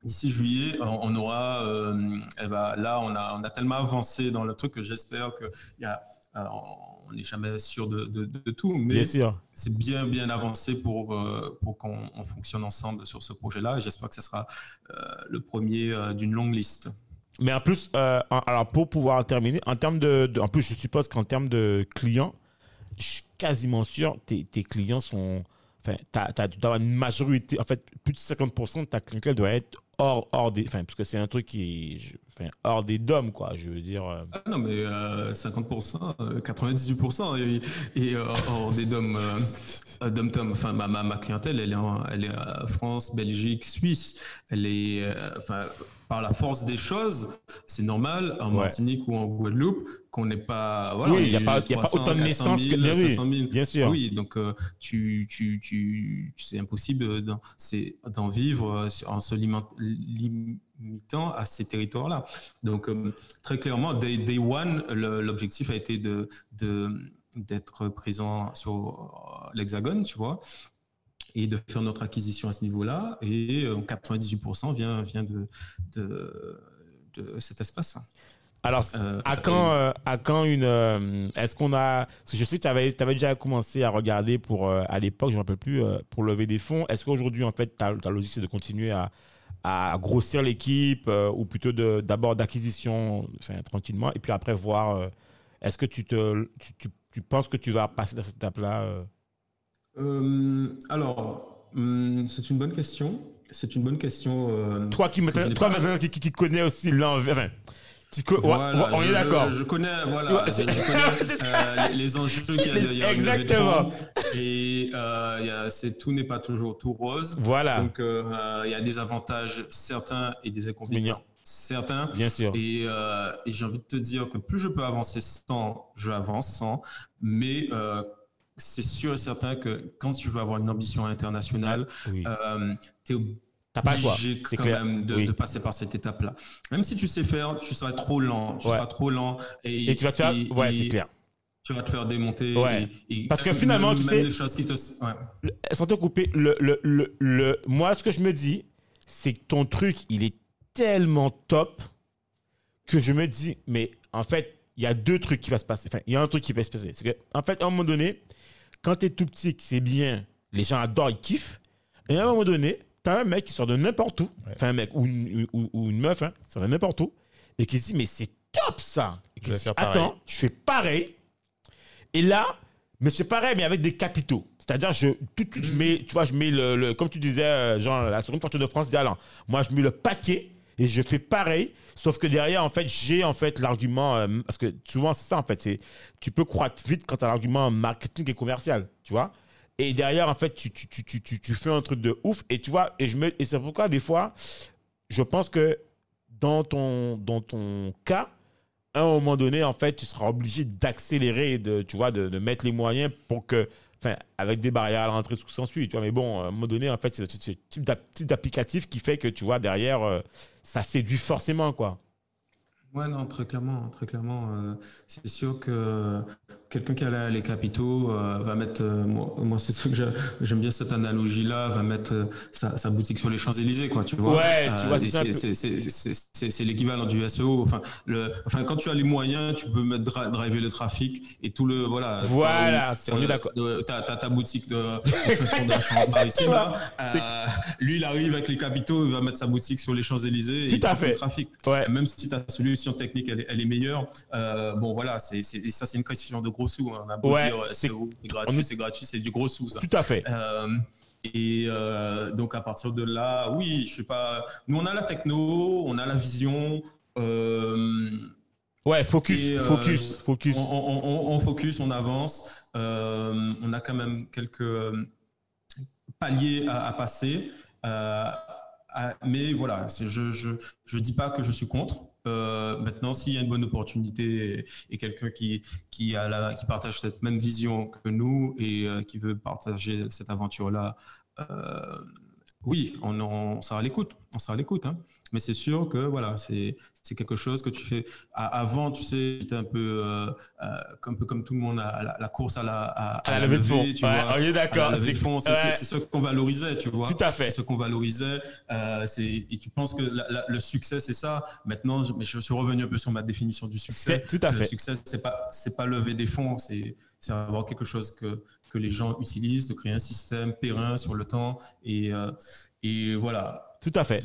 d'ici juillet, on, aura, eh ben, là, on a, on a tellement avancé dans le truc que j'espère que il y a, on n'est jamais sûr de, de, de tout, mais c'est bien, bien avancé pour, euh, pour qu'on on fonctionne ensemble sur ce projet-là. Et J'espère que ce sera euh, le premier euh, d'une longue liste. Mais en plus, en- alors pour pouvoir terminer, en termes de, de- en plus, je suppose qu'en termes de clients, je suis quasiment sûr tes, tes clients sont, enfin, tu dois avoir une majorité, en fait, plus de 50% de ta clientèle doit être hors, des, enfin, parce que c'est un truc qui hors des DOM, quoi. Je veux dire. euh, Ah non, mais euh, 50%, euh, 98% et, et euh, hors des DOM, euh, euh, dom-tom. Enfin, ma, ma, clientèle, elle est, en, France, Belgique, Suisse. Elle est, euh, enfin, par la force des choses, c'est normal en Ouais. Martinique ou en Guadeloupe qu'on n'ait pas. Voilà, Oui, il y a pas- il y a pas 300, autant de 400 naissances que- 000, mais oui, 500 000. bien sûr. Oui, donc euh, tu, tu, tu, c'est impossible d'en, vivre euh, en se limitant à ces territoires-là. Donc, euh, très clairement, day, day one, l'objectif a été de, d'être présent sur l'Hexagone, tu vois, et de faire notre acquisition à ce niveau-là. Et euh, 98% vient, vient de, de, de cet espace. Alors, Euh, à quand, euh, à quand une. euh, Est-ce qu'on a. Parce que je sais que tu avais, déjà commencé à regarder pour, euh, à l'époque, je ne me rappelle plus, euh, pour lever des fonds. Est-ce qu'aujourd'hui, en fait, ta, ta logique, c'est de continuer à, à grossir l'équipe euh, ou plutôt d'abord d'acquisition enfin, tranquillement et puis après voir. euh, Est-ce que tu, te, tu, tu, tu penses que tu vas passer dans cette étape-là euh alors, hum, c'est une bonne question. C'est une bonne question. euh, Toi, qui, je maintenant- n'ai toi pas- maintenant, qui, qui, qui connais aussi l'envers. Enfin, tu co- ouais, Voilà, on je- est d'accord. Je, je connais, voilà, Ouais, je, je connais euh, les, les enjeux qu'il y a derrière une levée de Exactement. fonds. Et euh, il y a- c'est tout n'est pas toujours tout rose. Voilà, Donc euh, euh, il y a des avantages certains et des inconvénients certains. bien sûr. Et, euh, et j'ai envie de te dire que plus je peux avancer sans, je avance sans. Mais euh, c'est sûr et certain que quand tu veux avoir une ambition internationale, Oui. euh, tu es T'as pas le choix. obligé C'est quand clair. même de, Oui. de passer par cette étape-là. Même si tu sais faire, tu seras trop lent. Tu Ouais. seras trop lent. Et, Et tu vas te faire. et- Ouais, c'est clair. Tu vas te faire démonter. Ouais. et- et Parce que finalement, même tu sais- les choses qui te. Ouais. Sans te couper, le, le, le, le- moi, ce que je me dis, c'est que ton truc, il est tellement top que je me dis, mais en fait, il y a deux trucs qui vont se passer. Enfin, il y a un truc qui va se passer. C'est que, en fait, à un moment donné, quand tu es tout petit, que c'est bien, les gens adorent, ils kiffent. Et à un moment donné, tu as un mec qui sort de n'importe où, Ouais. enfin un mec ou une, ou- ou une meuf, hein, qui sort de n'importe où, et qui se dit, mais c'est top ça. Je dit. Attends, je fais pareil. Et là, mais c'est pareil, mais avec des capitaux. C'est-à-dire, je, tout, tout, je mets, tu vois, je mets le, le- comme tu disais, euh, genre, la seconde partie de France, je dis, alors, moi, je mets le paquet et je fais pareil, sauf que derrière, en fait, j'ai, en fait, l'argument, euh, parce que souvent, c'est ça, en fait, c'est, tu peux croître vite quand tu as l'argument marketing et commercial, tu vois? Et derrière, en fait, tu, tu, tu, tu, fais un truc de ouf et tu vois, et, me, et c'est pourquoi, des fois, je pense que dans ton, dans ton cas, à un moment donné, en fait, tu seras obligé d'accélérer, de, tu vois, de, de mettre les moyens pour que, avec des barrières à la rentrée, tout ce s'ensuit, tu vois. Mais bon, à un moment donné, en fait, c'est ce type d'applicatif qui fait que, tu vois, derrière, euh, ça séduit forcément, quoi. Ouais, non, très clairement, très clairement. euh, c'est sûr que quelqu'un qui a les capitaux euh, va mettre, euh, moi, moi, c'est sûr que j'ai- j'aime bien cette analogie-là, va mettre euh, sa, sa boutique sur les Champs-Élysées, quoi, tu vois. Ouais, tu vois, c'est l'équivalent du SEO. Enfin, le, enfin, quand tu as les moyens, tu peux mettre dra- driver le trafic et tout le, voilà. Voilà, on est d'accord. T'as ta boutique de, de ici, là. Lui, il arrive avec les capitaux, il va mettre sa boutique sur les Champs-Élysées Tout et à fais fait. le trafic. Ouais. Même si ta solution technique elle est, elle est meilleure, bon voilà, c'est- ça c'est une question de gros sous. hein. On a beau Ouais, dire euh, c'est- gratuit, c'est gratuit, c'est du gros sous. ça. Tout à fait. Euh, et euh, donc à partir de là, oui, je sais pas. Nous on a la techno, on a la vision. euh, Ouais, focus, Et, euh, focus, focus. on, on- on- on focus, on avance. On a quand même quelques paliers à, à passer. À- mais voilà, c'est- je je je dis pas que je suis contre. Euh, maintenant, s'il y a une bonne opportunité et, quelqu'un qui qui qui partage cette même vision que nous et euh, qui veut partager cette aventure-là, euh, oui, on, on sera à l'écoute. On sera à l'écoute. hein. Mais c'est sûr que voilà, c'est c'est quelque chose que tu fais. À- avant, tu sais, j'étais un peu, euh, euh, un peu comme tout le monde à la, la course à la, à, À la levée de fonds. tu Ouais, vois. on est d'accord. À la levée de C'est- fonds, c'est ouais. ce qu'on valorisait, tu vois. Tout à fait. C'est ce qu'on valorisait. Euh, c'est- et tu penses que la- la- le succès, c'est ça. Maintenant, je, mais je suis revenu un peu sur ma définition du succès. Tout à Le fait. succès, c'est pas, c'est pas lever des fonds, c'est, c'est avoir quelque chose que, que les gens utilisent, de créer un système périn sur le temps. Et, euh, et voilà. Tout à fait.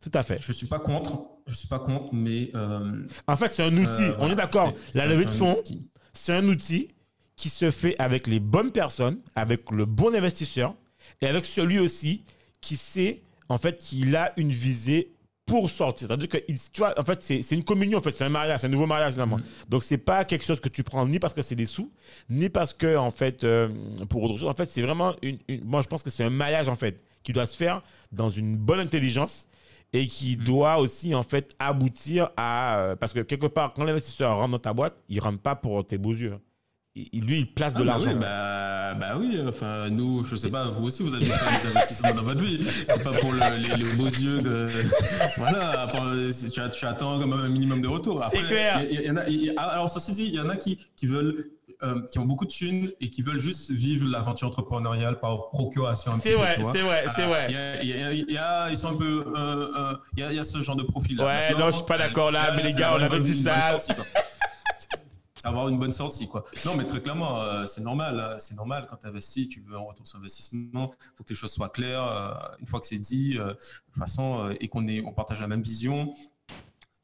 Tout à fait. Je suis pas contre. Je suis pas contre, mais euh, En fait, c'est un outil. euh, on voilà, est d'accord. La levée de fonds, c'est un outil qui se fait avec les bonnes personnes, avec le bon investisseur et avec celui aussi qui sait, en fait, qu'il a une visée pour sortir. C'est-à-dire que, tu vois, en fait, c'est une communion, en fait, c'est un mariage, c'est un nouveau mariage, finalement. Mm. Donc, c'est pas quelque chose que tu prends ni parce que c'est des sous, ni parce que, en fait, euh, pour autre chose. En fait, c'est vraiment une, une- Moi, je pense que c'est un mariage, en fait, qui doit se faire dans une bonne intelligence et qui Mm. doit aussi, en fait, aboutir à. euh, parce que quelque part, quand l'investisseur rentre dans ta boîte, il rentre pas pour tes beaux yeux. Il- lui, il place de Ah, bah l'argent. oui, bah, bah oui, enfin, nous, je sais pas, vous aussi, vous avez faire des investissements dans votre vie. C'est pas pour le- les, les beaux yeux de. Voilà, tu, tu attends quand même un minimum de retour. C'est clair. y- il y en y a- alors, ceci dit, il y en a qui, qui veulent. Euh, qui ont beaucoup de thunes et qui veulent juste vivre l'aventure entrepreneuriale par procuration C'est vrai, c'est vrai, c'est Euh, vrai. Y a- ils sont un peu. euh, euh, Il y, a, il y a ce genre de profil-là. Ouais, non, je suis pas d'accord là, mais les c'est gars, on avait dit ça. C'est avoir une bonne sortie, quoi. Non, mais très clairement, euh, c'est normal. hein, c'est normal quand tu investis, tu veux un retour sur investissement. Il faut que les choses soient claires. euh, une fois que c'est dit, euh, de toute façon, et qu'on on partage la même vision.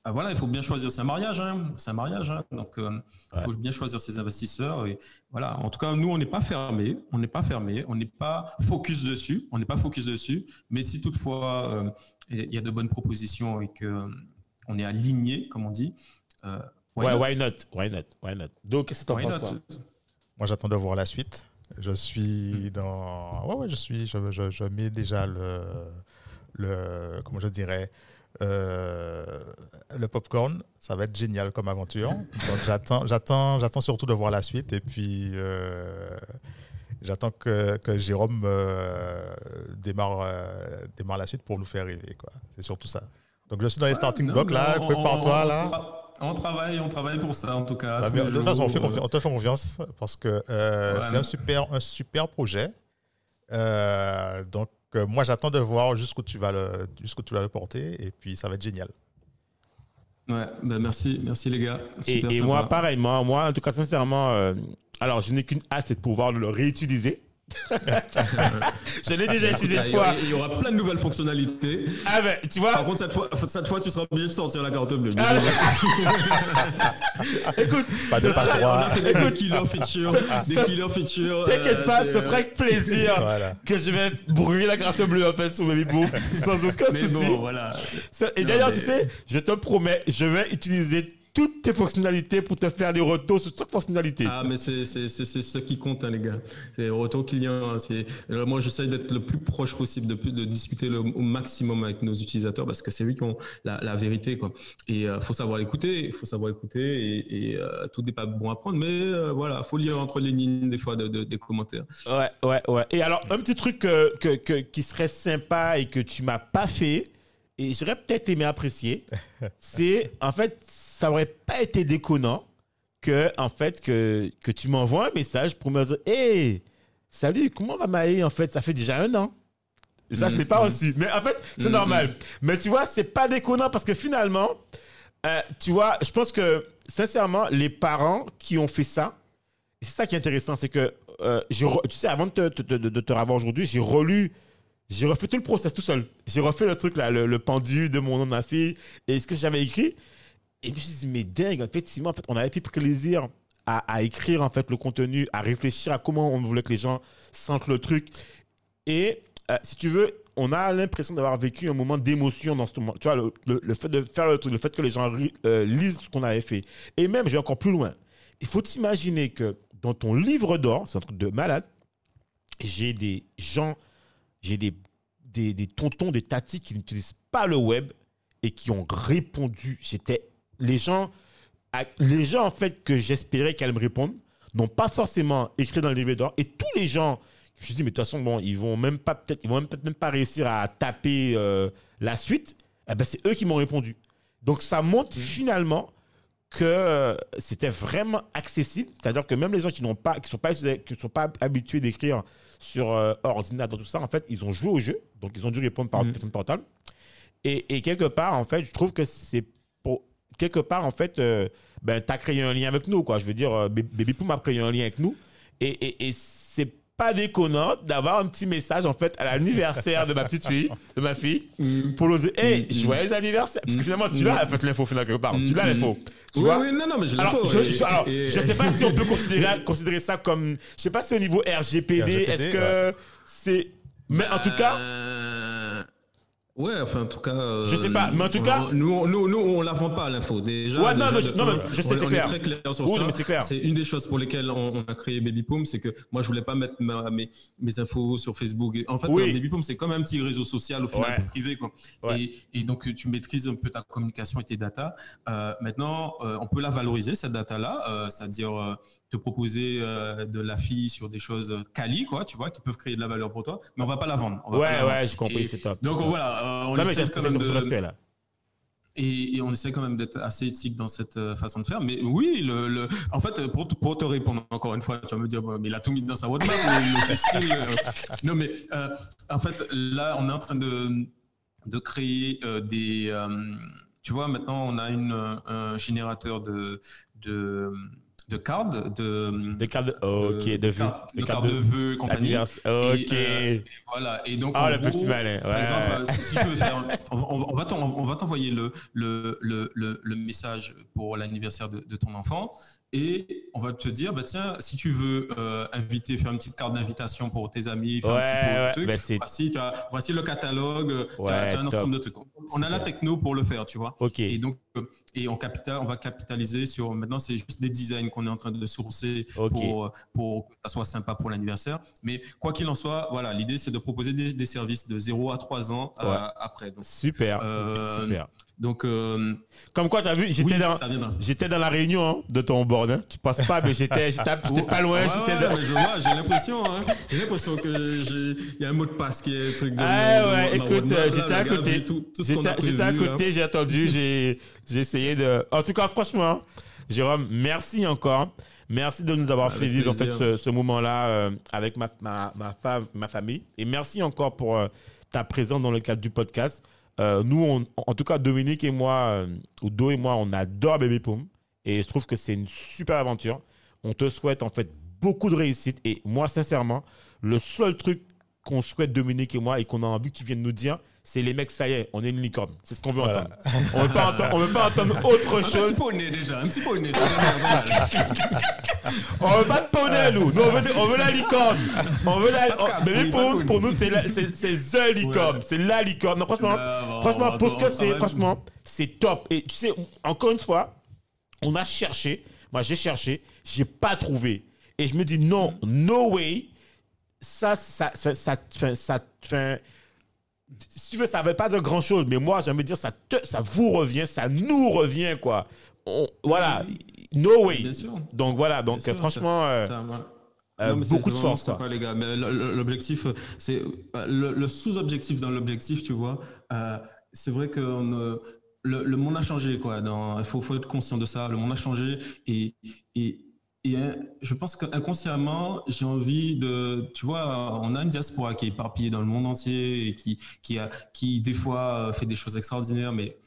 Ah, voilà, il faut bien choisir. C'est un mariage, hein. C'est un mariage, hein. Donc, euh, il faut bien choisir ses investisseurs. Et voilà. En tout cas, nous, on n'est pas fermé. On n'est pas fermé. On n'est pas focus dessus. On n'est pas focus dessus. Mais si toutefois euh, il y a de bonnes propositions et que euh, on est aligné, comme on dit. euh, why Ouais, not? why not? Why not? Why not? Donc, qu'est-ce que t'en penses, toi? Moi, j'attends de voir la suite. Je suis dans. Ouais, ouais, je suis. Je, je, je mets déjà le. le comment je dirais euh, le popcorn, ça va être génial comme aventure. Donc j'attends, j'attends, j'attends surtout de voir la suite et puis euh, j'attends que, que Jérôme euh, démarre, démarre la suite pour nous faire rêver. Quoi. C'est surtout ça. Donc je suis dans les starting blocks là, prépare-toi on- là. on tra- On travaille, on travaille pour ça en tout cas. Ah, de toute façon, on, fait on te fait confiance parce que c'est un super, un super projet. Donc, euh, moi, j'attends de voir jusqu'où tu, vas le- jusqu'où tu vas le porter et puis ça va être génial. Ouais, ben merci, merci les gars. Et, Super et sympa. moi, pareillement, moi, en tout cas, sincèrement, euh, alors je n'ai qu'une hâte, c'est de pouvoir le réutiliser. Je l'ai déjà utilisé une il y aura- fois. Il y aura plein de nouvelles fonctionnalités. Ah ben, tu vois, Par contre, cette fois, cette fois tu seras obligé de sortir la carte bleue. Ah, écoute, Pas de passe droit. Fait des killer features. Des killer features. T'inquiète euh, pas, ce euh, sera avec plaisir Voilà. que je vais brûler la carte bleue en fait sur Baby Boom, sans aucun Mais souci. non, voilà. Ça- Et d'ailleurs, mais- tu sais, je te promets, je vais utiliser toutes tes fonctionnalités pour te faire des retours sur chaque fonctionnalité. Ah, mais c'est c'est- c'est- c'est ce qui compte, hein, les gars. C'est le retour client. hein, c'est- euh, moi, j'essaie d'être le plus proche possible, de, plus- de discuter le, au maximum avec nos utilisateurs parce que c'est eux qui ont la, la vérité. Quoi. Et il faut savoir l'écouter. Il faut savoir écouter. Et, et, euh, tout n'est pas bon à prendre. Mais euh, voilà, faut lire entre les lignes des fois de, de- des commentaires. Ouais, ouais, ouais. Et alors, un petit truc que, que- que- qui serait sympa et que tu m'as pas fait, et j'aurais peut-être aimé apprécier, c'est, en fait, ça aurait pas été déconnant que, en fait, que, que tu m'envoies un message pour me dire, hey, salut, comment va Maë En fait, ça fait déjà un an. Ça, je l'ai pas Mhm. reçu. Mais en fait, c'est Mhm. normal. Mais tu vois, c'est pas déconnant parce que finalement, euh, tu vois, je pense que, sincèrement, les parents qui ont fait ça, c'est ça qui est intéressant, c'est que, euh, re- tu sais, avant de te, de te revoir aujourd'hui, j'ai relu, j'ai refait tout le process tout seul. J'ai refait le truc, là, le, le pendu de mon nom de ma fille et ce que j'avais écrit. Et je me suis dit, mais dingue, effectivement, en fait, on avait pris plaisir à, écrire, en fait, le contenu, à réfléchir à comment on voulait que les gens sentent le truc. Et euh, si tu veux, on a l'impression d'avoir vécu un moment d'émotion dans ce moment. Tu vois, le, le- fait de faire le truc, le fait que les gens euh, lisent ce qu'on avait fait. Et même, je vais encore plus loin. Il faut t'imaginer que dans ton livre d'or, c'est un truc de malade, j'ai des gens, j'ai des, des, des tontons, des tatis qui n'utilisent pas le web et qui ont répondu. J'étais. Les gens, les gens, en fait, que j'espérais qu'elles me répondent, n'ont pas forcément écrit dans le livre d'or. Et tous les gens, je me suis dit, mais de toute façon, bon, ils vont même pas, peut-être, ils vont même, peut-être même pas réussir à taper euh, la suite. Eh ben, c'est eux qui m'ont répondu. Donc, ça montre finalement que euh, c'était vraiment accessible. C'est-à-dire que même les gens qui n'ont pas, qui sont pas, qui sont pas habitués d'écrire sur euh, ordinateur, tout ça, en fait, ils ont joué au jeu. Donc, ils ont dû répondre par Mhm. téléphone portable. Et, et quelque part, en fait, je trouve que c'est. Quelque part, en fait, euh, ben, tu as créé un lien avec nous, quoi. Je veux dire, euh, Baby Poum a créé un lien avec nous. Et, et, et c'est pas déconnant d'avoir un petit message, en fait, à l'anniversaire de ma petite fille, de ma fille, pour nous dire, hey, Mm. joyeux anniversaire. Parce que Mm. finalement, tu l'as, Mm. en fait, l'info, finalement, quelque part. Mm. Tu l'as l'info. Tu oui, vois oui, non, non, mais je alors, l'info, je, je- alors, et- je sais pas si on peut considérer, considérer ça comme. Je sais pas si au niveau RGPD, RGPD, est-ce que c'est. Mais en tout cas, Euh, Ouais, enfin, en tout cas. euh, Je sais pas, mais en tout cas- Nous, on- nous, nous, on la vend pas, l'info. Déjà. Ouais, non, mais je- non, mais je sais, c'est clair. est très clair sur Oui, ça. c'est une des choses pour lesquelles on, on a créé Baby Poom, c'est que moi, je voulais pas mettre ma- mes, mes infos sur Facebook. Et en fait, Oui. euh, Baby c'est comme un petit réseau social au final Ouais. privé, quoi. Ouais. Et, et donc, tu maîtrises un peu ta communication et tes data. Euh, maintenant, euh, on peut la valoriser, cette data-là, euh, c'est-à-dire euh, te proposer euh, de la fille sur des choses quali, quoi, tu vois, qui peuvent créer de la valeur pour toi, mais on va pas la vendre. On ouais, ouais, j'ai compris, c'est top. Donc voilà, euh, on non, essaie quand même de, l'aspect là. et, et on essaie quand même d'être assez éthique dans cette euh, façon de faire. Mais oui, le, le- en fait, pour, te- pour te répondre encore une fois, tu vas me dire, mais il a tout mis dans sa roadmap. non, mais euh, en fait, là, on est en train de, de créer des. tu vois, maintenant, on a une, un générateur de, de, de cartes, de, Des cartes de. ok, de, de de de vœux et compagnie. anniversaire. Ok. Et, euh, voilà. Et donc, Ah, le gros, petit malin. par exemple, euh, si, si tu veux faire, on, on- va t'en- on va t'envoyer le, le, le, le, message pour l'anniversaire de, de ton enfant et on va te dire, bah tiens, si tu veux euh, inviter, faire une petite carte d'invitation pour tes amis, faire un petit Ouais, peu de ouais, truc, bah, voici, tu as- voici le catalogue, tu as- Ouais, tu as un top. ensemble de trucs. on a la techno pour le faire, tu vois. Et donc, euh, et on, capital, on va capitaliser sur. Maintenant, c'est juste des designs qu'on est en train de sourcer pour, euh, pour que ça soit sympa pour l'anniversaire. Mais quoi qu'il en soit, voilà, l'idée, c'est de proposer des, des services de 0 à 3 ans euh, après. Donc, Super. Euh, Super. Donc euh, Comme quoi, tu as vu, j'étais oui, dans, j'étais la réunion hein, de ton board. Hein. Tu penses pas, mais j'étais, pas loin. Ouais, j'étais ouais, dans- mais je vois, j'ai l'impression, hein. j'ai l'impression que il y a un mot de passe qui est truc de. Ah ouais, écoute, euh, j'étais à côté. J'étais à côté, j'ai entendu, j'ai j'ai essayé de. En tout cas, franchement, Jérôme, merci encore. Merci de nous avoir Avec fait vivre en fait, plaisir. ce, ce moment-là euh, avec ma, ma, ma, fa- ma famille. Et merci encore pour euh, ta présence dans le cadre du podcast. Euh, nous, en tout cas, Dominique et moi, euh, ou Do et moi, on adore Baby Poum. Et je trouve que c'est une super aventure. On te souhaite en fait beaucoup de réussite. Et moi, sincèrement, le seul truc qu'on souhaite, Dominique et moi, et qu'on a envie que tu viennes nous dire, c'est les mecs, ça y est, on est une licorne. C'est ce qu'on veut Voilà. entendre. On veut pas entendre, on veut pas entendre autre Un chose. petit poney déjà, un petit poney. ça va bien, voilà. On veut pas de poney, nous. Nous, on veut, on veut la licorne. On veut la. On- mais pour, pour nous, c'est la- c'est c'est the licorne. C'est la licorne. Non, franchement, Non, franchement, pour ce que c'est, franchement, c'est top. Et tu sais, encore une fois, on a cherché. Moi, j'ai cherché. J'ai pas trouvé. Et je me dis, non, no way. Ça, ça, ça, ça, ça, ça- ça- si tu veux, ça ne veut pas dire grand chose, mais moi, j'ai envie de dire, ça, te- ça vous revient, ça nous revient, quoi. On- voilà, no way. Bien sûr. Donc voilà, donc sûr, franchement, ça- euh, ça va. euh, Non, beaucoup de force, quoi. sympa, les gars. Mais l'objectif, c'est euh, le, le sous-objectif dans l'objectif, tu vois. euh, c'est vrai que on, euh, le, le monde a changé, quoi. Dans, il faut, faut être conscient de ça. Le monde a changé et, et, et hein, je pense qu'inconsciemment, j'ai envie de, tu vois, on a une diaspora qui est éparpillée dans le monde entier et qui, qui, a, qui des fois euh, fait des choses extraordinaires, mais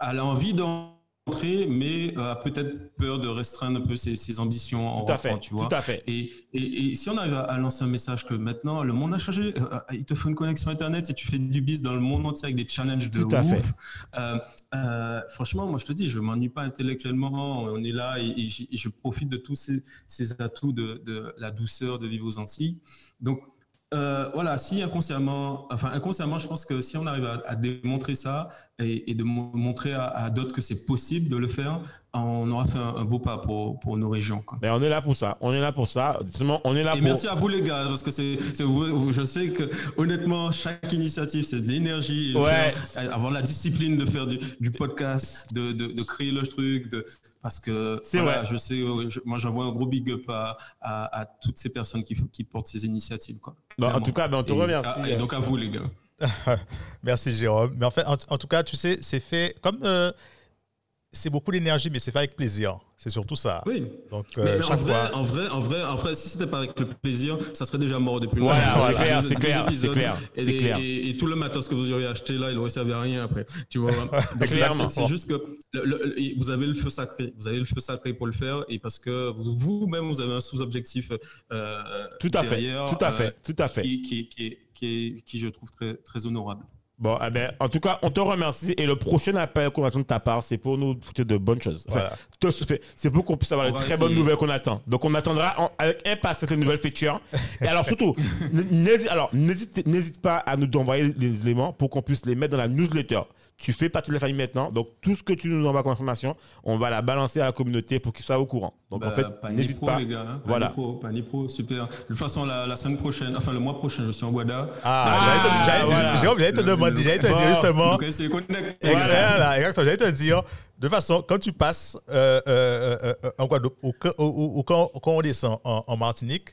elle a envie mais euh, a peut-être peur de restreindre un peu ses, ses ambitions en tout à rentrant, fait, tu vois. tout à fait. Et, et, et si on arrive à, à lancer un message que maintenant le monde a changé, euh, il te faut une connexion internet et tu fais du biz dans le monde entier avec des challenges de Tout à ouf. fait. Euh, franchement, moi je te dis, je m'ennuie pas intellectuellement. On est là et, je profite de tous ces, ces atouts de, de la douceur de vivre aux Antilles. Donc euh, voilà, si inconsciemment, enfin inconsciemment, je pense que si on arrive à, à démontrer ça et, et de mo- montrer à, à d'autres que c'est possible de le faire, on aura fait un, un beau pas pour, pour nos régions. quoi. Mais on est là pour ça. On est là pour ça. On est là Et pour. merci à vous les gars, parce que c'est, je sais que honnêtement, chaque initiative, c'est de l'énergie. Ouais. avoir la discipline de faire du, du podcast, de, de, de créer le truc, de, parce que voilà, vrai. je sais, euh, je- moi j'envoie un gros big up à, à, à toutes ces personnes qui, qui portent ces initiatives. Quoi. Bon, en tout cas, ben, on te Et- remercie. ah, et donc à vous les gars. Merci Jérôme. Mais en fait, en, tout cas, tu sais, c'est fait comme euh, c'est beaucoup d'énergie, mais c'est fait avec plaisir. C'est surtout ça. Oui. Donc Mais, euh, mais en, chaque vrai, fois. en vrai, en vrai, en vrai, si c'était pas avec le plaisir, ça serait déjà mort depuis longtemps. Voilà, c'est clair, c'est clair, c'est clair, Et, clair. et- et tout le matos que vous auriez acheté là, il aurait servi à rien après. Tu vois? Clairement. c'est- juste que le- le- vous avez le feu sacré. Vous avez le feu sacré pour le faire et parce que vous- vous-même vous avez un sous-objectif. euh, Tout à fait. derrière, Tout à euh, fait. Tout à fait. Qui, qui, qui, qui, je trouve très, très honorable. Bon, eh ben, en tout cas, on te remercie. Et le prochain appel qu'on attend de ta part, c'est pour nous souhaiter de bonnes choses. Enfin, Voilà. c'est pour qu'on puisse avoir On les très bonnes nouvelles qu'on attend. Donc, on attendra en- avec impatience les nouvelles features. Et alors, surtout, n'hésite pas à nous envoyer les éléments pour qu'on puisse les mettre dans la newsletter. Tu fais partie de la famille maintenant. Donc, tout ce que tu nous envoies comme information, on va la balancer à la communauté pour qu'ils soient au courant. Donc, en Bah, fait, Pani n'hésite pas. les gars. hein. Voilà. Pro, Pani Pro, super. De toute façon, la, la semaine prochaine, enfin le mois prochain, je suis en Guada. Ah, te- j'allais- voilà. Jérôme, j'allais te demander, j'allais te dire justement. Donc, voilà, exactement. J'allais te dire, de façon, quand tu passes euh, euh, euh, en Guadeloupe ou, quand- ou- ou- ou quand, quand on descend en, en Martinique,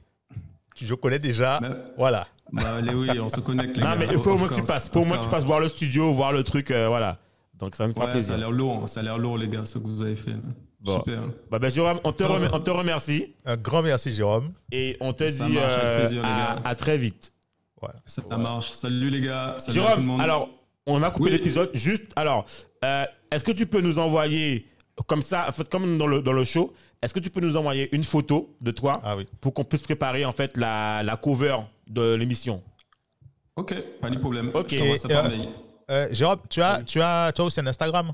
je connais déjà. Voilà. Bah, allez, oui, on se connecte. les Non, gars. mais il faut au moins que tu passes. Moins que tu passes voir le studio, voir le truc. euh, voilà. Donc, ça nous fera Ouais, ça a plaisir. l'air lourd, ça a l'air lourd, les gars, ce que vous avez fait. Bon. Super. Bah, ben, Jérôme, on te, remer- on te remercie. Un grand merci, Jérôme. Et on te Ça dit marche, euh, plaisir, les à, gars. à très vite. Ça marche. Salut, les gars. Salut à tout le Jérôme, monde. alors, on a coupé Oui. l'épisode. Juste, alors, euh, est-ce que tu peux nous envoyer, comme ça, en fait, comme dans le, dans le show, est-ce que tu peux nous envoyer une photo de toi Ah oui. pour qu'on puisse préparer, en fait, la, la cover de l'émission? Ok, pas de problème. Ok. Je euh. Euh, Jérôme, tu as, tu, as, tu as aussi un Instagram?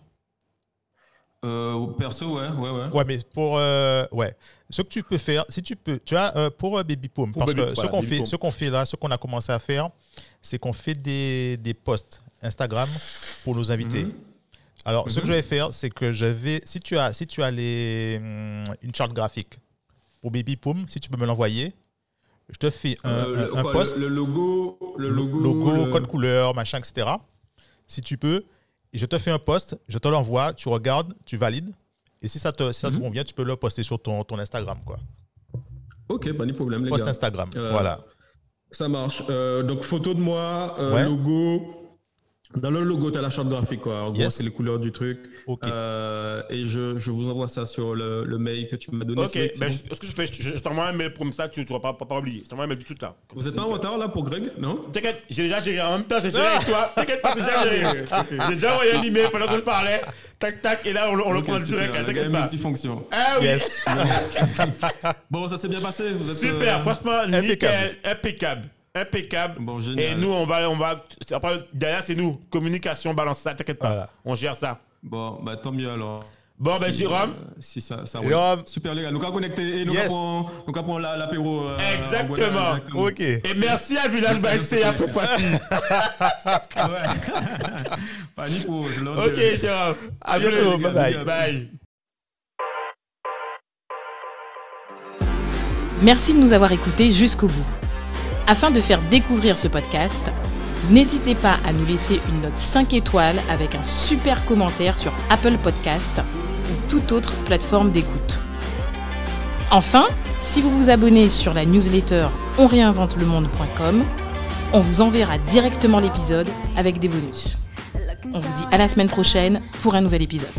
Euh, perso, ouais, ouais, ouais. Ouais, mais pour. euh, ouais. Ce que tu peux faire, si tu peux, tu as euh, pour euh, Baby Pour parce Baby- que voilà, ce qu'on fait, ce qu'on fait là, ce qu'on a commencé à faire, c'est qu'on fait des, des posts Instagram pour nos invités. Mhm. Alors, ce que Mhm. je vais faire, c'est que je vais, si tu as, si tu as les, hum, une charte graphique pour Baby Poom, si tu peux me l'envoyer, je te fais un, Euh, un- le, un quoi, post, le, le logo, le logo, logo, le- code couleur, machin, etc. Si tu peux, je te fais un post, je te l'envoie, tu regardes, tu valides. Et si ça te, si ça te Mhm. convient, tu peux le poster sur ton, ton Instagram, quoi. Ok, pas de problème, les Post gars. Instagram, Euh, voilà. Ça marche. Euh, donc, photo de moi, Ouais. logo. Dans le logo, tu as la charte graphique. Quoi. En gros, Yes. c'est les couleurs du truc. Euh, et je, je vous envoie ça sur le, le mail que tu m'as donné. Ok, ben, je- que je je, je t'envoie un mail comme ça, tu ne vas pas, pas, pas oublier. Je t'envoie un mail tout de suite là. Vous êtes pas en retard là pour Greg Non? T'inquiète, j'ai déjà géré. En même temps, j'ai géré avec toi. T'inquiète pas, c'est déjà géré. J'ai déjà envoyé un email pendant qu'on parlait. Tac, tac, et là, on, le- on le prend super, direct. est T'inquiète pas. multifonction. Ah oui. Yes. Bon, ça s'est bien passé. Vous êtes, Super, euh, franchement, nickel, impeccable. Impeccable. Bon, génial. Et nous, on va, on va. Après, derrière, c'est nous. Communication, balance ça, t'inquiète pas. Voilà. On gère ça. Bon, bah tant mieux alors. Bon, ben, Jérôme. euh, si ça, ça Jérôme. roule. Super les gars. Nous allons connecter et nous Yes. prendre la- l'apéro. euh, Exactement. Ok. Et merci à Village by merci. pour. Pas ni pour. Ok. Jérôme. À bientôt. Bye bye. Bye. Merci de nous avoir écoutés jusqu'au bout. Afin de faire découvrir ce podcast, n'hésitez pas à nous laisser une note 5 étoiles avec un super commentaire sur Apple Podcast ou toute autre plateforme d'écoute. Enfin, si vous vous abonnez sur la newsletter onréinventelemonde.com, on vous enverra directement l'épisode avec des bonus. On vous dit à la semaine prochaine pour un nouvel épisode.